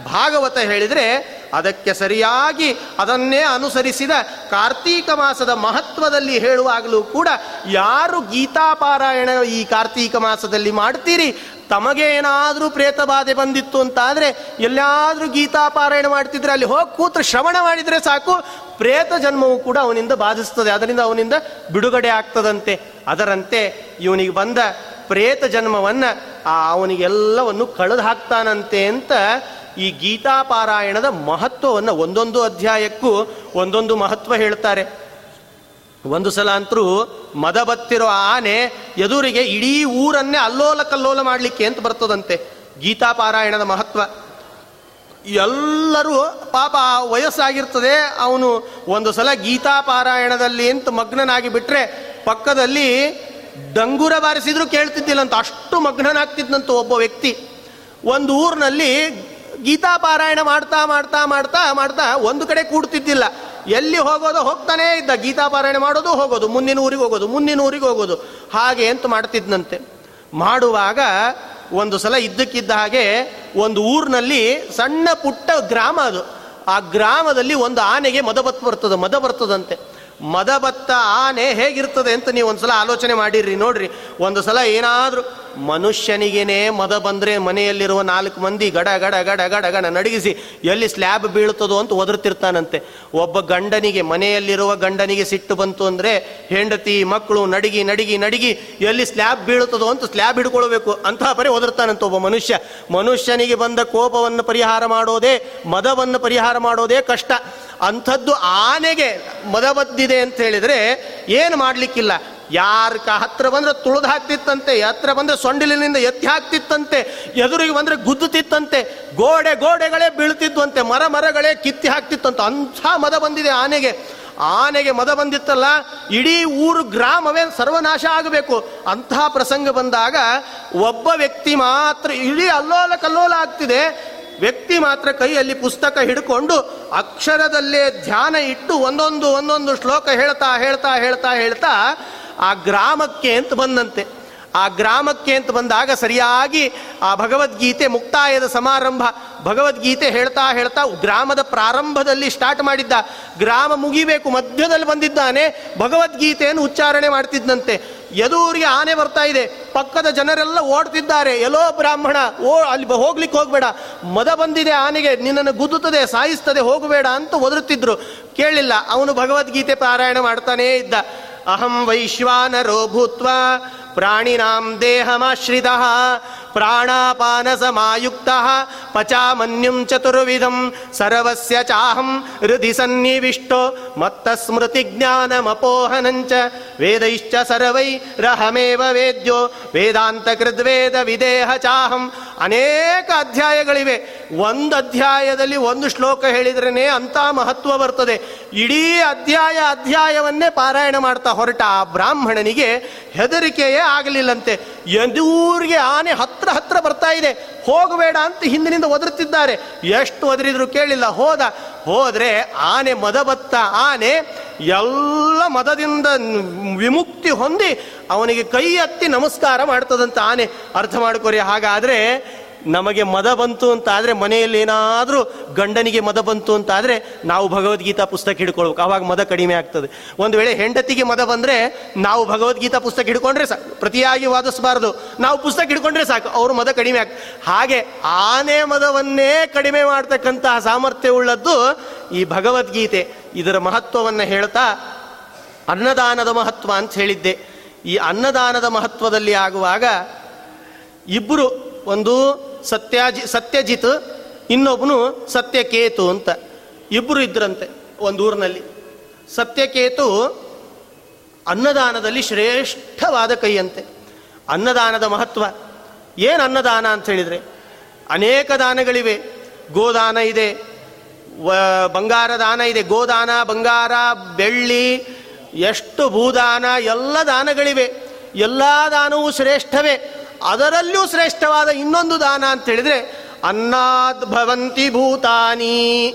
ಭಾಗವತ ಹೇಳಿದರೆ ಅದಕ್ಕೆ ಸರಿಯಾಗಿ ಅದನ್ನೇ ಅನುಸರಿಸಿದ ಕಾರ್ತೀಕ ಮಾಸದ ಮಹತ್ವದಲ್ಲಿ ಹೇಳುವಾಗಲೂ ಕೂಡ ಯಾರು ಗೀತಾಪಾರಾಯಣ ಈ ಕಾರ್ತೀಕ ಮಾಸದಲ್ಲಿ ಮಾಡ್ತೀರಿ? ತಮಗೆ ಏನಾದರೂ ಪ್ರೇತ ಬಾಧೆ ಬಂದಿತ್ತು ಅಂತ ಆದರೆ ಎಲ್ಲಾದರೂ ಗೀತಾಪಾರಾಯಣ ಮಾಡ್ತಿದ್ರೆ ಅಲ್ಲಿ ಹೋಗಿ ಕೂತು ಶ್ರವಣ ಮಾಡಿದರೆ ಸಾಕು. ಪ್ರೇತ ಜನ್ಮವು ಕೂಡ ಅವನಿಂದ ಬಾಧಿಸ್ತದೆ. ಅದರಿಂದ ಅವನಿಂದ ಬಿಡುಗಡೆ ಆಗ್ತದಂತೆ. ಅದರಂತೆ ಇವನಿಗೆ ಬಂದ ಪ್ರೇತ ಜನ್ಮವನ್ನು ಆ ಅವನಿಗೆಲ್ಲವನ್ನು ಕಳೆದು ಹಾಕ್ತಾನಂತೆ ಅಂತ ಈ ಗೀತಾ ಪಾರಾಯಣದ ಮಹತ್ವವನ್ನು ಒಂದೊಂದು ಅಧ್ಯಾಯಕ್ಕೂ ಒಂದೊಂದು ಮಹತ್ವ ಹೇಳ್ತಾರೆ. ಒಂದು ಸಲ ಅಂತರೂ ಮದ ಬತ್ತಿರೋ ಆನೆ ಎದುರಿಗೆ ಇಡೀ ಊರನ್ನೇ ಅಲ್ಲೋಲ ಕಲ್ಲೋಲ ಮಾಡಲಿಕ್ಕೆ ಅಂತ ಬರ್ತದಂತೆ. ಗೀತಾ ಪಾರಾಯಣದ ಮಹತ್ವ. ಎಲ್ಲರೂ ಪಾಪ ವಯಸ್ಸಾಗಿರ್ತದೆ, ಅವನು ಒಂದು ಸಲ ಗೀತಾ ಪಾರಾಯಣದಲ್ಲಿ ಅಂತ ಮಗ್ನನಾಗಿ ಬಿಟ್ಟರೆ ಪಕ್ಕದಲ್ಲಿ ಡಂಗುರ ಬಾರಿಸಿದ್ರು ಕೇಳ್ತಿದ್ದಿಲ್ಲ ಅಂತ ಅಷ್ಟು ಮಗ್ನನಾಗ್ತಿದ್ದಂತ ಒಬ್ಬ ವ್ಯಕ್ತಿ. ಒಂದು ಊರಿನಲ್ಲಿ ಗೀತಾ ಪಾರಾಯಣ ಮಾಡ್ತಾ ಮಾಡ್ತಾ ಮಾಡ್ತಾ ಮಾಡ್ತಾ ಒಂದು ಕಡೆ ಕೂಡ್ತಿದ್ದಿಲ್ಲ. ಎಲ್ಲಿ ಹೋಗೋದು ಹೋಗ್ತಾನೆ ಇದ್ದ. ಗೀತಾ ಪಾರಾಯಣ ಮಾಡೋದು ಹೋಗೋದು, ಮುಂದಿನ ಊರಿಗೆ ಹೋಗೋದು, ಮುಂದಿನ ಊರಿಗೆ ಹೋಗೋದು. ಹಾಗೆ ಅಂತ ಮಾಡ್ತಿದ್ನಂತೆ. ಮಾಡುವಾಗ ಒಂದು ಸಲ ಇದ್ದಕ್ಕಿದ್ದ ಹಾಗೆ ಒಂದು ಊರಿನಲ್ಲಿ ಸಣ್ಣ ಪುಟ್ಟ ಗ್ರಾಮ ಅದು. ಆ ಗ್ರಾಮದಲ್ಲಿ ಒಂದು ಆನೆಗೆ ಮದ ಬತ್ ಬರ್ತದೆ, ಮದ ಬರ್ತದಂತೆ. ಮದ ಬತ್ತ ಆನೆ ಹೇಗಿರ್ತದೆ ಅಂತ ನೀವು ಒಂದು ಸಲ ಆಲೋಚನೆ ಮಾಡಿರಿ ನೋಡ್ರಿ. ಒಂದು ಸಲ ಏನಾದರೂ ಮನುಷ್ಯನಿಗೇನೆ ಮದ ಬಂದರೆ ಮನೆಯಲ್ಲಿರುವ ನಾಲ್ಕು ಮಂದಿ ಗಡ ಗಡ ಗಡ ಗಡ ಗಡ ನಡಗಿಸಿ ಎಲ್ಲಿ ಸ್ಲ್ಯಾಬ್ ಬೀಳ್ತದೋ ಅಂತ ಒದರ್ತಿರ್ತಾನಂತೆ. ಒಬ್ಬ ಗಂಡನಿಗೆ ಮನೆಯಲ್ಲಿರುವ ಗಂಡನಿಗೆ ಸಿಟ್ಟು ಬಂತು ಅಂದರೆ ಹೆಂಡತಿ, ಮಕ್ಕಳು ನಡಿಗಿ ನಡಿಗಿ ನಡಿಗಿ ಎಲ್ಲಿ ಸ್ಲ್ಯಾಬ್ ಬೀಳ್ತದೋ ಅಂತ ಸ್ಲ್ಯಾಬ್ ಹಿಡ್ಕೊಳ್ಬೇಕು. ಅಂತಹ ಪರಿ ಒದರ್ತಾನಂತ ಒಬ್ಬ ಮನುಷ್ಯ. ಮನುಷ್ಯನಿಗೆ ಬಂದ ಕೋಪವನ್ನು ಪರಿಹಾರ ಮಾಡೋದೇ, ಮದವನ್ನು ಪರಿಹಾರ ಮಾಡೋದೇ ಕಷ್ಟ. ಅಂಥದ್ದು ಆನೆಗೆ ಮದ ಬದ್ದಿದೆ ಅಂತ ಹೇಳಿದರೆ ಏನು ಮಾಡಲಿಕ್ಕಿಲ್ಲ? ಯಾರ ಹತ್ರ ಬಂದರೆ ತುಳಿದು ಹಾಕ್ತಿತ್ತಂತೆ ಹತ್ರ ಬಂದರೆ ಸೊಂಡಿಲಿನಿಂದ ಎತ್ತಿ ಹಾಕ್ತಿತ್ತಂತೆ, ಎದುರಿಗೆ ಬಂದರೆ ಗುದ್ದುತ್ತಿತ್ತಂತೆ, ಗೋಡೆ ಗೋಡೆಗಳೇ ಬೀಳ್ತಿದ್ವಂತೆ, ಮರ ಮರಗಳೇ ಕಿತ್ತಿ ಹಾಕ್ತಿತ್ತಂತೆ. ಅಂಥ ಮದ ಬಂದಿದೆ ಆನೆಗೆ. ಆನೆಗೆ ಮದ ಬಂದಿತ್ತಲ್ಲ, ಇಡೀ ಊರು ಗ್ರಾಮವೇ ಸರ್ವನಾಶ ಆಗಬೇಕು. ಅಂತಹ ಪ್ರಸಂಗ ಬಂದಾಗ ಒಬ್ಬ ವ್ಯಕ್ತಿ ಮಾತ್ರ ಇಡೀ ಅಲ್ಲೋಲ ಕಲ್ಲೋಲ ಆಗ್ತಿದೆ. ವ್ಯಕ್ತಿ ಮಾತ್ರ ಕೈಯಲ್ಲಿ ಪುಸ್ತಕ ಹಿಡ್ಕೊಂಡು ಅಕ್ಷರದಲ್ಲೇ ಧ್ಯಾನ ಇಟ್ಟು ಒಂದೊಂದು ಒಂದೊಂದು ಶ್ಲೋಕ ಹೇಳ್ತಾ ಹೇಳ್ತಾ ಹೇಳ್ತಾ ಹೇಳ್ತಾ ಆ ಗ್ರಾಮಕ್ಕೆ ಅಂತ ಬಂದಂತೆ. ಆ ಗ್ರಾಮಕ್ಕೆ ಅಂತ ಬಂದಾಗ ಸರಿಯಾಗಿ ಆ ಭಗವದ್ಗೀತೆ ಮುಕ್ತಾಯದ ಸಮಾರಂಭ ಭಗವದ್ಗೀತೆ ಹೇಳ್ತಾ ಹೇಳ್ತಾ ಗ್ರಾಮದ ಪ್ರಾರಂಭದಲ್ಲಿ ಸ್ಟಾರ್ಟ್ ಮಾಡಿದ್ದ. ಗ್ರಾಮ ಮುಗಿಬೇಕು, ಮಧ್ಯದಲ್ಲಿ ಬಂದಿದ್ದಾನೆ, ಭಗವದ್ಗೀತೆಯನ್ನು ಉಚ್ಚಾರಣೆ ಮಾಡ್ತಿದ್ದಂತೆ ಎದುರಿಗೆ ಆನೆ ಬರ್ತಾ ಇದೆ, ಪಕ್ಕದ ಜನರೆಲ್ಲ ಓಡ್ತಿದ್ದಾರೆ. ಎಲ್ಲೋ ಬ್ರಾಹ್ಮಣ, ಓ, ಅಲ್ಲಿ ಹೋಗ್ಲಿಕ್ಕೆ ಹೋಗ್ಬೇಡ. ಮದ ಬಂದಿದೆ ಆನೆಗೆ, ನಿನ್ನನ್ನು ಗುದ್ದುತ್ತದೆ, ಸಾಯಿಸ್ತದೆ, ಹೋಗಬೇಡ ಅಂತ ಒದರುತ್ತಿದ್ರು. ಕೇಳಿಲ್ಲ, ಅವನು ಭಗವದ್ಗೀತೆ ಪಾರಾಯಣ ಮಾಡ್ತಾನೇ ಇದ್ದ. ಅಹಂ ವೈಶ್ವಾನರೋ ಭೂತ್ವ, ಪ್ರಾಣಿನಾಂ ದೇಹಮಾಶ್ರಿತ. ಪ್ರಾಣಾಪಾನ ಸಮಾಯುಕ್ತ ಪಚಾಮನ್ಯುಂ ಚತುರ್ವಿಧಂ ಸರ್ವಸ್ಯ ಚಾಹಂ ಹೃದಯ ಸನ್ನಿವಿಷ್ಟೋ ಮತ್ತ ಸ್ಮೃತಿ ಜ್ಞಾನಮಪೋಹನಂಚ ವೇದೈಶ್ಚ ಸರ್ವೈ ರಹಮೇವ ವೇದ್ಯೋ ವೇದಾಂತ ಕೃದ್ವೇದ ವಿದೇಹ ಚಾಹಂ ಅನೇಕ ಅಧ್ಯಾಯಗಳಿವೆ ಒಂದು ಅಧ್ಯಾಯದಲ್ಲಿ ಒಂದು ಶ್ಲೋಕ ಹೇಳಿದ್ರೇ ಅಂತ ಮಹತ್ವ ಬರ್ತದೆ. ಇಡೀ ಅಧ್ಯಾಯ ಅಧ್ಯಾಯವನ್ನೇ ಪಾರಾಯಣ ಮಾಡ್ತಾ ಹೊರಟ ಆ ಬ್ರಾಹ್ಮಣನಿಗೆ ಹೆದರಿಕೆಯೇ ಆಗಲಿಲ್ಲಂತೆ. ಎದೂರಿಗೆ ಆನೆ ಹತ್ರ ಹತ್ರ ಬರ್ತಾ ಇದೆ. ಹೋಗಬೇಡ ಅಂತ ಹಿಂದಿನಿಂದ ಒದರುತ್ತಿದ್ದಾರೆ. ಎಷ್ಟು ಒದರಿದ್ರು ಕೇಳಿಲ್ಲ. ಹೋದ, ಹೋದ್ರೆ ಆನೆ ಮದ ಬತ್ತ. ಆನೆ ಎಲ್ಲ ಮದದಿಂದ ವಿಮುಕ್ತಿ ಹೊಂದಿ ಅವನಿಗೆ ಕೈ ಎತ್ತಿ ನಮಸ್ಕಾರ ಮಾಡ್ತದಂತ ಆನೆ. ಅರ್ಥ ಮಾಡ್ಕೊರಿ ಹಾಗಾದ್ರೆ ನಮಗೆ ಮದ ಬಂತು ಅಂತ ಆದರೆ ಮನೆಯಲ್ಲಿ ಏನಾದರೂ ಗಂಡನಿಗೆ ಮದ ಬಂತು ಅಂತ ಆದರೆ ನಾವು ಭಗವದ್ಗೀತಾ ಪುಸ್ತಕ ಹಿಡ್ಕೊಳ್ಬೇಕು. ಆವಾಗ ಮದ ಕಡಿಮೆ ಆಗ್ತದೆ. ಒಂದು ವೇಳೆ ಹೆಂಡತಿಗೆ ಮದ ಬಂದರೆ ನಾವು ಭಗವದ್ಗೀತಾ ಪುಸ್ತಕ ಹಿಡ್ಕೊಂಡ್ರೆ ಸಾಕು. ಪ್ರತಿಯಾಗಿ ವಾದಿಸಬಾರದು. ನಾವು ಪುಸ್ತಕ ಹಿಡ್ಕೊಂಡ್ರೆ ಸಾಕು. ಅವರು ಮದ ಕಡಿಮೆ ಆಗ್ತದೆ ಹಾಗೆ ಆನೆ ಮದವನ್ನೇ ಕಡಿಮೆ ಮಾಡ್ತಕ್ಕಂತಹ ಸಾಮರ್ಥ್ಯ ಉಳ್ಳದ್ದು ಈ ಭಗವದ್ಗೀತೆ. ಇದರ ಮಹತ್ವವನ್ನು ಹೇಳ್ತಾ ಅನ್ನದಾನದ ಮಹತ್ವ ಅಂತ ಹೇಳಿದ್ದೆ. ಈ ಅನ್ನದಾನದ ಮಹತ್ವದಲ್ಲಿ ಆಗುವಾಗ ಇಬ್ಬರು ಒಂದು ಸತ್ಯಾಜಿ, ಸತ್ಯಜಿತ್ ಇನ್ನೊಬ್ಬನು ಸತ್ಯಕೇತು ಅಂತ. ಇಬ್ಬರು ಇದ್ರಂತೆ ಒಂದು ಊರಿನಲ್ಲಿ ಸತ್ಯಕೇತು ಅನ್ನದಾನದಲ್ಲಿ ಶ್ರೇಷ್ಠವಾದ ಕೈಯಂತೆ. ಅನ್ನದಾನದ ಮಹತ್ವ. ಏನು ಅನ್ನದಾನ ಅಂತ ಹೇಳಿದರೆ, ಅನೇಕ ದಾನಗಳಿವೆ. ಗೋದಾನ ಇದೆ, ವ, ಬಂಗಾರ ದಾನ ಇದೆ, ಗೋದಾನ, ಬಂಗಾರ, ಬೆಳ್ಳಿ, ಎಷ್ಟು ಭೂದಾನ, ಎಲ್ಲ ದಾನಗಳಿವೆ. ಎಲ್ಲ ದಾನವೂ ಶ್ರೇಷ್ಠವೇ. ಅದರಲ್ಲೂ ಶ್ರೇಷ್ಠವಾದ ಇನ್ನೊಂದು ದಾನ ಅಂತ ಹೇಳಿದರೆ, ಅನ್ನಾದ್ ಭವಂತಿ ಭೂತಾನಿ.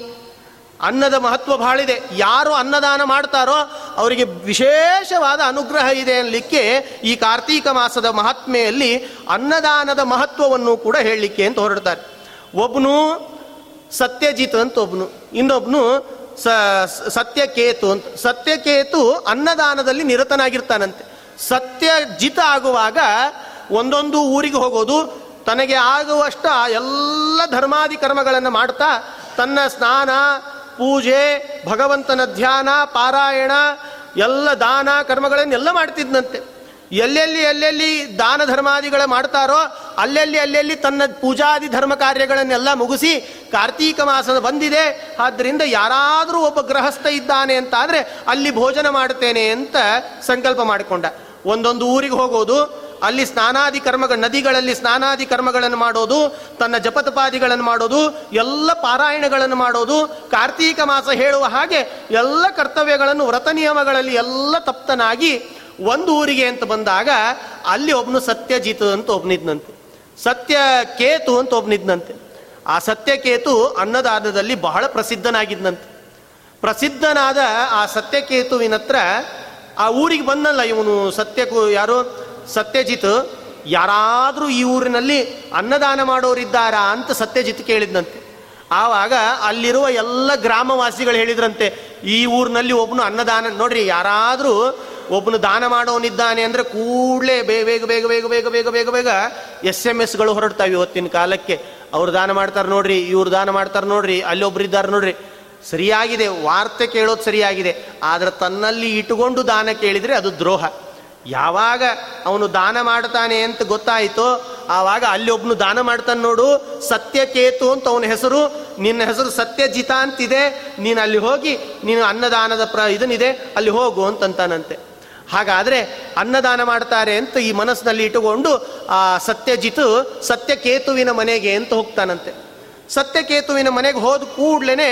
ಅನ್ನದ ಮಹತ್ವ ಬಹಳಿದೆ ಯಾರು ಅನ್ನದಾನ ಮಾಡ್ತಾರೋ ಅವರಿಗೆ ವಿಶೇಷವಾದ ಅನುಗ್ರಹ ಇದೆ ಅನ್ನಲಿಕ್ಕೆ ಈ ಕಾರ್ತೀಕ ಮಾಸದ ಮಹಾತ್ಮೆಯಲ್ಲಿ ಅನ್ನದಾನದ ಮಹತ್ವವನ್ನು ಕೂಡ ಹೇಳಲಿಕ್ಕೆ ಅಂತ ಹೊರಡ್ತಾರೆ. ಒಬ್ಬನು ಸತ್ಯಜಿತ್ ಅಂತ ಒಬ್ಬನು ಇನ್ನೊಬ್ನು ಸ, ಸತ್ಯಕೇತು ಅಂತ. ಸತ್ಯಕೇತು ಅನ್ನದಾನದಲ್ಲಿ ನಿರತನಾಗಿರ್ತಾನಂತೆ. ಸತ್ಯಜಿತ ಆಗುವಾಗ ಒಂದೊಂದು ಊರಿಗೆ ಹೋಗೋದು, ತನಗೆ ಆಗುವಷ್ಟ ಎಲ್ಲ ಧರ್ಮಾದಿ ಕರ್ಮಗಳನ್ನು ಮಾಡ್ತಾ, ತನ್ನ ಸ್ನಾನ, ಪೂಜೆ, ಭಗವಂತನ ಧ್ಯಾನ, ಪಾರಾಯಣ, ಎಲ್ಲ ದಾನ ಕರ್ಮಗಳನ್ನೆಲ್ಲ ಮಾಡ್ತಿದ್ದಂತೆ ಎಲ್ಲೆಲ್ಲಿ ಎಲ್ಲೆಲ್ಲಿ ದಾನ ಧರ್ಮಾದಿಗಳ ಮಾಡ್ತಾರೋ, ಅಲ್ಲೆಲ್ಲಿ ಅಲ್ಲೆಲ್ಲಿ ತನ್ನ ಪೂಜಾದಿ ಧರ್ಮ ಕಾರ್ಯಗಳನ್ನೆಲ್ಲ ಮುಗಿಸಿ ಕಾರ್ತೀಕ ಮಾಸ ಬಂದಿದೆ ಆದ್ದರಿಂದ ಯಾರಾದರೂ ಒಬ್ಬ ಗೃಹಸ್ಥ ಇದ್ದಾನೆ ಅಂತಾದರೆ ಅಲ್ಲಿ ಭೋಜನ ಮಾಡ್ತೇನೆ ಅಂತ ಸಂಕಲ್ಪ ಮಾಡಿಕೊಂಡ. ಒಂದೊಂದು ಊರಿಗೆ ಹೋಗೋದು ಅಲ್ಲಿ ಸ್ನಾನಾದಿ ಕರ್ಮಗಳು ನದಿಗಳಲ್ಲಿ ಸ್ನಾನಾದಿ ಕರ್ಮಗಳನ್ನು ಮಾಡೋದು, ತನ್ನ ಜಪತಪಾದಿಗಳನ್ನು ಮಾಡೋದು, ಎಲ್ಲ ಪಾರಾಯಣಗಳನ್ನು ಮಾಡೋದು, ಕಾರ್ತೀಕ ಮಾಸ ಹೇಳುವ ಹಾಗೆ ಎಲ್ಲ ಕರ್ತವ್ಯಗಳನ್ನು, ವ್ರತ ನಿಯಮಗಳಲ್ಲಿ ಎಲ್ಲ ತಪ್ತನಾಗಿ ಒಂದು ಊರಿಗೆ ಅಂತ ಬಂದಾಗ ಅಲ್ಲಿ ಒಬ್ಬನು ಸತ್ಯಜೀತ ಅಂತ ಒಬ್ನಿದ್ನಂತೆ. ಸತ್ಯ ಕೇತು ಅಂತ ಒಬ್ನಿದ್ನಂತೆ. ಆ ಸತ್ಯಕೇತು ಅನ್ನದಾನದಲ್ಲಿ ಬಹಳ ಪ್ರಸಿದ್ಧನಾಗಿದ್ದಂತೆ ಪ್ರಸಿದ್ಧನಾದ ಆ ಸತ್ಯಕೇತುವಿನ ಹತ್ರ ಆ ಊರಿಗೆ ಬಂದಲ್ಲ ಇವನು ಸತ್ಯಕ್ಕೂ ಯಾರು? ಸತ್ಯಜಿತ್, ಯಾರಾದರೂ ಈ ಊರಿನಲ್ಲಿ ಅನ್ನದಾನ ಮಾಡೋರಿದ್ದಾರಾ ಅಂತ ಸತ್ಯಜಿತ್ ಕೇಳಿದ್ನಂತೆ. ಆವಾಗ ಅಲ್ಲಿರುವ ಎಲ್ಲ ಗ್ರಾಮವಾಸಿಗಳು ಹೇಳಿದ್ರಂತೆ, ಈ ಊರಿನಲ್ಲಿ ಒಬ್ಬನು ಅನ್ನದಾನ, ನೋಡ್ರಿ, ಯಾರಾದರೂ ಒಬ್ಬನು ದಾನ ಮಾಡೋನಿದ್ದಾನೆ ಅಂದರೆ ಕೂಡಲೇ ಬೇಗ ಬೇಗ ಬೇಗ ಬೇಗ ಬೇಗ ಬೇಗ ಬೇಗ ಬೇಗ ಎಸ್ ಎಂ ಎಸ್ಗಳು ಹೊರಡ್ತಾವೆ ಇವತ್ತಿನ ಕಾಲಕ್ಕೆ. ಅವ್ರು ದಾನ ಮಾಡ್ತಾರೆ ನೋಡ್ರಿ, ಇವ್ರು ದಾನ ಮಾಡ್ತಾರೆ ನೋಡ್ರಿ ಅಲ್ಲಿ ಒಬ್ರು ಇದ್ದಾರೆ ನೋಡ್ರಿ. ಸರಿಯಾಗಿದೆ, ವಾರ್ತೆ ಕೇಳೋದು ಸರಿಯಾಗಿದೆ, ಆದರೆ ತನ್ನಲ್ಲಿ ಇಟ್ಟುಕೊಂಡು ದಾನ ಕೇಳಿದರೆ ಅದು ದ್ರೋಹ. ಯಾವಾಗ ಅವನು ದಾನ ಮಾಡ್ತಾನೆ ಅಂತ ಗೊತ್ತಾಯಿತೋ, ಆವಾಗ ಅಲ್ಲಿ ಒಬ್ನು ದಾನ ಮಾಡ್ತಾನೆ ನೋಡು, ಸತ್ಯಕೇತು ಅಂತ ಅವನ ಹೆಸರು, ನಿನ್ನ ಹೆಸರು ಸತ್ಯಜಿತ ಅಂತಿದೆ, ನೀನು ಅಲ್ಲಿ ಹೋಗಿ, ನೀನು ಅನ್ನದಾನದ ಪ್ರ ಇದನ್ನಿದೆ, ಅಲ್ಲಿ ಹೋಗು ಅಂತಂತಾನಂತೆ. ಹಾಗಾದರೆ ಅನ್ನದಾನ ಮಾಡ್ತಾರೆ ಅಂತ ಈ ಮನಸ್ಸಿನಲ್ಲಿ ಇಟ್ಟುಕೊಂಡು, ಆ ಸತ್ಯಜಿತು ಸತ್ಯಕೇತುವಿನ ಮನೆಗೆ ಅಂತ ಹೋಗ್ತಾನಂತೆ. ಸತ್ಯಕೇತುವಿನ ಮನೆಗೆ ಹೋದ ಕೂಡ್ಲೇನೆ,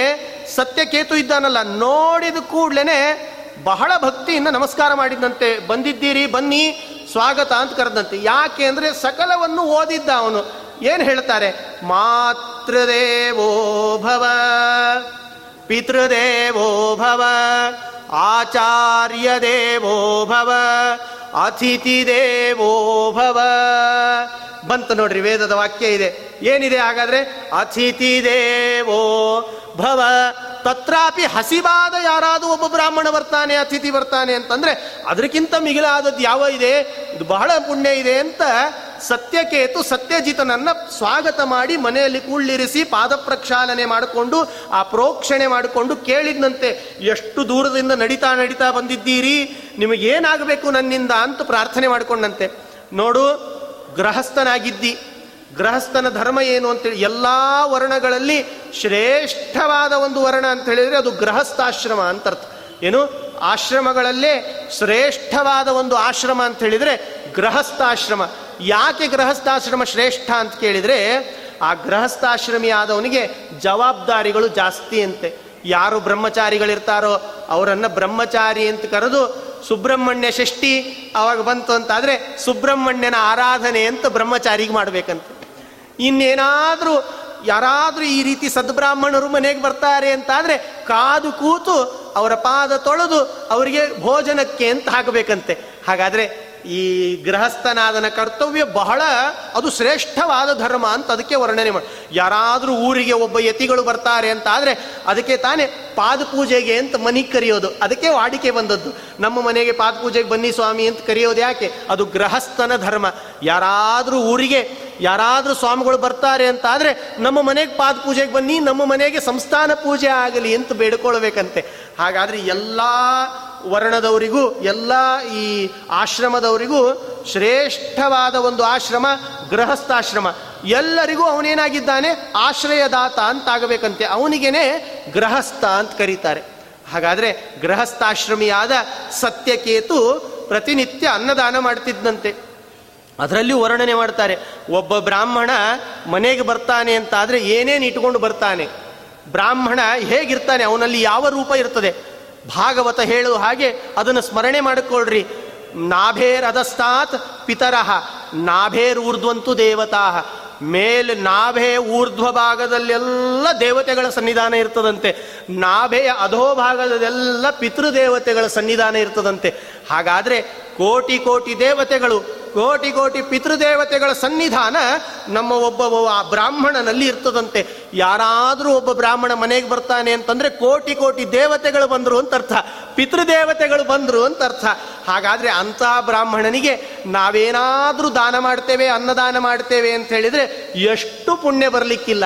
ಸತ್ಯಕೇತು ಇದ್ದಾನಲ್ಲ, ನೋಡಿದ ಕೂಡ್ಲೇನೆ ಬಹಳ ಭಕ್ತಿಯಿಂದ ನಮಸ್ಕಾರ ಮಾಡಿದಂತೆ ಬಂದಿದ್ದೀರಿ, ಬನ್ನಿ, ಸ್ವಾಗತ ಅಂತ ಕರೆದಂತೆ. ಯಾಕೆ ಅಂದರೆ ಸಕಲವನ್ನು ಓದಿದ್ದ ಅವನು. ಏನು ಹೇಳ್ತಾರೆ? ಮಾತೃದೇವೋ ಭವ. ಭವ ಆಚಾರ್ಯ ದೇವೋ ಭವ ಅತಿಥಿ ದೇವೋ ಭವ. ಬಂತು ನೋಡ್ರಿ, ವೇದದ ವಾಕ್ಯ ಇದೆ. ಏನಿದೆ ಹಾಗಾದ್ರೆ? ಅತಿಥಿ ದೇವೋ ಭವ. ತತ್ರಾಪಿ ಹಸಿವಾದ ಯಾರಾದರೂ ಒಬ್ಬ ಬ್ರಾಹ್ಮಣ ಬರ್ತಾನೆ, ಅತಿಥಿ ಬರ್ತಾನೆ ಅಂತಂದ್ರೆ, ಅದಕ್ಕಿಂತ ಮಿಗಿಲಾದದ್ದು ಯಾವ ಇದೆ? ಇದು ಬಹಳ ಪುಣ್ಯ ಇದೆ ಅಂತ ಸತ್ಯಕೇತು ಸತ್ಯಜಿತನನ್ನ ಸ್ವಾಗತ ಮಾಡಿ ಮನೆಯಲ್ಲಿ ಕೂಳ್ಳಿರಿಸಿ ಪಾದ ಪ್ರಕ್ಷಾಲನೆ ಮಾಡಿಕೊಂಡು, ಆ ಪ್ರೋಕ್ಷಣೆ ಮಾಡಿಕೊಂಡು ಕೇಳಿದ್ನಂತೆ, ಎಷ್ಟು ದೂರದಿಂದ ನಡೀತಾ ನಡೀತಾ ಬಂದಿದ್ದೀರಿ? ನಿಮಗೇನಾಗಬೇಕು ನನ್ನಿಂದ? ಅಂತ ಪ್ರಾರ್ಥನೆ ಮಾಡಿಕೊಂಡಂತೆ. ನೋಡು, ಗೃಹಸ್ಥನಾಗಿದ್ದಿ. ಗೃಹಸ್ಥನ ಧರ್ಮ ಏನು ಅಂತೇಳಿ ಎಲ್ಲ ವರ್ಣಗಳಲ್ಲಿ ಶ್ರೇಷ್ಠವಾದ ಒಂದು ವರ್ಣ ಅಂತ ಹೇಳಿದರೆ ಅದು ಗೃಹಸ್ಥಾಶ್ರಮ ಅಂತ ಅರ್ಥ. ಏನು? ಆಶ್ರಮಗಳಲ್ಲೇ ಶ್ರೇಷ್ಠವಾದ ಒಂದು ಆಶ್ರಮ ಅಂತ ಹೇಳಿದರೆ ಗೃಹಸ್ಥಾಶ್ರಮ. ಯಾಕೆ ಗೃಹಸ್ಥಾಶ್ರಮ ಶ್ರೇಷ್ಠ ಅಂತ ಕೇಳಿದರೆ, ಆ ಗೃಹಸ್ಥಾಶ್ರಮಿ ಆದವನಿಗೆ ಜವಾಬ್ದಾರಿಗಳು ಜಾಸ್ತಿ ಅಂತೆ. ಯಾರು ಬ್ರಹ್ಮಚಾರಿಗಳಿರ್ತಾರೋ ಅವರನ್ನು ಬ್ರಹ್ಮಚಾರಿ ಅಂತ ಕರೆದು ಸುಬ್ರಹ್ಮಣ್ಯ ಷಷ್ಠಿ ಅವಾಗ ಬಂತು ಅಂತಾದರೆ ಸುಬ್ರಹ್ಮಣ್ಯನ ಆರಾಧನೆ ಅಂತ ಬ್ರಹ್ಮಚಾರಿಗೆ ಮಾಡಬೇಕಂತೆ. ಇನ್ನೇನಾದರೂ ಯಾರಾದರೂ ಈ ರೀತಿ ಸದ್ಬ್ರಾಹ್ಮಣರು ಮನೆಗೆ ಬರ್ತಾರೆ ಅಂತಾದರೆ ಕಾದು ಕೂತು ಅವರ ಪಾದ ತೊಳೆದು ಅವರಿಗೆ ಭೋಜನಕ್ಕೆ ಅಂತ ಹಾಕಬೇಕಂತೆ. ಹಾಗಾದರೆ ಈ ಗೃಹಸ್ಥನಾದನ ಕರ್ತವ್ಯ ಬಹಳ, ಅದು ಶ್ರೇಷ್ಠವಾದ ಧರ್ಮ ಅಂತ ಅದಕ್ಕೆ ವರ್ಣನೆ ಮಾಡಿ ಯಾರಾದರೂ ಊರಿಗೆ ಒಬ್ಬ ಯತಿಗಳು ಬರ್ತಾರೆ ಅಂತ ಆದರೆ ಅದಕ್ಕೆ ತಾನೇ ಪಾದ ಪೂಜೆಗೆ ಅಂತ ಮನೆಗೆ ಕರೆಯೋದು. ಅದಕ್ಕೆ ವಾಡಿಕೆ ಬಂದದ್ದು. ನಮ್ಮ ಮನೆಗೆ ಪಾದ ಪೂಜೆಗೆ ಬನ್ನಿ ಸ್ವಾಮಿ ಅಂತ ಕರೆಯೋದು ಯಾಕೆ? ಅದು ಗೃಹಸ್ಥನ ಧರ್ಮ. ಯಾರಾದರೂ ಊರಿಗೆ ಯಾರಾದರೂ ಸ್ವಾಮಿಗಳು ಬರ್ತಾರೆ ಅಂತ ಆದರೆ ನಮ್ಮ ಮನೆಗೆ ಪಾದ ಪೂಜೆಗೆ ಬನ್ನಿ, ನಮ್ಮ ಮನೆಗೆ ಸಂಸ್ಥಾನ ಪೂಜೆ ಆಗಲಿ ಅಂತ ಬೇಡ್ಕೊಳ್ಬೇಕಂತೆ. ಹಾಗಾದರೆ ಎಲ್ಲ ವರ್ಣದವರಿಗೂ, ಎಲ್ಲ ಈ ಆಶ್ರಮದವರಿಗೂ ಶ್ರೇಷ್ಠವಾದ ಒಂದು ಆಶ್ರಮ, ಗೃಹಸ್ಥಾಶ್ರಮ. ಎಲ್ಲರಿಗೂ ಅವನೇನಾಗಿದ್ದಾನೆ? ಆಶ್ರಯದಾತ ಅಂತಾಗಬೇಕಂತೆ. ಅವನಿಗೇನೆ ಗೃಹಸ್ಥ ಅಂತ ಕರೀತಾರೆ. ಹಾಗಾದರೆ ಗೃಹಸ್ಥಾಶ್ರಮಿಯಾದ ಸತ್ಯಕೇತು ಪ್ರತಿನಿತ್ಯ ಅನ್ನದಾನ ಮಾಡ್ತಿದ್ದಂತೆ ಅದರಲ್ಲಿ ವರ್ಣನೆ ಮಾಡ್ತಾರೆ, ಒಬ್ಬ ಬ್ರಾಹ್ಮಣ ಮನೆಗೆ ಬರ್ತಾನೆ ಅಂತ ಆದರೆ ಏನೇನು ಇಟ್ಕೊಂಡು ಬರ್ತಾನೆ? ಬ್ರಾಹ್ಮಣ ಹೇಗಿರ್ತಾನೆ? ಅವನಲ್ಲಿ ಯಾವ ರೂಪ ಇರ್ತದೆ? ಭಾಗವತ ಹೇಳುವ ಹಾಗೆ ಅದನ್ನು ಸ್ಮರಣೆ ಮಾಡಿಕೊಳ್ಳ್ರಿ. ನಾಭೇರ್ ಅಧಸ್ತಾತ್ ಪಿತರಹ ನಾಭೇರ್ ಊರ್ಧ್ವಂತು ದೇವತಾ. ಮೇಲೆ ನಾಭೆ ಊರ್ಧ್ವ ಭಾಗದಲ್ಲೆಲ್ಲ ದೇವತೆಗಳ ಸನ್ನಿಧಾನ ಇರ್ತದಂತೆ. ನಾಭೆಯ ಅಧೋಭಾಗದಲ್ಲೆಲ್ಲ ಪಿತೃದೇವತೆಗಳ ಸನ್ನಿಧಾನ ಇರ್ತದಂತೆ. ಹಾಗಾದರೆ ಕೋಟಿ ಕೋಟಿ ದೇವತೆಗಳು, ಕೋಟಿ ಕೋಟಿ ಪಿತೃದೇವತೆಗಳ ಸನ್ನಿಧಾನ ನಮ್ಮ ಒಬ್ಬ ಆ ಬ್ರಾಹ್ಮಣನಲ್ಲಿ ಇರ್ತದಂತೆ. ಯಾರಾದರೂ ಒಬ್ಬ ಬ್ರಾಹ್ಮಣ ಮನೆಗೆ ಬರ್ತಾನೆ ಅಂತಂದ್ರೆ ಕೋಟಿ ಕೋಟಿ ದೇವತೆಗಳು ಬಂದರು ಅಂತ ಅರ್ಥ. ಪಿತೃದೇವತೆಗಳು ಬಂದರು ಅಂತ ಅರ್ಥ. ಹಾಗಾದ್ರೆ ಅಂತ ಬ್ರಾಹ್ಮಣನಿಗೆ ನಾವೇನಾದರೂ ದಾನ ಮಾಡ್ತೇವೆ, ಅನ್ನದಾನ ಮಾಡ್ತೇವೆ ಅಂತ ಹೇಳಿದ್ರೆ ಎಷ್ಟು ಪುಣ್ಯ ಬರಲಿಕ್ಕಿಲ್ಲ.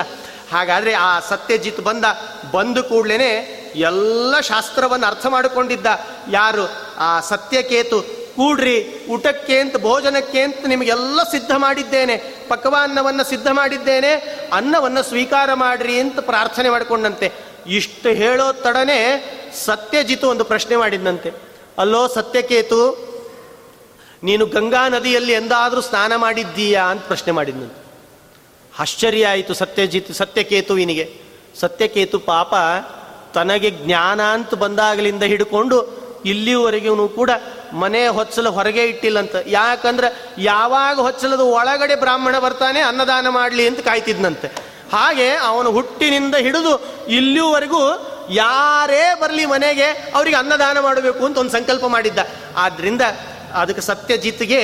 ಹಾಗಾದ್ರೆ ಆ ಸತ್ಯಜಿತ್ ಬಂದ, ಬಂದು ಕೂಡ್ಲೇನೆ ಎಲ್ಲ ಶಾಸ್ತ್ರವನ್ನು ಅರ್ಥ ಮಾಡಿಕೊಂಡಿದ್ದ ಯಾರು? ಆ ಸತ್ಯಕೇತು. ಕೂಡ್ರಿ ಊಟಕ್ಕೆ ಅಂತ ಭೋಜನಕ್ಕೆ ಅಂತ ನಿಮಗೆಲ್ಲ ಸಿದ್ಧ ಮಾಡಿದ್ದೇನೆ. ಪಕ್ವಾನ್ನವನ್ನು ಸಿದ್ಧ ಮಾಡಿದ್ದೇನೆ. ಅನ್ನವನ್ನು ಸ್ವೀಕಾರ ಮಾಡ್ರಿ ಅಂತ ಪ್ರಾರ್ಥನೆ ಮಾಡಿಕೊಂಡಂತೆ. ಇಷ್ಟು ಹೇಳೋ ತಡನೆ ಸತ್ಯಜಿತು ಒಂದು ಪ್ರಶ್ನೆ ಮಾಡಿದ್ದಂತೆ ಅಲ್ಲೋ ಸತ್ಯಕೇತು, ನೀನು ಗಂಗಾ ನದಿಯಲ್ಲಿ ಎಂದಾದರೂ ಸ್ನಾನ ಮಾಡಿದ್ದೀಯಾ ಅಂತ ಪ್ರಶ್ನೆ ಮಾಡಿದ್ನಂತೆ. ಆಶ್ಚರ್ಯ ಆಯಿತು ಸತ್ಯಜಿತ್, ಸತ್ಯಕೇತುವಿನಿಗೆ. ಸತ್ಯಕೇತು ಪಾಪ ತನಗೆ ಜ್ಞಾನ ಅಂತ ಬಂದಾಗಲಿಂದ ಹಿಡ್ಕೊಂಡು ಇಲ್ಲಿವರೆಗೂ ಕೂಡ ಮನೆ ಹೊಚ್ಚಲು ಹೊರಗೆ ಇಟ್ಟಿಲ್ಲಂತ. ಯಾಕಂದ್ರೆ ಯಾವಾಗ ಹೊಚ್ಚಲದ ಒಳಗಡೆ ಬ್ರಾಹ್ಮಣ ಬರ್ತಾನೆ, ಅನ್ನದಾನ ಮಾಡಲಿ ಅಂತ ಕಾಯ್ತಿದ್ನಂತೆ. ಹಾಗೆ ಅವನು ಹುಟ್ಟಿನಿಂದ ಹಿಡಿದು ಇಲ್ಲಿವರೆಗೂ ಯಾರೇ ಬರಲಿ ಮನೆಗೆ, ಅವರಿಗೆ ಅನ್ನದಾನ ಮಾಡಬೇಕು ಅಂತ ಒಂದು ಸಂಕಲ್ಪ ಮಾಡಿದ್ದ. ಆದ್ರಿಂದ ಅದಕ್ಕೆ ಸತ್ಯಜಿತ್ಗೆ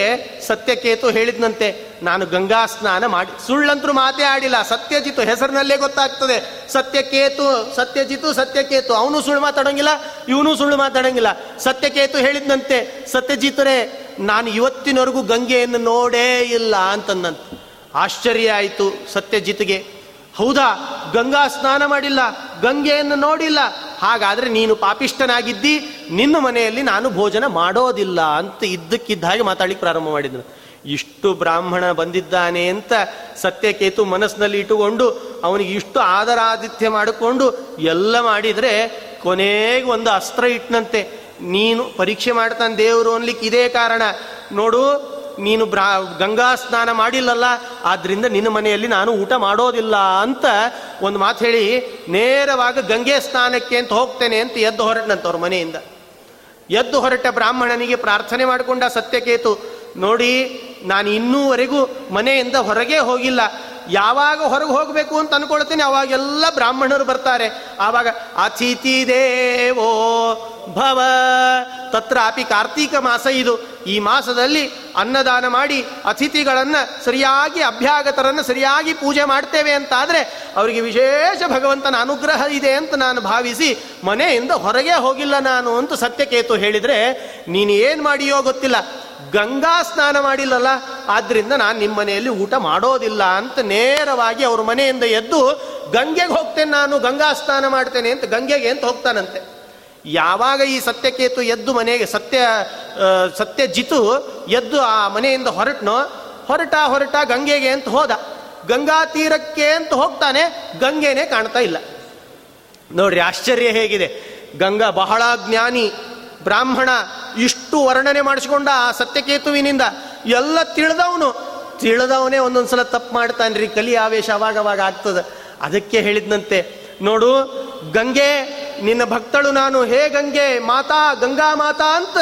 ಸತ್ಯಕೇತು ಹೇಳಿದ್ನಂತೆ. ನಾನು ಗಂಗಾ ಸ್ನಾನ ಮಾಡಿ ಸುಳ್ಳಂತರೂ ಮಾತೇ ಆಡಿಲ್ಲ. ಸತ್ಯಜಿತು ಹೆಸರಿನಲ್ಲೇ ಗೊತ್ತಾಗ್ತದೆ. ಸತ್ಯಕೇತು, ಸತ್ಯಜಿತು, ಸತ್ಯಕೇತು. ಅವನು ಸುಳ್ಳು ಮಾತಾಡೋಂಗಿಲ್ಲ, ಇವನು ಸುಳ್ಳು ಮಾತಾಡೋಂಗಿಲ್ಲ. ಸತ್ಯಕೇತು ಹೇಳಿದ್ನಂತೆ. ಸತ್ಯಜಿತರೇ, ನಾನು ಇವತ್ತಿನವರೆಗೂ ಗಂಗೆಯನ್ನು ನೋಡೇ ಇಲ್ಲ ಅಂತಂದಂತೆ. ಆಶ್ಚರ್ಯ ಆಯಿತು ಸತ್ಯಜಿತ್ಗೆ. ಹೌದಾ? ಗಂಗಾ ಸ್ನಾನ ಮಾಡಿಲ್ಲ, ಗಂಗೆಯನ್ನು ನೋಡಿಲ್ಲ. ಹಾಗಾದ್ರೆ ನೀನು ಪಾಪಿಷ್ಟನಾಗಿದ್ದಿ ನಿನ್ನ ಮನೆಯಲ್ಲಿ ನಾನು ಭೋಜನ ಮಾಡೋದಿಲ್ಲ ಅಂತ ಇದ್ದಕ್ಕಿದ್ದ ಹಾಗೆ ಮಾತಾಡ್ಲಿಕ್ಕೆ ಪ್ರಾರಂಭ ಮಾಡಿದ್ರು. ಇಷ್ಟು ಬ್ರಾಹ್ಮಣ ಬಂದಿದ್ದಾನೆ ಅಂತ ಸತ್ಯಕೇತು ಮನಸ್ಸಿನಲ್ಲಿ ಇಟ್ಟುಕೊಂಡು ಅವನಿಗೆ ಇಷ್ಟು ಆದರಾದಿತ್ಯ ಮಾಡಿಕೊಂಡು ಎಲ್ಲ ಮಾಡಿದರೆ ಕೊನೆಗೆ ಒಂದು ಅಸ್ತ್ರ ಇಟ್ಟನಂತೆ ನೀನು ಪರೀಕ್ಷೆ ಮಾಡ್ತಾನೆ ದೇವರು ಅನ್ಲಿಕ್ಕೆ ಇದೇ ಕಾರಣ. ನೋಡು ನೀನು ಬ್ರಾ ಗಂಗಾ ಸ್ನಾನ ಮಾಡಿಲ್ಲಲ್ಲ ಆದ್ದರಿಂದ ನಿನ್ನ ಮನೆಯಲ್ಲಿ ನಾನು ಊಟ ಮಾಡೋದಿಲ್ಲ ಅಂತ ಒಂದು ಮಾತು ಹೇಳಿ, ನೇರವಾಗಿ ಗಂಗೆ ಸ್ನಾನಕ್ಕೆ ಅಂತ ಹೋಗ್ತೇನೆ ಅಂತ ಎದ್ದು ಹೊರಟನಂತವ್ರ ಮನೆಯಿಂದ. ಎದ್ದು ಹೊರಟ ಬ್ರಾಹ್ಮಣನಿಗೆ ಪ್ರಾರ್ಥನೆ ಮಾಡಿಕೊಂಡ ಸತ್ಯಕೇತು, ನೋಡಿ ನಾನು ಇನ್ನೂವರೆಗೂ ಮನೆಯಿಂದ ಹೊರಗೆ ಹೋಗಿಲ್ಲ. ಯಾವಾಗ ಹೊರಗೆ ಹೋಗಬೇಕು ಅಂತ ಅನ್ಕೊಳ್ತೀನಿ, ಅವಾಗೆಲ್ಲ ಬ್ರಾಹ್ಮಣರು ಬರ್ತಾರೆ. ಆವಾಗ, ಅತಿಥಿ ದೇವೋ ಭವ. ತತ್ರಾಪಿ ಕಾರ್ತೀಕ ಮಾಸ ಇದು. ಈ ಮಾಸದಲ್ಲಿ ಅನ್ನದಾನ ಮಾಡಿ ಅತಿಥಿಗಳನ್ನು ಸರಿಯಾಗಿ, ಅಭ್ಯಾಗತರನ್ನು ಸರಿಯಾಗಿ ಪೂಜೆ ಮಾಡ್ತೇವೆ ಅಂತಾದರೆ, ಅವರಿಗೆ ವಿಶೇಷ ಭಗವಂತನ ಅನುಗ್ರಹ ಇದೆ ಅಂತ ನಾನು ಭಾವಿಸಿ, ಮನೆಯಿಂದ ಹೊರಗೆ ಹೋಗಿಲ್ಲ ನಾನು ಅಂತ ಸತ್ಯಕೇತು ಹೇಳಿದರೆ, ನೀನು ಏನು ಮಾಡಿಯೋ ಗೊತ್ತಿಲ್ಲ. ಗಂಗಾ ಸ್ನಾನ ಮಾಡಿಲ್ಲಲ್ಲ ಆದ್ರಿಂದ ನಾನು ನಿಮ್ಮ ಮನೆಯಲ್ಲಿ ಊಟ ಮಾಡೋದಿಲ್ಲ ಅಂತ ನೇರವಾಗಿ ಅವ್ರ ಮನೆಯಿಂದ ಎದ್ದು ಗಂಗೆಗೆ ಹೋಗ್ತೇನೆ ನಾನು, ಗಂಗಾ ಸ್ನಾನ ಮಾಡ್ತೇನೆ ಅಂತ ಗಂಗೆಗೆ ಅಂತ ಹೋಗ್ತಾನಂತೆ. ಯಾವಾಗ ಈ ಸತ್ಯಕೇತು ಎದ್ದು ಮನೆಗೆ ಸತ್ಯ ಸತ್ಯ ಜಿತು ಎದ್ದು ಆ ಮನೆಯಿಂದ ಹೊರಟ್ನೋ, ಹೊರಟ ಹೊರಟ ಗಂಗೆಗೆ ಅಂತ ಹೋದ. ಗಂಗಾ ತೀರಕ್ಕೆ ಅಂತ ಹೋಗ್ತಾನೆ, ಗಂಗೆನೇ ಕಾಣ್ತಾ ಇಲ್ಲ. ನೋಡ್ರಿ ಆಶ್ಚರ್ಯ ಹೇಗಿದೆ. ಗಂಗಾ ಬಹಳ ಜ್ಞಾನಿ, ಬ್ರಾಹ್ಮಣ, ಇಷ್ಟು ವರ್ಣನೆ ಮಾಡಿಸಿಕೊಂಡ ಆ ಸತ್ಯಕೇತುವಿನಿಂದ ಎಲ್ಲ ತಿಳಿದವನು. ತಿಳಿದವನೇ ಒಂದೊಂದ್ಸಲ ತಪ್ಪು ಮಾಡ್ತಾನೆ ರೀ ಕಲಿ ಆವೇಶ ಅವಾಗ ಅವಾಗ ಆಗ್ತದೆ. ಅದಕ್ಕೆ ಹೇಳಿದ್ನಂತೆ, ನೋಡು, ಗಂಗೆ, ನಿನ್ನ ಭಕ್ತಳು ನಾನು, ಹೇ ಗಂಗೆ, ಮಾತಾ, ಗಂಗಾ ಮಾತಾ ಅಂತ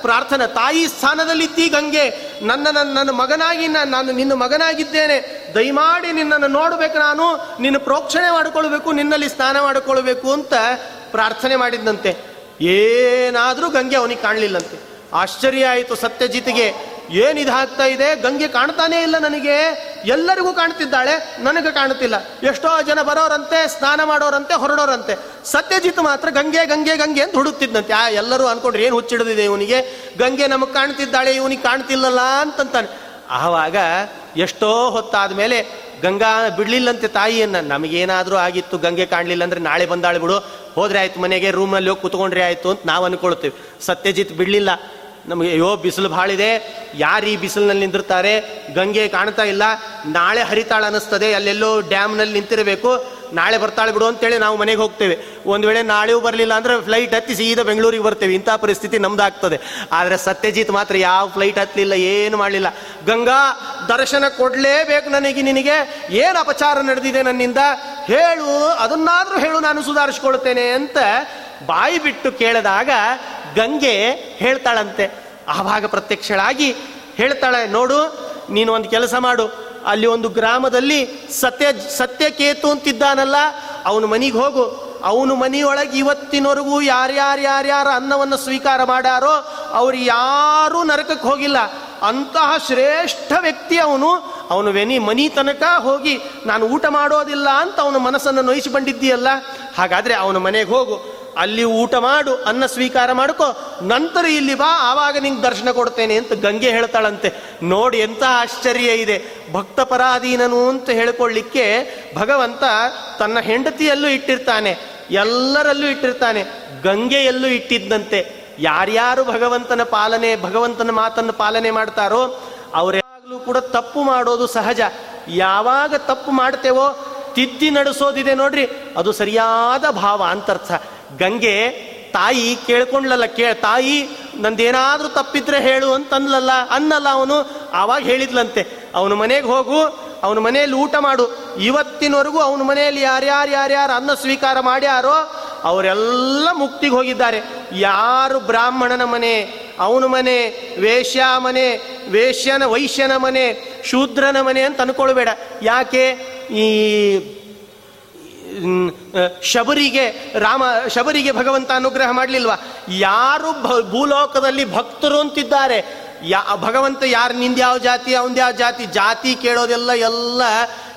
ಪ್ರಾರ್ಥನೆ, ತಾಯಿ ಸ್ಥಾನದಲ್ಲಿದ್ದೀ ಗಂಗೆ, ನನ್ನ ನನ್ನ ಮಗನಾಗಿ ನಾನು ನಿನ್ನ ಮಗನಾಗಿದ್ದೇನೆ. ದಯಮಾಡಿ ನಿನ್ನನ್ನು ನೋಡಬೇಕು ನಾನು, ನಿನ್ನ ಪ್ರೋಕ್ಷಣೆ ಮಾಡಿಕೊಳ್ಬೇಕು, ನಿನ್ನಲ್ಲಿ ಸ್ನಾನ ಮಾಡಿಕೊಳ್ಬೇಕು ಅಂತ ಪ್ರಾರ್ಥನೆ ಮಾಡಿದ್ದಂತೆ ಏನಾದರೂ ಗಂಗೆ ಅವನಿಗೆ ಕಾಣಲಿಲ್ಲಂತೆ. ಆಶ್ಚರ್ಯ ಆಯಿತು ಸತ್ಯಜಿತ್ಗೆ. ಏನು ಇದಾಗ್ತಾ ಇದೆ? ಗಂಗೆ ಕಾಣ್ತಾನೇ ಇಲ್ಲ ನನಗೆ. ಎಲ್ಲರಿಗೂ ಕಾಣ್ತಿದ್ದಾಳೆ, ನನಗೆ ಕಾಣ್ತಿಲ್ಲ. ಎಷ್ಟೋ ಜನ ಬರೋರಂತೆ, ಸ್ನಾನ ಮಾಡೋರಂತೆ, ಹೊರಡೋರಂತೆ. ಸತ್ಯಜಿತ್ ಮಾತ್ರ ಗಂಗೆ ಗಂಗೆ ಗಂಗೆ ಅಂತ ಹುಡುಕ್ತಿದ್ದಂತೆ ಆ, ಎಲ್ಲರೂ ಅನ್ಕೊಂಡ್ರೆ ಏನು ಹುಚ್ಚಿಡಿದಿದೆ ಇವನಿಗೆ? ಗಂಗೆ ನಮಗೆ ಕಾಣ್ತಿದ್ದಾಳೆ, ಇವನಿಗೆ ಕಾಣ್ತಿಲ್ಲಲ್ಲ ಅಂತಂತಾನೆ. ಆವಾಗ ಎಷ್ಟೋ ಹೊತ್ತಾದ ಮೇಲೆ ಗಂಗಾ ಬಿಡ್ಲಿಲ್ಲಂತೆ ತಾಯಿಯನ್ನ. ನಮಗೇನಾದರೂ ಆಗಿತ್ತು, ಗಂಗೆ ಕಾಣಲಿಲ್ಲ ಅಂದ್ರೆ ನಾಳೆ ಬಂದಾಳೆ ಬಿಡು ಹೋದ್ರೆ ಆಯ್ತು ಮನೆಗೆ ರೂಮಲ್ಲಿ ಹೋಗಿ ಕುತ್ಕೊಂಡ್ರೆ ಆಯ್ತು ಅಂತ ನಾವು ಅನ್ಕೊಳ್ತೀವಿ. ಸತ್ಯಜಿತ್ ಬಿಡ್ಲಿಲ್ಲ. ನಮಗೆ ಅಯ್ಯೋ ಬಿಸಿಲು ಭಾಳಿದೆ, ಯಾರು ಈ ಬಿಸಿಲಿನಲ್ಲಿ ನಿಂದಿರ್ತಾರೆ? ಗಂಗೆ ಕಾಣ್ತಾ ಇಲ್ಲ, ನಾಳೆ ಹರಿತಾಳ ಅನ್ನಿಸ್ತದೆ, ಅಲ್ಲೆಲ್ಲೋ ಡ್ಯಾಮ್ನಲ್ಲಿ ನಿಂತಿರಬೇಕು, ನಾಳೆ ಬರ್ತಾಳೆ ಬಿಡು ಅಂತೇಳಿ ನಾವು ಮನೆಗೆ ಹೋಗ್ತೇವೆ. ಒಂದು ವೇಳೆ ನಾಳೆಯೂ ಬರಲಿಲ್ಲ ಅಂದ್ರೆ ಫ್ಲೈಟ್ ಹತ್ತಿ ಸೀದಾ ಬೆಂಗಳೂರಿಗೆ ಬರ್ತೇವೆ, ಇಂಥ ಪರಿಸ್ಥಿತಿ ನಮ್ದಾಗ್ತದೆ. ಆದರೆ ಸತ್ಯಜಿತ್ ಮಾತ್ರ ಯಾವ ಫ್ಲೈಟ್ ಹತ್ತಲಿಲ್ಲ ಏನು ಮಾಡಲಿಲ್ಲ. ಗಂಗಾ, ದರ್ಶನ ಕೊಡಲೇಬೇಕು ನನಗೆ ನಿನಗೆ, ಏನು ಅಪಚಾರ ನಡೆದಿದೆ ನನ್ನಿಂದ? ಹೇಳು, ಅದನ್ನಾದರೂ ಹೇಳು, ನಾನು ಸುಧಾರಿಸ್ಕೊಳ್ತೇನೆ ಅಂತ ಬಾಯಿ ಬಿಟ್ಟು ಕೇಳಿದಾಗ ಗಂಗೆ ಹೇಳ್ತಾಳಂತೆ. ಆವಾಗ ಪ್ರತ್ಯಕ್ಷಳಾಗಿ ಹೇಳ್ತಾಳೆ, ನೋಡು, ನೀನು ಒಂದು ಕೆಲಸ ಮಾಡು. ಅಲ್ಲಿ ಒಂದು ಗ್ರಾಮದಲ್ಲಿ ಸತ್ಯ, ಸತ್ಯಕೇತು ಅಂತಿದ್ದಾನಲ್ಲ, ಅವನು ಮನೆಗೆ ಹೋಗು. ಅವನು ಮನೆಯೊಳಗೆ ಇವತ್ತಿನವರೆಗೂ ಯಾರ್ಯಾರು ಯಾರ್ಯಾರು ಅನ್ನವನ್ನು ಸ್ವೀಕಾರ ಮಾಡ್ಯಾರೋ, ಅವ್ರು ಯಾರೂ ನರಕಕ್ಕೆ ಹೋಗಿಲ್ಲ. ಅಂತಹ ಶ್ರೇಷ್ಠ ವ್ಯಕ್ತಿ ಅವನು. ಅವನು ವೆನಿ ಮನಿ ತನಕ ಹೋಗಿ, ನಾನು ಊಟ ಮಾಡೋದಿಲ್ಲ ಅಂತ ಅವನ ಮನಸ್ಸನ್ನು ನೋಯಿಸಿಕೊಂಡಿದ್ದೀಯಲ್ಲ ಹಾಗಾದರೆ ಅವನ ಮನೆಗೆ ಹೋಗು. ಅಲ್ಲಿ ಊಟ ಮಾಡು, ಅನ್ನ ಸ್ವೀಕಾರ ಮಾಡ್ಕೋ. ನಂತರ ಇಲ್ಲಿ ಬಾ, ಆವಾಗ ನಿಂಗೆ ದರ್ಶನ ಕೊಡ್ತೇನೆ ಅಂತ ಗಂಗೆ ಹೇಳ್ತಾಳಂತೆ. ನೋಡಿ ಎಂಥ ಆಶ್ಚರ್ಯ ಇದೆ. ಭಕ್ತ ಪರಾಧೀನನು ಅಂತ ಹೇಳ್ಕೊಳ್ಳಿಕ್ಕೆ ಭಗವಂತ ತನ್ನ ಹೆಂಡತಿಯಲ್ಲೂ ಇಟ್ಟಿರ್ತಾನೆ, ಎಲ್ಲರಲ್ಲೂ ಇಟ್ಟಿರ್ತಾನೆ, ಗಂಗೆಯಲ್ಲೂ ಇಟ್ಟಿದ್ದಂತೆ. ಯಾರ್ಯಾರು ಭಗವಂತನ ಪಾಲನೆ, ಭಗವಂತನ ಮಾತನ್ನು ಪಾಲನೆ ಮಾಡ್ತಾರೋ ಅವರೆಲ್ಲೂ ಕೂಡ ತಪ್ಪು ಮಾಡೋದು ಸಹಜ. ಯಾವಾಗ ತಪ್ಪು ಮಾಡ್ತೇವೋ, ತಿದ್ದಿ ನಡೆಸೋದಿದೆ ನೋಡ್ರಿ, ಅದು ಸರಿಯಾದ ಭಾವ ಅಂತರ್ಥ. ಗಂಗೆ, ತಾಯಿ ಕೇಳ್ಕೊಂಡ್ಲಲ್ಲ, ಕೇ, ತಾಯಿ, ನಂದೇನಾದ್ರೂ ತಪ್ಪಿದ್ರೆ ಹೇಳು ಅಂತ ಅನ್ಲಲ್ಲ ಅನ್ನಲ್ಲ ಅವನು, ಆವಾಗ ಹೇಳಿದ್ಲಂತೆ. ಅವನ ಮನೆಗೆ ಹೋಗು, ಅವನ ಮನೆಯಲ್ಲಿ ಊಟ ಮಾಡು. ಇವತ್ತಿನವರೆಗೂ ಅವನ ಮನೆಯಲ್ಲಿ ಯಾರ್ಯಾರು ಯಾರ್ಯಾರು ಅನ್ನ ಸ್ವೀಕಾರ ಮಾಡ್ಯಾರೋ, ಅವರೆಲ್ಲ ಮುಕ್ತಿಗೆ ಹೋಗಿದ್ದಾರೆ. ಯಾರು ಬ್ರಾಹ್ಮಣನ ಮನೆ, ಅವನ ಮನೆ, ವೇಶ್ಯ ಮನೆ, ವೇಶ್ಯನ ವೈಶ್ಯನ ಮನೆ, ಶೂದ್ರನ ಮನೆ ಅಂತ ಅನ್ಕೊಳ್ಬೇಡ. ಯಾಕೆ? ಈ ಶಬರಿಗೆ ರಾಮ, ಶಬರಿಗೆ ಭಗವಂತ ಅನುಗ್ರಹ ಮಾಡಲಿಲ್ವಾ? ಯಾರು ಭೂಲೋಕದಲ್ಲಿ ಭಕ್ತರು ಅಂತಿದ್ದಾರೆ. ಯಾ, ಭಗವಂತ ಯಾರು, ನಿಂದ ಯಾವ ಜಾತಿ ಯಾವ ಜಾತಿ? ಜಾತಿ ಕೇಳೋದೆಲ್ಲ ಎಲ್ಲ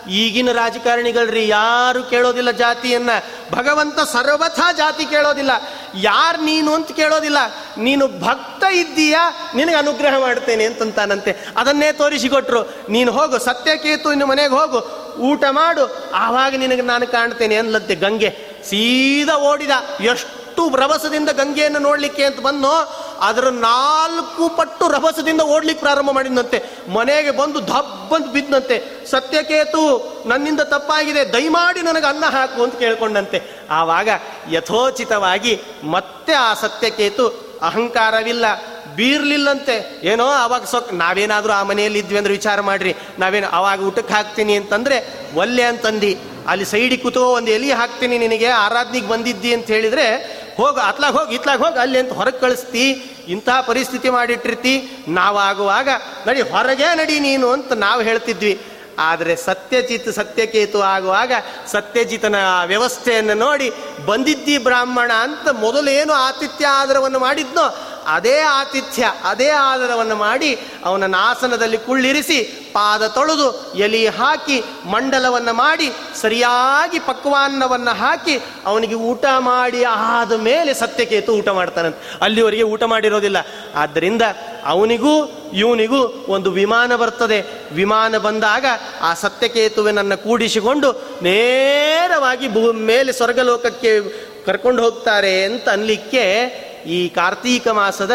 ಈಗಿನ ರಾಜಕಾರಣಿಗಳ್ರಿ. ಯಾರು ಕೇಳೋದಿಲ್ಲ ಜಾತಿಯನ್ನ? ಭಗವಂತ ಸರ್ವಥಾ ಜಾತಿ ಕೇಳೋದಿಲ್ಲ. ಯಾರು ನೀನು ಅಂತ ಕೇಳೋದಿಲ್ಲ. ನೀನು ಭಕ್ತ ಇದ್ದೀಯಾ? ನಿನಗೆ ಅನುಗ್ರಹ ಮಾಡ್ತೇನೆ ಅಂತಂತಾನಂತೆ. ಅದನ್ನೇ ತೋರಿಸಿಕೊಟ್ರು ನೀನು ಹೋಗು, ಸತ್ಯಕೇತು ಇನ್ನು ಮನೆಗೆ ಹೋಗು. ಊಟ ಮಾಡು. ಆವಾಗ ನಿನಗೆ ನಾನು ಕಾಣ್ತೇನೆ ಅನ್ಲತ್ತೆ ಗಂಗೆ. ಸೀದಾ ಓಡಿದ. ಎಷ್ಟು ರಭಸದಿಂದ ಗಂಗೆಯನ್ನು ನೋಡ್ಲಿಕ್ಕೆ ಅಂತ ಬಂದು ಅದರ ನಾಲ್ಕು ಪಟ್ಟು ರಭಸದಿಂದ ಓಡ್ಲಿಕ್ಕೆ ಪ್ರಾರಂಭ ಮಾಡಿದಂತೆ ಮನೆಗೆ ಬಂದು ಧಬ್ಬಂತ ಬಿದ್ದಂತೆ ಸತ್ಯಕೇತು, ನನ್ನಿಂದ ತಪ್ಪಾಗಿದೆ. ದಯಮಾಡಿ ನನಗೆ ಅನ್ನ ಹಾಕು ಅಂತ ಕೇಳ್ಕೊಂಡಂತೆ. ಆವಾಗ ಯಥೋಚಿತವಾಗಿ ಮತ್ತೆ ಆ ಸತ್ಯಕೇತು ಅಹಂಕಾರವಿಲ್ಲ. ಬೀರ್ಲಿಲ್ಲಂತೆ. ಏನೋ ಅವಾಗ ಸೊಕ್ ನಾವೇನಾದರೂ ಆ ಮನೆಯಲ್ಲಿ ಇದ್ವಿ ಅಂದ್ರೆ ವಿಚಾರ ಮಾಡ್ರಿ. ನಾವೇನು ಅವಾಗ ಊಟಕ್ಕೆ ಹಾಕ್ತೀನಿ ಅಂತಂದ್ರೆ, ಒಲ್ಲೆ ಅಂತಂದಿ. ಅಲ್ಲಿ ಸೈಡಿಗೆ ಕೂತೋ ಒಂದು ಎಲಿ ಹಾಕ್ತೀನಿ ನಿನಗೆ, ಆರಾಧನೆಗೆ ಬಂದಿದ್ದಿ ಅಂತ ಹೇಳಿದ್ರೆ, ಹೋಗಿ, ಅತ್ಲಾಗ ಹೋಗಿ, ಇತ್ಲಾಗ ಹೋಗಿ, ಅಲ್ಲಿ ಅಂತ ಹೊರಗೆ ಕಳಿಸ್ತಿ. ಇಂತಹ ಪರಿಸ್ಥಿತಿ ಮಾಡಿಟ್ಟಿರ್ತಿ. ನಾವಾಗುವಾಗ, ನಡಿ, ಹೊರಗೆ ನಡಿ ನೀನು ಅಂತ ನಾವು ಹೇಳ್ತಿದ್ವಿ. ಆದರೆ ಸತ್ಯಜಿತ್ ಸತ್ಯಕೇತು ಆಗುವಾಗ, ಸತ್ಯಜಿತನ ವ್ಯವಸ್ಥೆಯನ್ನು ನೋಡಿ, ಬಂದಿದ್ದಿ ಬ್ರಾಹ್ಮಣ ಅಂತ ಮೊದಲೇನು ಆತಿಥ್ಯ ಆದರವನ್ನು ಮಾಡಿದ್ನೋ ಅದೇ ಆತಿಥ್ಯ, ಅದೇ ಆದರವನ್ನು ಮಾಡಿ ಅವನನ್ನು ಆಸನದಲ್ಲಿ ಕುಳ್ಳಿರಿಸಿ ಪಾದ ತೊಳೆದು ಎಲಿ ಹಾಕಿ ಮಂಡಲವನ್ನು ಮಾಡಿ ಸರಿಯಾಗಿ ಪಕ್ವಾನ್ನವನ್ನು ಹಾಕಿ ಅವನಿಗೆ ಊಟ ಮಾಡಿ ಆದ ಮೇಲೆ ಸತ್ಯಕೇತು ಊಟ ಮಾಡ್ತಾನಂತೆ ಅಲ್ಲಿವರೆಗೆ ಊಟ ಮಾಡಿರೋದಿಲ್ಲ. ಆದ್ದರಿಂದ ಅವನಿಗೂ ಇವನಿಗೂ ಒಂದು ವಿಮಾನ ಬರ್ತದೆ. ವಿಮಾನ ಬಂದಾಗ ಆ ಸತ್ಯಕೇತುವಿನನ್ನು ಕೂಡಿಸಿಕೊಂಡು ನೇರವಾಗಿ ಭೂಮಿ ಮೇಲೆ ಸ್ವರ್ಗಲೋಕಕ್ಕೆ ಕರ್ಕೊಂಡು ಹೋಗ್ತಾರೆ ಅಂತ ಅನ್ಲಿಕ್ಕೆ ಈ ಕಾರ್ತೀಕ ಮಾಸದ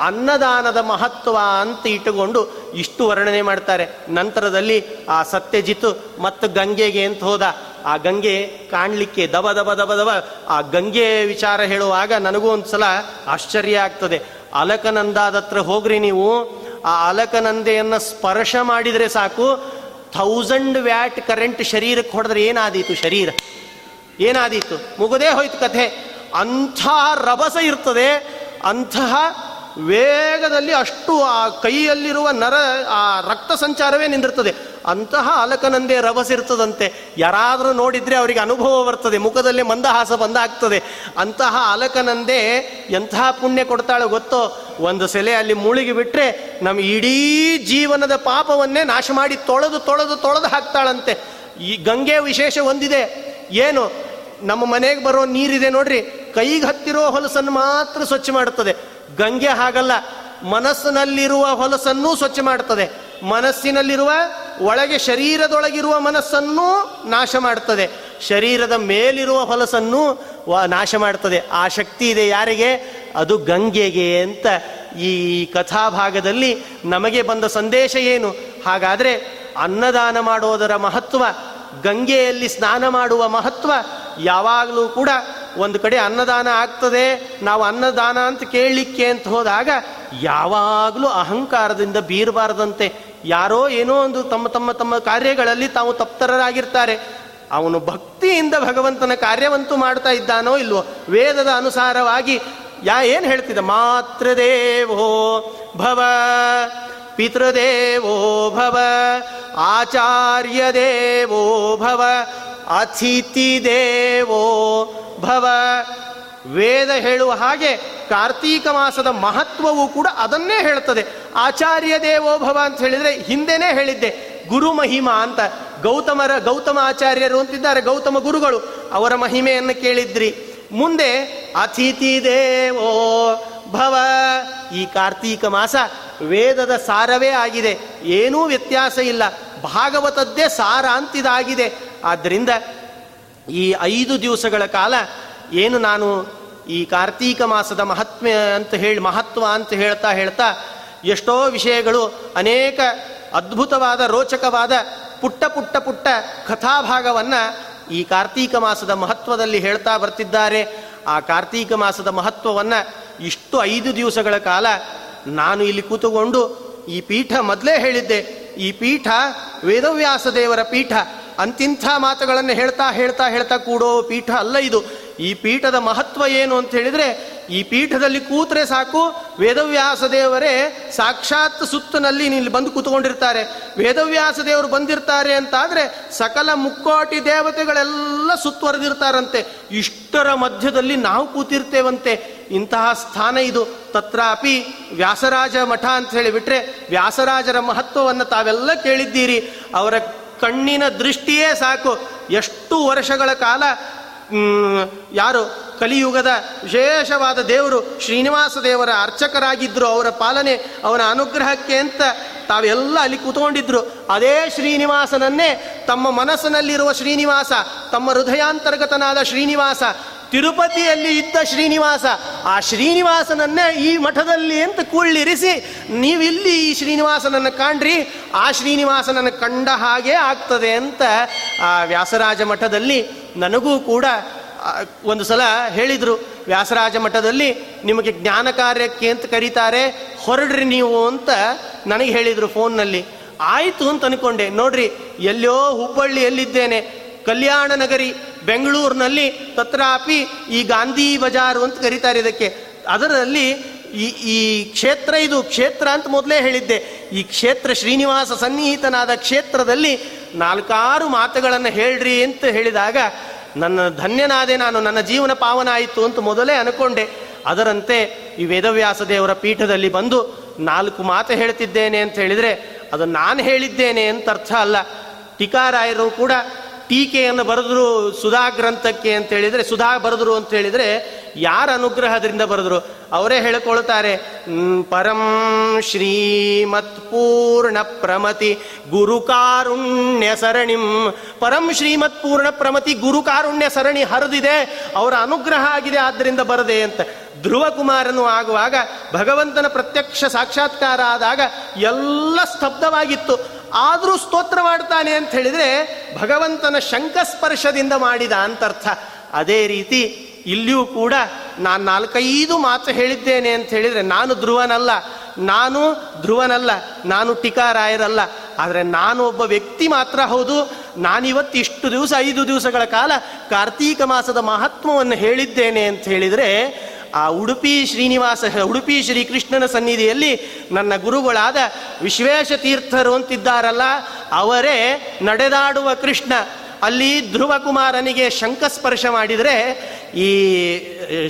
ಅನ್ನದಾನದ ಮಹತ್ವ ಅಂತ ಇಟ್ಟುಕೊಂಡು ಇಷ್ಟು ವರ್ಣನೆ ಮಾಡ್ತಾರೆ. ನಂತರದಲ್ಲಿ ಆ ಸತ್ಯಜಿತು ಮತ್ತು ಗಂಗೆಗೆ ಅಂತ ಹೋದ. ಆ ಗಂಗೆ ಕಾಣಲಿಕ್ಕೆ ದಬ ದಬ ದಬ ದಬ ಆ ಗಂಗೆ ವಿಚಾರ ಹೇಳುವಾಗ ನನಗೂ ಒಂದ್ಸಲ ಆಶ್ಚರ್ಯ ಆಗ್ತದೆ. ಅಲಕನಂದಾದತ್ರ ಹೋಗ್ರಿ ನೀವು. ಆ ಅಲಕನಂದೆಯನ್ನ ಸ್ಪರ್ಶ ಮಾಡಿದರೆ ಸಾಕು. ಥೌಸಂಡ್ ವ್ಯಾಟ್ ಕರೆಂಟ್ ಶರೀರಕ್ಕೆ ಹೊಡೆದ್ರೆ ಏನಾದೀತು ಶರೀರ? ಏನಾದೀತು? ಮುಗದೇ ಹೋಯ್ತು ಕಥೆ. ಅಂಥ ರಭಸ ಇರ್ತದೆ, ಅಂತಹ ವೇಗದಲ್ಲಿ ಅಷ್ಟು ಆ ಕೈಯಲ್ಲಿರುವ ನರ, ಆ ರಕ್ತ ಸಂಚಾರವೇ ನಿಂದಿರ್ತದೆ. ಅಂತಹ ಅಲಕನಂದೇ ರಭಸಿರ್ತದಂತೆ ಯಾರಾದರೂ ನೋಡಿದ್ರೆ ಅವರಿಗೆ ಅನುಭವ ಬರ್ತದೆ, ಮುಖದಲ್ಲಿ ಮಂದಹಾಸ ಬಂದಾಗ್ತದೆ. ಅಂತಹ ಅಲಕನಂದೇ ಎಂತಹ ಪುಣ್ಯ ಕೊಡ್ತಾಳೆ ಗೊತ್ತೋ? ಒಂದು ಸೆಲೆ ಅಲ್ಲಿ ಮುಳುಗಿ ಬಿಟ್ಟರೆ ನಮ್ಮ ಇಡೀ ಜೀವನದ ಪಾಪವನ್ನೇ ನಾಶ ಮಾಡಿ ತೊಳೆದು ತೊಳೆದು ತೊಳೆದು ಹಾಕ್ತಾಳಂತೆ. ಈ ಗಂಗೆ ವಿಶೇಷ ಹೊಂದಿದೆ ಏನು? ನಮ್ಮ ಮನೆಗೆ ಬರೋ ನೀರಿದೆ ನೋಡ್ರಿ, ಕೈಗೆ ಹತ್ತಿರೋ ಹೊಲಸನ್ನು ಮಾತ್ರ ಸ್ವಚ್ಛ ಮಾಡುತ್ತದೆ. ಗಂಗೆ ಹಾಗಲ್ಲ, ಮನಸ್ಸಿನಲ್ಲಿರುವ ಹೊಲಸನ್ನೂ ಸ್ವಚ್ಛ ಮಾಡುತ್ತದೆ. ಮನಸ್ಸಿನಲ್ಲಿರುವ, ಒಳಗೆ ಶರೀರದೊಳಗಿರುವ ಮನಸ್ಸನ್ನೂ ನಾಶ ಮಾಡುತ್ತದೆ. ಶರೀರದ ಮೇಲಿರುವ ಹೊಲಸನ್ನು ನಾಶ ಮಾಡುತ್ತದೆ. ಆ ಶಕ್ತಿ ಇದೆ ಯಾರಿಗೆ? ಅದು ಗಂಗೆಗೆ ಅಂತ ಈ ಕಥಾಭಾಗದಲ್ಲಿ ನಮಗೆ ಬಂದ ಸಂದೇಶ ಏನು? ಹಾಗಾದರೆ ಅನ್ನದಾನ ಮಾಡೋದರ ಮಹತ್ವ, ಗಂಗೆಯಲ್ಲಿ ಸ್ನಾನ ಮಾಡುವ ಮಹತ್ವ ಯಾವಾಗಲೂ ಕೂಡ ಒಂದು ಕಡೆ ಅನ್ನದಾನ ಆಗ್ತದೆ, ನಾವು ಅನ್ನದಾನ ಅಂತ ಕೇಳಲಿಕ್ಕೆ ಅಂತ ಹೋದಾಗ ಯಾವಾಗಲೂ ಅಹಂಕಾರದಿಂದ ಬೀರಬಾರದಂತೆ. ಯಾರೋ ಏನೋ ಒಂದು ತಮ್ಮ ತಮ್ಮ ತಮ್ಮ ಕಾರ್ಯಗಳಲ್ಲಿ ತಾವು ತಪ್ತರರಾಗಿರ್ತಾರೆ. ಅವನು ಭಕ್ತಿಯಿಂದ ಭಗವಂತನ ಕಾರ್ಯವಂತೂ ಮಾಡ್ತಾ ಇದ್ದಾನೋ ಇಲ್ವೋ? ವೇದದ ಅನುಸಾರವಾಗಿ ಯಾ ಏನು ಹೇಳ್ತಿದ್ದ ಮಾತೃದೇವೋ ಭವ ಪಿತೃದೇವೋ ಭವ ಆಚಾರ್ಯ ದೇವೋ ಭವ ಅತಿಥಿ ದೇವೋ ಭವ ವೇದ ಹೇಳುವ ಹಾಗೆ ಕಾರ್ತೀಕ ಮಾಸದ ಮಹತ್ವವು ಕೂಡ ಅದನ್ನೇ ಹೇಳ್ತದೆ ಆಚಾರ್ಯ ದೇವೋಭವ ಅಂತ ಹೇಳಿದ್ರೆ ಹಿಂದೆನೇ ಹೇಳಿದ್ದೆ. ಗುರು ಮಹಿಮಾ ಅಂತ. ಗೌತಮರ ಗೌತಮ ಆಚಾರ್ಯರು ಅಂತಿದ್ದಾರೆ, ಗೌತಮ ಗುರುಗಳು. ಅವರ ಮಹಿಮೆಯನ್ನು ಕೇಳಿದ್ರಿ. ಮುಂದೆ ಅತಿಥಿ ದೇವೋ ಭವ ಈ ಕಾರ್ತೀಕ ಮಾಸ ವೇದದ ಸಾರವೇ ಆಗಿದೆ. ಏನೂ ವ್ಯತ್ಯಾಸ ಇಲ್ಲ. ಭಾಗವತದ್ದೇ ಸಾರ ಅಂತಿದಾಗಿದೆ. ಆದ್ದರಿಂದ ಈ ಐದು ದಿವಸಗಳ ಕಾಲ ಏನು ನಾನು ಈ ಕಾರ್ತೀಕ ಮಾಸದ ಮಹತ್ವ ಅಂತ ಹೇಳಿ, ಮಹತ್ವ ಅಂತ ಹೇಳ್ತಾ ಹೇಳ್ತಾ ಎಷ್ಟೋ ವಿಷಯಗಳು ಅನೇಕ ಅದ್ಭುತವಾದ, ರೋಚಕವಾದ, ಪುಟ್ಟ ಪುಟ್ಟ ಪುಟ್ಟ ಕಥಾಭಾಗವನ್ನು ಈ ಕಾರ್ತೀಕ ಮಾಸದ ಮಹತ್ವದಲ್ಲಿ ಹೇಳ್ತಾ ಬರ್ತಿದ್ದಾರೆ. ಆ ಕಾರ್ತೀಕ ಮಾಸದ ಮಹತ್ವವನ್ನು ಇಷ್ಟು ಐದು ದಿವಸಗಳ ಕಾಲ ನಾನು ಇಲ್ಲಿ ಕೂತುಕೊಂಡು ಈ ಪೀಠ ಮೊದಲೇ ಹೇಳಿದ್ದೆ. ಈ ಪೀಠ ವೇದವ್ಯಾಸ ದೇವರ ಪೀಠ. ಅಂತಿಂಥ ಮಾತುಗಳನ್ನು ಹೇಳ್ತಾ ಹೇಳ್ತಾ ಹೇಳ್ತಾ ಕೂಡೋ ಪೀಠ ಅಲ್ಲ ಇದು. ಈ ಪೀಠದ ಮಹತ್ವ ಏನು ಅಂತ ಹೇಳಿದ್ರೆ, ಈ ಪೀಠದಲ್ಲಿ ಕೂತ್ರೆ ಸಾಕು, ವೇದವ್ಯಾಸ ದೇವರೇ ಸಾಕ್ಷಾತ್ ಸುತ್ತನಲ್ಲಿ ಇಲ್ಲಿ ಬಂದು ಕೂತ್ಕೊಂಡಿರ್ತಾರೆ. ವೇದವ್ಯಾಸ ದೇವರು ಬಂದಿರ್ತಾರೆ ಅಂತಾದರೆ ಸಕಲ ಮುಕ್ಕೋಟಿ ದೇವತೆಗಳೆಲ್ಲ ಸುತ್ತುವರೆದಿರ್ತಾರಂತೆ. ಇಷ್ಟರ ಮಧ್ಯದಲ್ಲಿ ನಾವು ಕೂತಿರ್ತೇವಂತೆ. ಇಂತಹ ಸ್ಥಾನ ಇದು. ತತ್ರಾಪಿ ವ್ಯಾಸರಾಜ ಮಠ ಅಂತ ಹೇಳಿಬಿಟ್ರೆ ವ್ಯಾಸರಾಜರ ಮಹತ್ವವನ್ನು ತಾವೆಲ್ಲ ಕೇಳಿದ್ದೀರಿ. ಅವರ ಕಣ್ಣಿನ ದೃಷ್ಟಿಯೇ ಸಾಕು. ಎಷ್ಟು ವರ್ಷಗಳ ಕಾಲ ಯಾರು ಕಲಿಯುಗದ ವಿಶೇಷವಾದ ದೇವರು ಶ್ರೀನಿವಾಸ ದೇವರ ಅರ್ಚಕರಾಗಿದ್ದರು ಅವರ ಪಾಲನೆ, ಅವನ ಅನುಗ್ರಹಕ್ಕೆ ಅಂತ ತಾವೆಲ್ಲ ಅಲ್ಲಿ ಕೂತ್ಕೊಂಡಿದ್ರು. ಅದೇ ಶ್ರೀನಿವಾಸನನ್ನೇ ತಮ್ಮ ಮನಸ್ಸಿನಲ್ಲಿರುವ ಶ್ರೀನಿವಾಸ, ತಮ್ಮ ಹೃದಯಾಂತರ್ಗತನಾದ ಶ್ರೀನಿವಾಸ, ತಿರುಪತಿಯಲ್ಲಿ ಇದ್ದ ಶ್ರೀನಿವಾಸ, ಆ ಶ್ರೀನಿವಾಸನನ್ನೇ ಈ ಮಠದಲ್ಲಿ ಅಂತ ಕೂಳ್ಳಿರಿಸಿ, ನೀವಿಲ್ಲಿ ಈ ಶ್ರೀನಿವಾಸನನ್ನು ಕಾಣ್ರಿ, ಆ ಶ್ರೀನಿವಾಸನನ್ನು ಕಂಡ ಹಾಗೆ ಆಗ್ತದೆ ಅಂತ ಆ ವ್ಯಾಸರಾಜ ಮಠದಲ್ಲಿ ನನಗೂ ಕೂಡ ಒಂದು ಸಲ ಹೇಳಿದರು, ವ್ಯಾಸರಾಜ ಮಠದಲ್ಲಿ ನಿಮಗೆ ಜ್ಞಾನ ಕಾರ್ಯಕ್ಕೆ ಅಂತ ಕರೀತಾರೆ, ಹೊರಡ್ರಿ ನೀವು ಅಂತ ನನಗೆ ಹೇಳಿದರು ಫೋನ್ನಲ್ಲಿ. ಆಯಿತು ಅಂತ ಅನ್ಕೊಂಡೆ. ನೋಡ್ರಿ ಎಲ್ಲೋ ಹುಬ್ಬಳ್ಳಿಯಲ್ಲಿದ್ದೇನೆ, ಕಲ್ಯಾಣ ನಗರಿ, ಬೆಂಗಳೂರಿನಲ್ಲಿ, ತತ್ರಾಪಿ ಈ ಗಾಂಧಿ ಬಜಾರು ಅಂತ ಕರೀತಾರೆ ಇದಕ್ಕೆ. ಅದರಲ್ಲಿ ಈ ಈ ಕ್ಷೇತ್ರ ಇದು ಕ್ಷೇತ್ರ ಅಂತ ಮೊದಲೇ ಹೇಳಿದ್ದೆ. ಈ ಕ್ಷೇತ್ರ ಶ್ರೀನಿವಾಸ ಸನ್ನಿಹಿತನಾದ ಕ್ಷೇತ್ರದಲ್ಲಿ ನಾಲ್ಕಾರು ಮಾತುಗಳನ್ನು ಹೇಳ್ರಿ ಅಂತ ಹೇಳಿದಾಗ, ನನ್ನ ಧನ್ಯನಾದೆ ನಾನು, ನನ್ನ ಜೀವನ ಪಾವನ ಆಯಿತು ಅಂತ ಮೊದಲೇ ಅನ್ಕೊಂಡೆ. ಅದರಂತೆ ಈ ವೇದವ್ಯಾಸ ದೇವರ ಪೀಠದಲ್ಲಿ ಬಂದು ನಾಲ್ಕು ಮಾತು ಹೇಳ್ತಿದ್ದೇನೆ ಅಂತ ಹೇಳಿದರೆ, ಅದು ನಾನು ಹೇಳಿದ್ದೇನೆ ಅಂತ ಅರ್ಥ ಅಲ್ಲ. ಟಿಕಾರಾಯರು ಕೂಡ ಟೀಕೆಯನ್ನು ಬರೆದ್ರು ಸುಧಾ ಗ್ರಂಥಕ್ಕೆ ಅಂತ ಹೇಳಿದರೆ, ಸುಧಾ ಬರೆದ್ರು ಅಂತ ಹೇಳಿದರೆ ಯಾರ ಅನುಗ್ರಹದಿಂದ ಬರೆದ್ರು? ಅವರೇ ಹೇಳಿಕೊಳ್ತಾರೆ ಪರಂ ಶ್ರೀಮತ್ ಪೂರ್ಣ ಪ್ರಮತಿ ಗುರುಕಾರುಣ್ಯ ಸರಣಿಂ. ಪರಂ ಶ್ರೀಮತ್ ಪೂರ್ಣ ಪ್ರಮತಿ ಗುರುಕಾರುಣ್ಯ ಸರಣಿ ಹರಿದಿದೆ, ಅವರ ಅನುಗ್ರಹ ಆಗಿದೆ ಆದ್ದರಿಂದ ಬರದೆ ಅಂತ. ಧ್ರುವ ಕುಮಾರನು ಆಗುವಾಗ ಭಗವಂತನ ಪ್ರತ್ಯಕ್ಷ ಸಾಕ್ಷಾತ್ಕಾರ ಆದಾಗ ಎಲ್ಲ ಸ್ತಬ್ಧವಾಗಿತ್ತು. ಆದರೂ ಸ್ತೋತ್ರ ಮಾಡ್ತಾನೆ ಅಂತ ಹೇಳಿದರೆ ಭಗವಂತನ ಶಂಕಸ್ಪರ್ಶದಿಂದ ಮಾಡಿದ ಅಂತರ್ಥ. ಅದೇ ರೀತಿ ಇಲ್ಲಿಯೂ ಕೂಡ ನಾನು ನಾಲ್ಕೈದು ಮಾತು ಹೇಳಿದ್ದೇನೆ ಅಂತ ಹೇಳಿದರೆ ನಾನು ಧ್ರುವನಲ್ಲ ನಾನು ಧ್ರುವನಲ್ಲ, ನಾನು ಟಿಕಾರಾಯರಲ್ಲ. ಆದರೆ ನಾನು ಒಬ್ಬ ವ್ಯಕ್ತಿ ಮಾತ್ರ ಹೌದು. ನಾನಿವತ್ತು ಇಷ್ಟು ದಿವಸ, ಐದು ದಿವಸಗಳ ಕಾಲ ಕಾರ್ತೀಕ ಮಾಸದ ಮಹತ್ವವನ್ನು ಹೇಳಿದ್ದೇನೆ ಅಂತ ಹೇಳಿದರೆ ಆ ಉಡುಪಿ ಶ್ರೀನಿವಾಸ, ಉಡುಪಿ ಶ್ರೀಕೃಷ್ಣನ ಸನ್ನಿಧಿಯಲ್ಲಿ ನನ್ನ ಗುರುಗಳಾದ ವಿಶ್ವೇಶ ತೀರ್ಥರು ಅಂತಿದ್ದಾರಲ್ಲ, ಅವರೇ ನಡೆದಾಡುವ ಕೃಷ್ಣ. ಅಲ್ಲಿ ಧ್ರುವಕುಮಾರನಿಗೆ ಶಂಕಸ್ಪರ್ಶ ಮಾಡಿದರೆ ಈ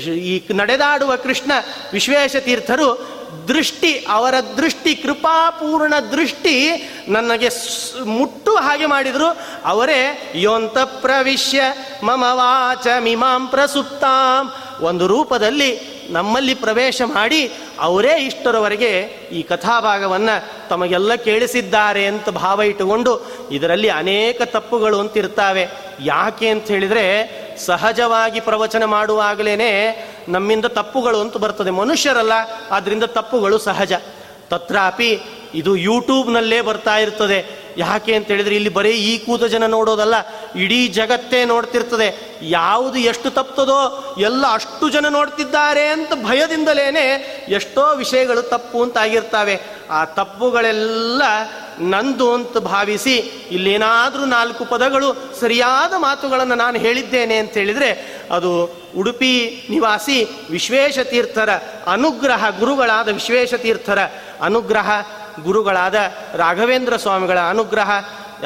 ಈ ನಡೆದಾಡುವ ಕೃಷ್ಣ, ವಿಶ್ವೇಶ ತೀರ್ಥರು ದೃಷ್ಟಿ, ಅವರ ದೃಷ್ಟಿ, ಕೃಪಾಪೂರ್ಣ ದೃಷ್ಟಿ ನನಗೆ ಮುಟ್ಟು ಹಾಗೆ ಮಾಡಿದರು. ಅವರೇ, ಯೋಂತ ಪ್ರವಿಶ್ಯ ಮಮ ವಾಚ ಮಿಮಾಂ ಪ್ರಸುಪ್ತಾಂ ಒಂದು ರೂಪದಲ್ಲಿ ನಮ್ಮಲ್ಲಿ ಪ್ರವೇಶ ಮಾಡಿ ಅವರೇ ಇಷ್ಟರವರೆಗೆ ಈ ಕಥಾಭಾಗವನ್ನು ತಮಗೆಲ್ಲ ಕೇಳಿಸಿದ್ದಾರೆ ಅಂತ ಭಾವ ಇಟ್ಟುಕೊಂಡು ಇದರಲ್ಲಿ ಅನೇಕ ತಪ್ಪುಗಳು ಅಂತಿರ್ತಾವೆ ಯಾಕೆ ಅಂತ ಹೇಳಿದರೆ ಸಹಜವಾಗಿ ಪ್ರವಚನ ಮಾಡುವಾಗಲೇ ನಮ್ಮಿಂದ ತಪ್ಪುಗಳು ಅಂತ ಬರ್ತದೆ. ಮನುಷ್ಯರಲ್ಲ ಆದ್ದರಿಂದ ತಪ್ಪುಗಳು ಸಹಜ. ತತ್ರಾಪಿ ಇದು ಯೂಟ್ಯೂಬ್ನಲ್ಲೇ ಬರ್ತಾ ಇರ್ತದೆ. ಯಾಕೆ ಅಂತ ಹೇಳಿದ್ರೆ ಇಲ್ಲಿ ಬರೀ ಈ ಕೂತ ಜನ ನೋಡೋದಲ್ಲ, ಇಡೀ ಜಗತ್ತೇ ನೋಡ್ತಿರ್ತದೆ. ಯಾವುದು ಎಷ್ಟು ತಪ್ತದೋ, ಎಲ್ಲ ಅಷ್ಟು ಜನ ನೋಡ್ತಿದ್ದಾರೆ ಅಂತ ಭಯದಿಂದಲೇ ಎಷ್ಟೋ ವಿಷಯಗಳು ತಪ್ಪು ಅಂತ ಆಗಿರ್ತಾವೆ. ಆ ತಪ್ಪುಗಳೆಲ್ಲ ನಂದು ಅಂತ ಭಾವಿಸಿ ಇಲ್ಲೇನಾದರೂ ನಾಲ್ಕು ಪದಗಳು ಸರಿಯಾದ ಮಾತುಗಳನ್ನು ನಾನು ಹೇಳಿದ್ದೇನೆ ಅಂತ ಹೇಳಿದರೆ ಅದು ಉಡುಪಿ ನಿವಾಸಿ ವಿಶ್ವೇಶ ತೀರ್ಥರ ಅನುಗ್ರಹ, ಗುರುಗಳಾದ ವಿಶ್ವೇಶ ತೀರ್ಥರ ಅನುಗ್ರಹ ಗುರುಗಳಾದ ರಾಘವೇಂದ್ರ ಸ್ವಾಮಿಗಳ ಅನುಗ್ರಹ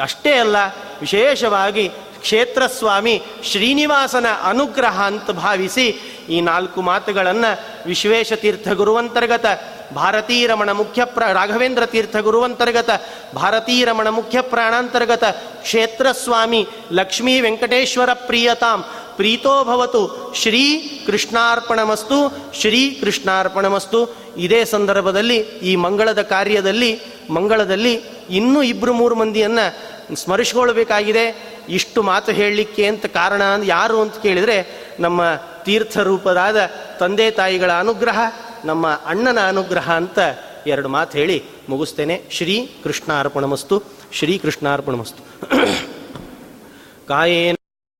ಅಷ್ಟೇ ಅಲ್ಲ, ವಿಶೇಷವಾಗಿ ಕ್ಷೇತ್ರಸ್ವಾಮಿ ಶ್ರೀನಿವಾಸನ ಅನುಗ್ರಹ ಅಂತ ಭಾವಿಸಿ ಈ ನಾಲ್ಕು ಮಾತುಗಳನ್ನು ವಿಶ್ವೇಶ ತೀರ್ಥ ಗುರುವಂತರ್ಗತ ಭಾರತೀರಮಣ ಮುಖ್ಯ ಪ್ರ, ರಾಘವೇಂದ್ರ ತೀರ್ಥ ಗುರುವಂತರ್ಗತ ಭಾರತೀರಮಣ ಮುಖ್ಯ ಪ್ರಾಣಾಂತರ್ಗತ ಕ್ಷೇತ್ರಸ್ವಾಮಿ ಲಕ್ಷ್ಮೀ ವೆಂಕಟೇಶ್ವರ ಪ್ರಿಯತಾಂ ಪ್ರೀತೋ ಭವತು. ಶ್ರೀ ಕೃಷ್ಣಾರ್ಪಣಮಸ್ತು. ಶ್ರೀ ಕೃಷ್ಣಾರ್ಪಣಮಸ್ತು. ಇದೇ ಸಂದರ್ಭದಲ್ಲಿ, ಈ ಮಂಗಳದ ಕಾರ್ಯದಲ್ಲಿ, ಮಂಗಳದಲ್ಲಿ ಇನ್ನೂ ಇಬ್ಬರು ಮೂರು ಮಂದಿಯನ್ನು ಸ್ಮರಿಸ್ಕೊಳ್ಬೇಕಾಗಿದೆ. ಇಷ್ಟು ಮಾತು ಹೇಳಲಿಕ್ಕೆ ಅಂತ ಕಾರಣ ಯಾರು ಅಂತ ಕೇಳಿದರೆ, ನಮ್ಮ ತೀರ್ಥರೂಪದಾದ ತಂದೆ ತಾಯಿಗಳ ಅನುಗ್ರಹ, ನಮ್ಮ ಅಣ್ಣನ ಅನುಗ್ರಹ ಅಂತ ಎರಡು ಮಾತು ಹೇಳಿ ಮುಗಿಸ್ತೇನೆ. ಶ್ರೀ ಕೃಷ್ಣಾರ್ಪಣಮಸ್ತು. ಶ್ರೀ ಕೃಷ್ಣಾರ್ಪಣಮಸ್ತು. ಕಾಯೇನ